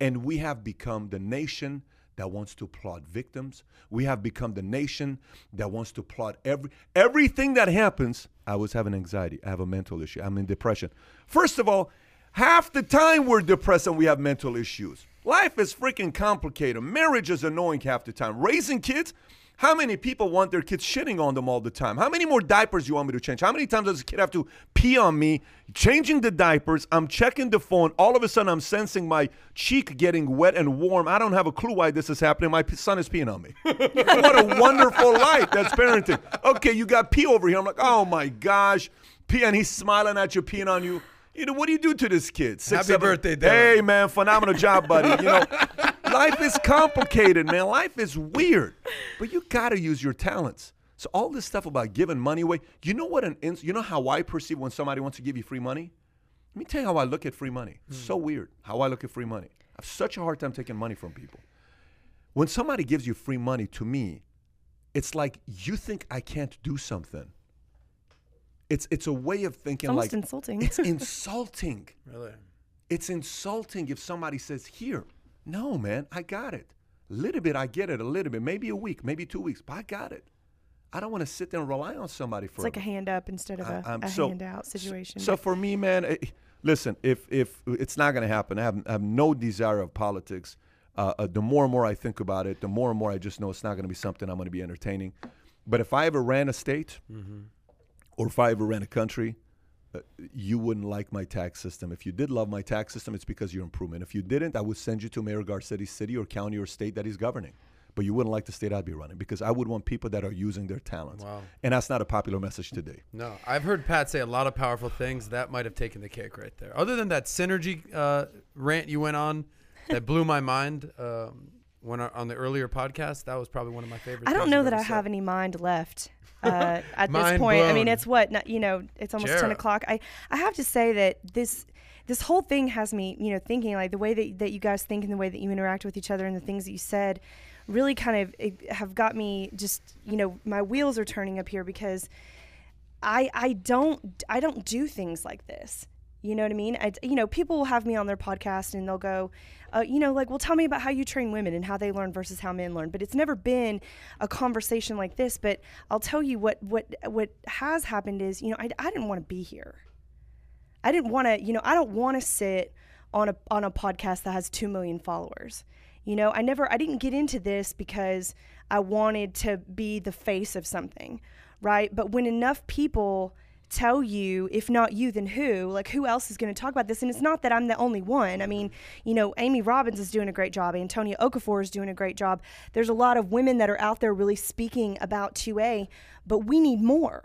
And we have become the nation that wants to applaud victims. We have become the nation that wants to applaud every everything that happens. I was having anxiety. I have a mental issue. I'm in depression. First of all, half the time we're depressed and we have mental issues. Life is freaking complicated. Marriage is annoying half the time. Raising kids, how many people want their kids shitting on them all the time? How many more diapers you want me to change? How many times does a kid have to pee on me? Changing the diapers, I'm checking the phone. All of a sudden, I'm sensing my cheek getting wet and warm. I don't have a clue why this is happening. My son is peeing on me. what a wonderful life. That's parenting. Okay, you got pee over here. I'm like, oh my gosh. Pee, and he's smiling at you, peeing on you. You know, what do you do to this kid? Happy birthday, Dylan. Hey, man, phenomenal job, buddy. You know, life is complicated, man. Life is weird, but you got to use your talents. So all this stuff about giving money away, you know what an ins- you know how I perceive when somebody wants to give you free money? Let me tell you how I look at free money. It's hmm. so weird how I look at free money. I have such a hard time taking money from people. When somebody gives you free money to me, it's like you think I can't do something. It's it's a way of thinking almost like insulting. it's insulting. Really? It's insulting if somebody says, Here, no, man, I got it. A little bit, I get it, a little bit, maybe a week, maybe two weeks, but I got it. I don't want to sit there and rely on somebody for it. It's like a hand up instead of I- a, I'm a so- handout situation. So but- for me, man, eh, listen, if if it's not going to happen, I have, I have no desire of politics. Uh, uh, the more and more I think about it, the more and more I just know it's not going to be something I'm going to be entertaining. But if I ever ran a state, or if I ever ran a country, uh, you wouldn't like my tax system. If you did love my tax system, it's because you're improvement. If you didn't, I would send you to Mayor Garcetti's city or county or state that he's governing. But you wouldn't like the state I'd be running because I would want people that are using their talents. Wow. And that's not a popular message today. No, I've heard Pat say a lot of powerful things. That might have taken the cake right there. Other than that synergy uh, rant you went on, that blew my mind. Um, when I- on the earlier podcast, that was probably one of my favorite. I don't know that I said. have any mind left uh, at this point. I mean, it's what not- you know. It's almost ten o'clock. I I have to say that this this whole thing has me you know thinking like the way that that you guys think and the way that you interact with each other and the things that you said really kind of have got me just you know my wheels are turning up here because I I don't I don't do things like this. You know what I mean? I, you know, people will have me on their podcast and they'll go, uh, you know, like, well, tell me about how you train women and how they learn versus how men learn. But it's never been a conversation like this. But I'll tell you what what what has happened is, you know, I, I didn't want to be here. I didn't want to, you know, I don't want to sit on a on a podcast that has two million followers. You know, I never, I didn't get into this because I wanted to be the face of something, right? But when enough people tell you, if not you, then who? Like, who else is going to talk about this? And it's not that I'm the only one. I mean, you know, Amy Robbins is doing a great job. Antonia Okafor is doing a great job. There's a lot of women that are out there really speaking about 2A, but we need more.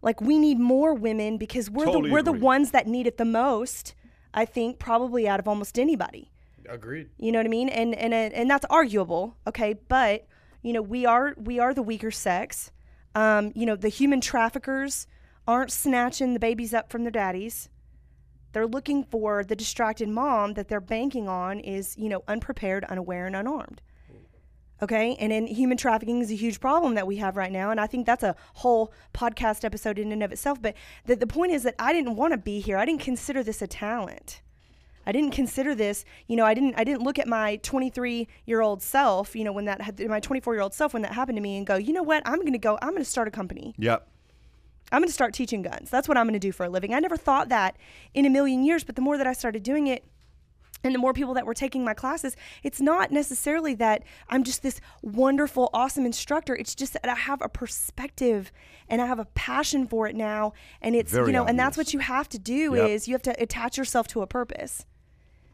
Like, we need more women because we're Totally the we're the ones that need it the most. I think probably out of almost anybody. Agreed. You know what I mean? And and and that's arguable, okay? But you know, we are we are the weaker sex. Um, you know, the human traffickers aren't snatching the babies up from their daddies. They're looking for the distracted mom that they're banking on is, you know, unprepared, unaware, and unarmed. Okay, and then human trafficking is a huge problem that we have right now, and I think that's a whole podcast episode in and of itself. But the, the point is that I didn't want to be here. I didn't consider this a talent. I didn't consider this, you know, I didn't I didn't look at my 23 year old self, you know, when that had my 24 year old self when that happened to me and go, you know what, I'm going to go, I'm going to start a company. Yep. I'm going to start teaching guns. That's what I'm going to do for a living. I never thought that in a million years, but the more that I started doing it, and the more people that were taking my classes, it's not necessarily that I'm just this wonderful, awesome instructor. It's just that I have a perspective and I have a passion for it now. And it's, Very you know, and that's what you have to do Yep. is you have to attach yourself to a purpose.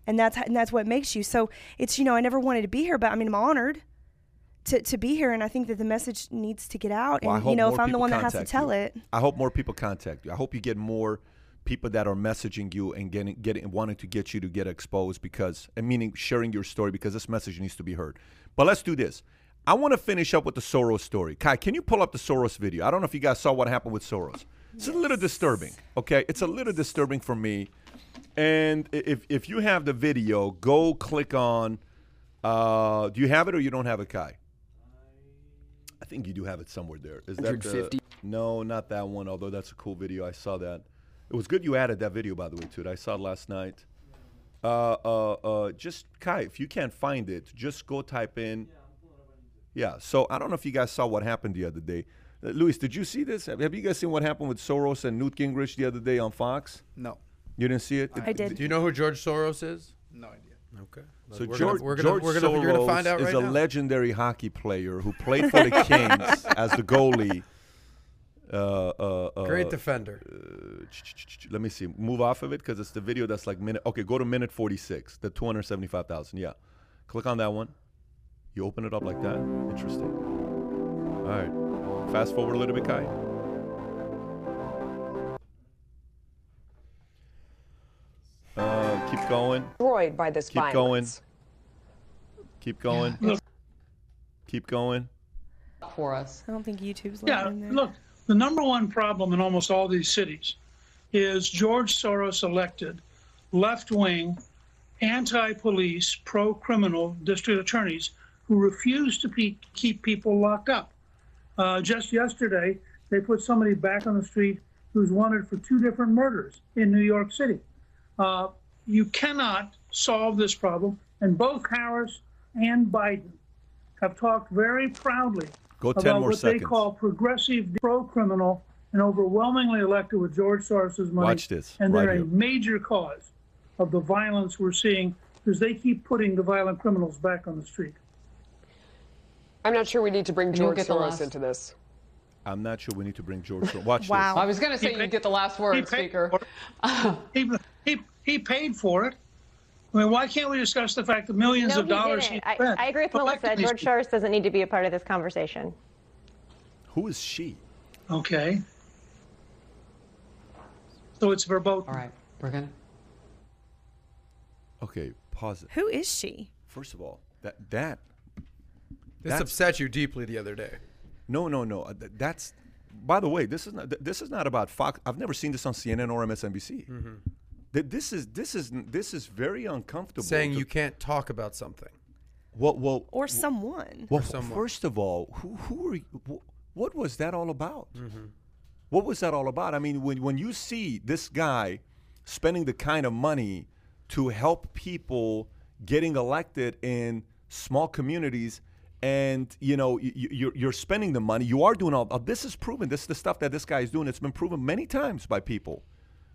And that's, and that's what makes you. So it's, you know, I never wanted to be here, but I mean, I'm honored to, to be here. And I think that the message needs to get out. Well, and, you know, if I'm the one that has to tell you. it. I hope more people contact you. I hope you get more people that are messaging you and getting getting wanting to get you to get exposed because and meaning sharing your story because this message needs to be heard. But let's do this. I want to finish up with the Soros story. Kai, can you pull up the Soros video? I don't know if you guys saw what happened with Soros. It's a little disturbing. Okay, it's a little disturbing for me. And if if you have the video, go click on. Uh, do you have it or you don't have it, Kai? I think you do have it somewhere there. Is that the, 150. No, not that one. Although that's a cool video. I saw that. It was good you added that video, by the way, to it. I saw it last night. Uh, uh, uh, just Kai, if you can't find it, just go type in. Yeah. So I don't know if you guys saw what happened the other day. Uh, Luis, did you see this? Have, have you guys seen what happened with Soros and Newt Gingrich the other day on Fox? No, You didn't see it? I did. Do you know who George Soros is? no idea. Okay. So we're George, gonna, we're gonna, George we're gonna, Soros find out is right a now. legendary hockey player who played for the Kings as the goalie. Uh, uh, uh, Great defender. uh, let me see. Move off of it because it's the video that's like minute. Okay, go to minute 46. The 275,000. Yeah. Click on that one. You open it up like that. Interesting. All right. Fast forward a little bit, Kai. Uh, keep going. destroyed by this Keep violence. Keep going. Keep going. For us. I don't think YouTube's Yeah, letting in there. look, the number one problem in almost all these cities is George Soros elected left wing, anti police, pro criminal district attorneys who refuse to pe- keep people locked up. Uh, just yesterday, they put somebody back on the street who's wanted for two different murders in New York City. Uh, you cannot solve this problem, and both Harris and Biden have talked very proudly Go 10 about more what seconds. they call progressive pro-criminal and overwhelmingly elected with George Soros's money. Watch this, And right they're here. a major cause of the violence we're seeing because they keep putting the violent criminals back on the street. I'm not sure we need to bring George get Soros last- into this. I'm not sure we need to bring George. Soros. Watch Wow. I was going to say you get the last word, Speaker. For it. he, he, he paid for it. I mean, why can't we discuss the fact that millions No, of he dollars didn't. he I, spent I agree with Melissa. electing these George Soros doesn't need to be a part of this conversation. Who is she? Okay. So it's verboten. All right, we're going to. Okay, pause it. Who is she? First of all, that that This That's- upset you deeply the other day. no no no. uh, That's by the way, this is not this is not about Fox. I've never seen this on CNN or MSNBC. Th- This is this is this is very uncomfortable. Saying to- you can't talk about something. well well Or someone. well. someone. First of all, who who are you, what was that all about? Mm-hmm. What was that all about? I mean, when when you see this guy spending the kind of money to help people getting elected in small communities, and you know y- y- you're you're spending the money, you are doing all. This is proven. This is the stuff that this guy is doing. It's been proven many times by people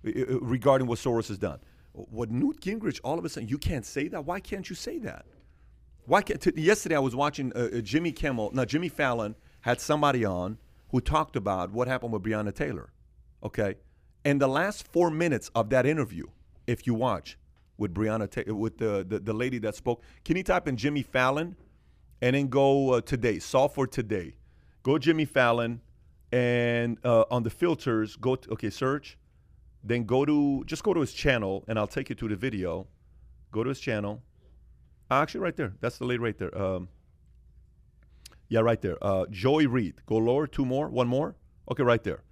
regarding what Soros has done. What Newt Gingrich, all of a sudden, you can't say that. Why can't you say that? Why can't t- yesterday I was watching uh, uh, Jimmy Kimmel. Now Jimmy Fallon had somebody on who talked about what happened with Breonna Taylor. Okay, and the last four minutes of that interview, if you watch with Breonna Ta- with the, the the lady that spoke, can you type in Jimmy Fallon, and then go uh, today, solve for today, go Jimmy Fallon, and uh, on the filters go to, okay search, then go to just go to his channel, and I'll take you to the video. Go to his channel. Ah, Actually, right there. That's the lady right there. Um, yeah, right there. Uh, Joy Reid. Go lower. Two more. One more. Okay, right there.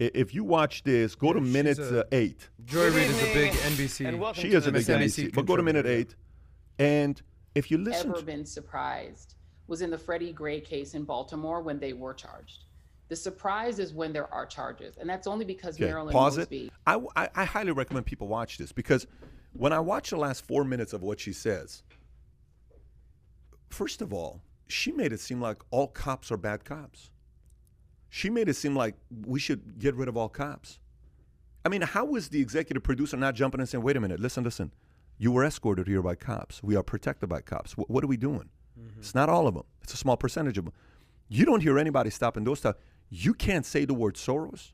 I- If you watch this, go to She's minute a- uh, eight. Joy Reid is a big NBC. She is a big NBC. But go to minute eight, and if you listen, ever to, been surprised was in the Freddie Gray case in Baltimore when they were charged. The surprise is when there are charges, and that's only because okay, Marilyn pause Mosby. it. I, I I highly recommend people watch this because when I watch the last four minutes of what she says, first of all, she made it seem like all cops are bad cops. She made it seem like we should get rid of all cops. I mean, how is the executive producer not jumping in and saying, wait a minute, listen, listen, you were escorted here by cops. We are protected by cops. Wh- what are we doing? Mm-hmm. It's not all of them, it's a small percentage of them. You don't hear anybody stopping those stuff. You can't say the word Soros.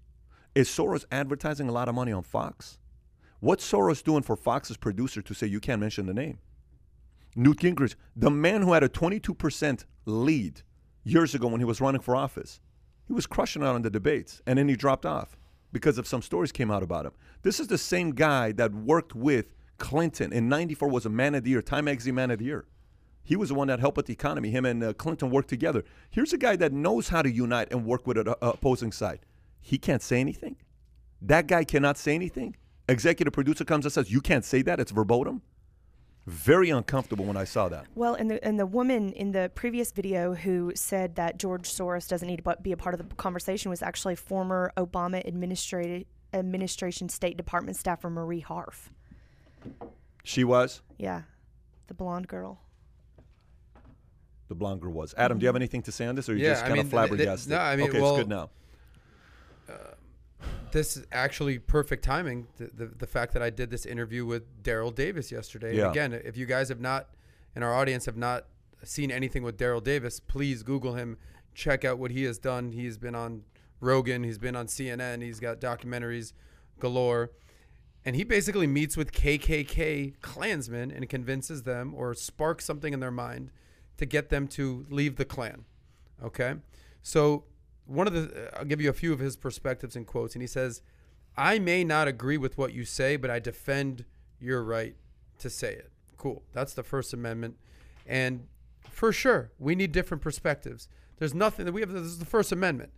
Is Soros advertising a lot of money on Fox? What's Soros doing for Fox's producer to say you can't mention the name? Newt Gingrich, the man who had a 22% lead years ago when he was running for office, he was crushing out on the debates, and then he dropped off because of some stories came out about him. This is the same guy that worked with Clinton in '94 was a Man of the Year, Time Magazine Man of the Year. He was the one that helped with the economy. Him and uh, Clinton worked together. Here's a guy that knows how to unite and work with an uh, opposing side. He can't say anything. That guy cannot say anything. Executive producer comes and says, "You can't say that. It's verboten." Very uncomfortable when I saw that. Well, and the and the woman in the previous video who said that George Soros doesn't need to be a part of the conversation was actually former Obama administrative administration State Department staffer Marie Harf. She was. Yeah, the blonde girl. The was. Adam, do you have mm-hmm. anything to say on this, or you Yeah, just I kind mean, of th- th- flabbergasted? no, I mean, okay, well- it's good now. Uh, this is actually perfect timing. The, the, the fact that I did this interview with Daryl Davis yesterday. And Yeah. again, if you guys have not, in our audience, have not seen anything with Daryl Davis, please Google him. Check out what he has done. He's been on Rogan. He's been on CNN. He's got documentaries galore. And he basically meets with KKK Klansmen and convinces them or sparks something in their mind to get them to leave the Klan. Okay? So, one of the, uh, I'll give you a few of his perspectives and quotes. And he says, I may not agree with what you say, but I defend your right to say it. Cool. That's the First Amendment. And for sure, we need different perspectives. There's nothing that we have, this is the First Amendment.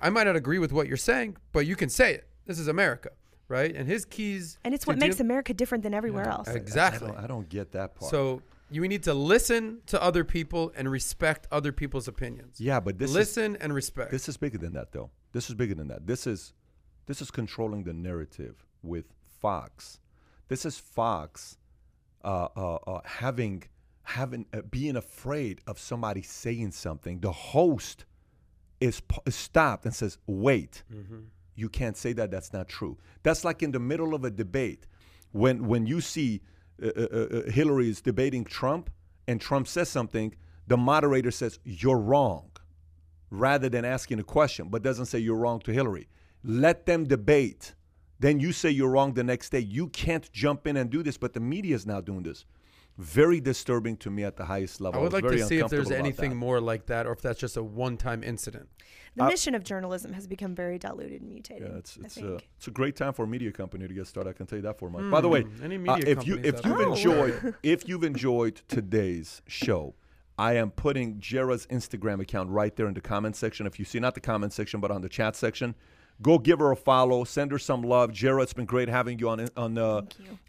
I might not agree with what you're saying, but you can say it. This is America, right? And his keys. And it's what makes deal- America different than everywhere else. Exactly. I don't, I don't get that part. So you need to listen to other people and respect other people's opinions. yeah, but this is listen and respect. This is bigger than that, though. This is bigger than that. This is this is controlling the narrative with Fox. This is Fox uh, uh, uh, having having uh, being afraid of somebody saying something. The host is, is stopped and says, "Wait, you can't say that. That's not true." That's like in the middle of a debate when when you see Uh, uh, uh, Hillary is debating Trump and Trump says something, the moderator says, "You're wrong." rather than asking a question, but doesn't say you're wrong to Hillary. Let them debate. Then you say you're wrong the next day. You can't jump in and do this, but the media is now doing this. Very disturbing to me at the highest level. I would was like to see if there's anything that. more like that, or if that's just a one-time incident. The Uh, mission of journalism has become very diluted and mutated. Yeah, it's I it's a it's a great time for a media company to get started. I can tell you that for a month. By the way, any uh, media if you if you've there? enjoyed if you've enjoyed today's show, I am putting Jera's Instagram account right there in the comment section. If you see not the comment section but on the chat section, go give her a follow, send her some love. Jera, it's been great having you on on uh,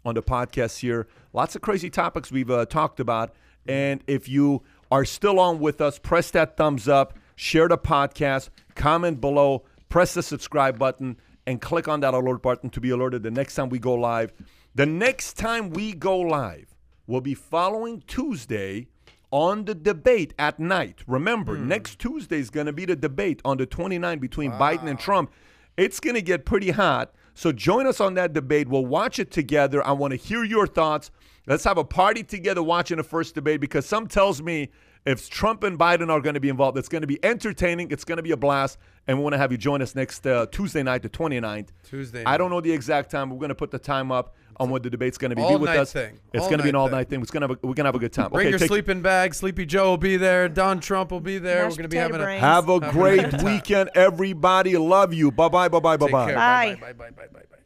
on the podcast here. Lots of crazy topics we've uh, talked about, and if you are still on with us, press that thumbs up, share the podcast, comment below, press the subscribe button, and click on that alert button to be alerted the next time we go live. The next time we go live will be following Tuesday on the debate at night. Remember, next Tuesday is going to be the debate on the 29 between Biden and Trump. It's going to get pretty hot. So join us on that debate. We'll watch it together. I want to hear your thoughts. Let's have a party together watching the first debate because some tells me if Trump and Biden are going to be involved, it's going to be entertaining. It's going to be a blast. And we want to have you join us next uh, Tuesday night, the 29th. Tuesday I don't know the exact time. We're going to put the time up on what the debate's going to be. Be with night us. thing. It's going to be an all thing. night thing. It's gonna have a, we're going to have a good time. Bring okay, your take- sleeping bag. Sleepy Joe will be there. Don Trump will be there. Mashed We're going to be having a brains. Have a Have a great weekend, everybody. Love you. Bye bye. Bye bye. Bye Take bye. care. Bye. Bye bye bye bye bye bye.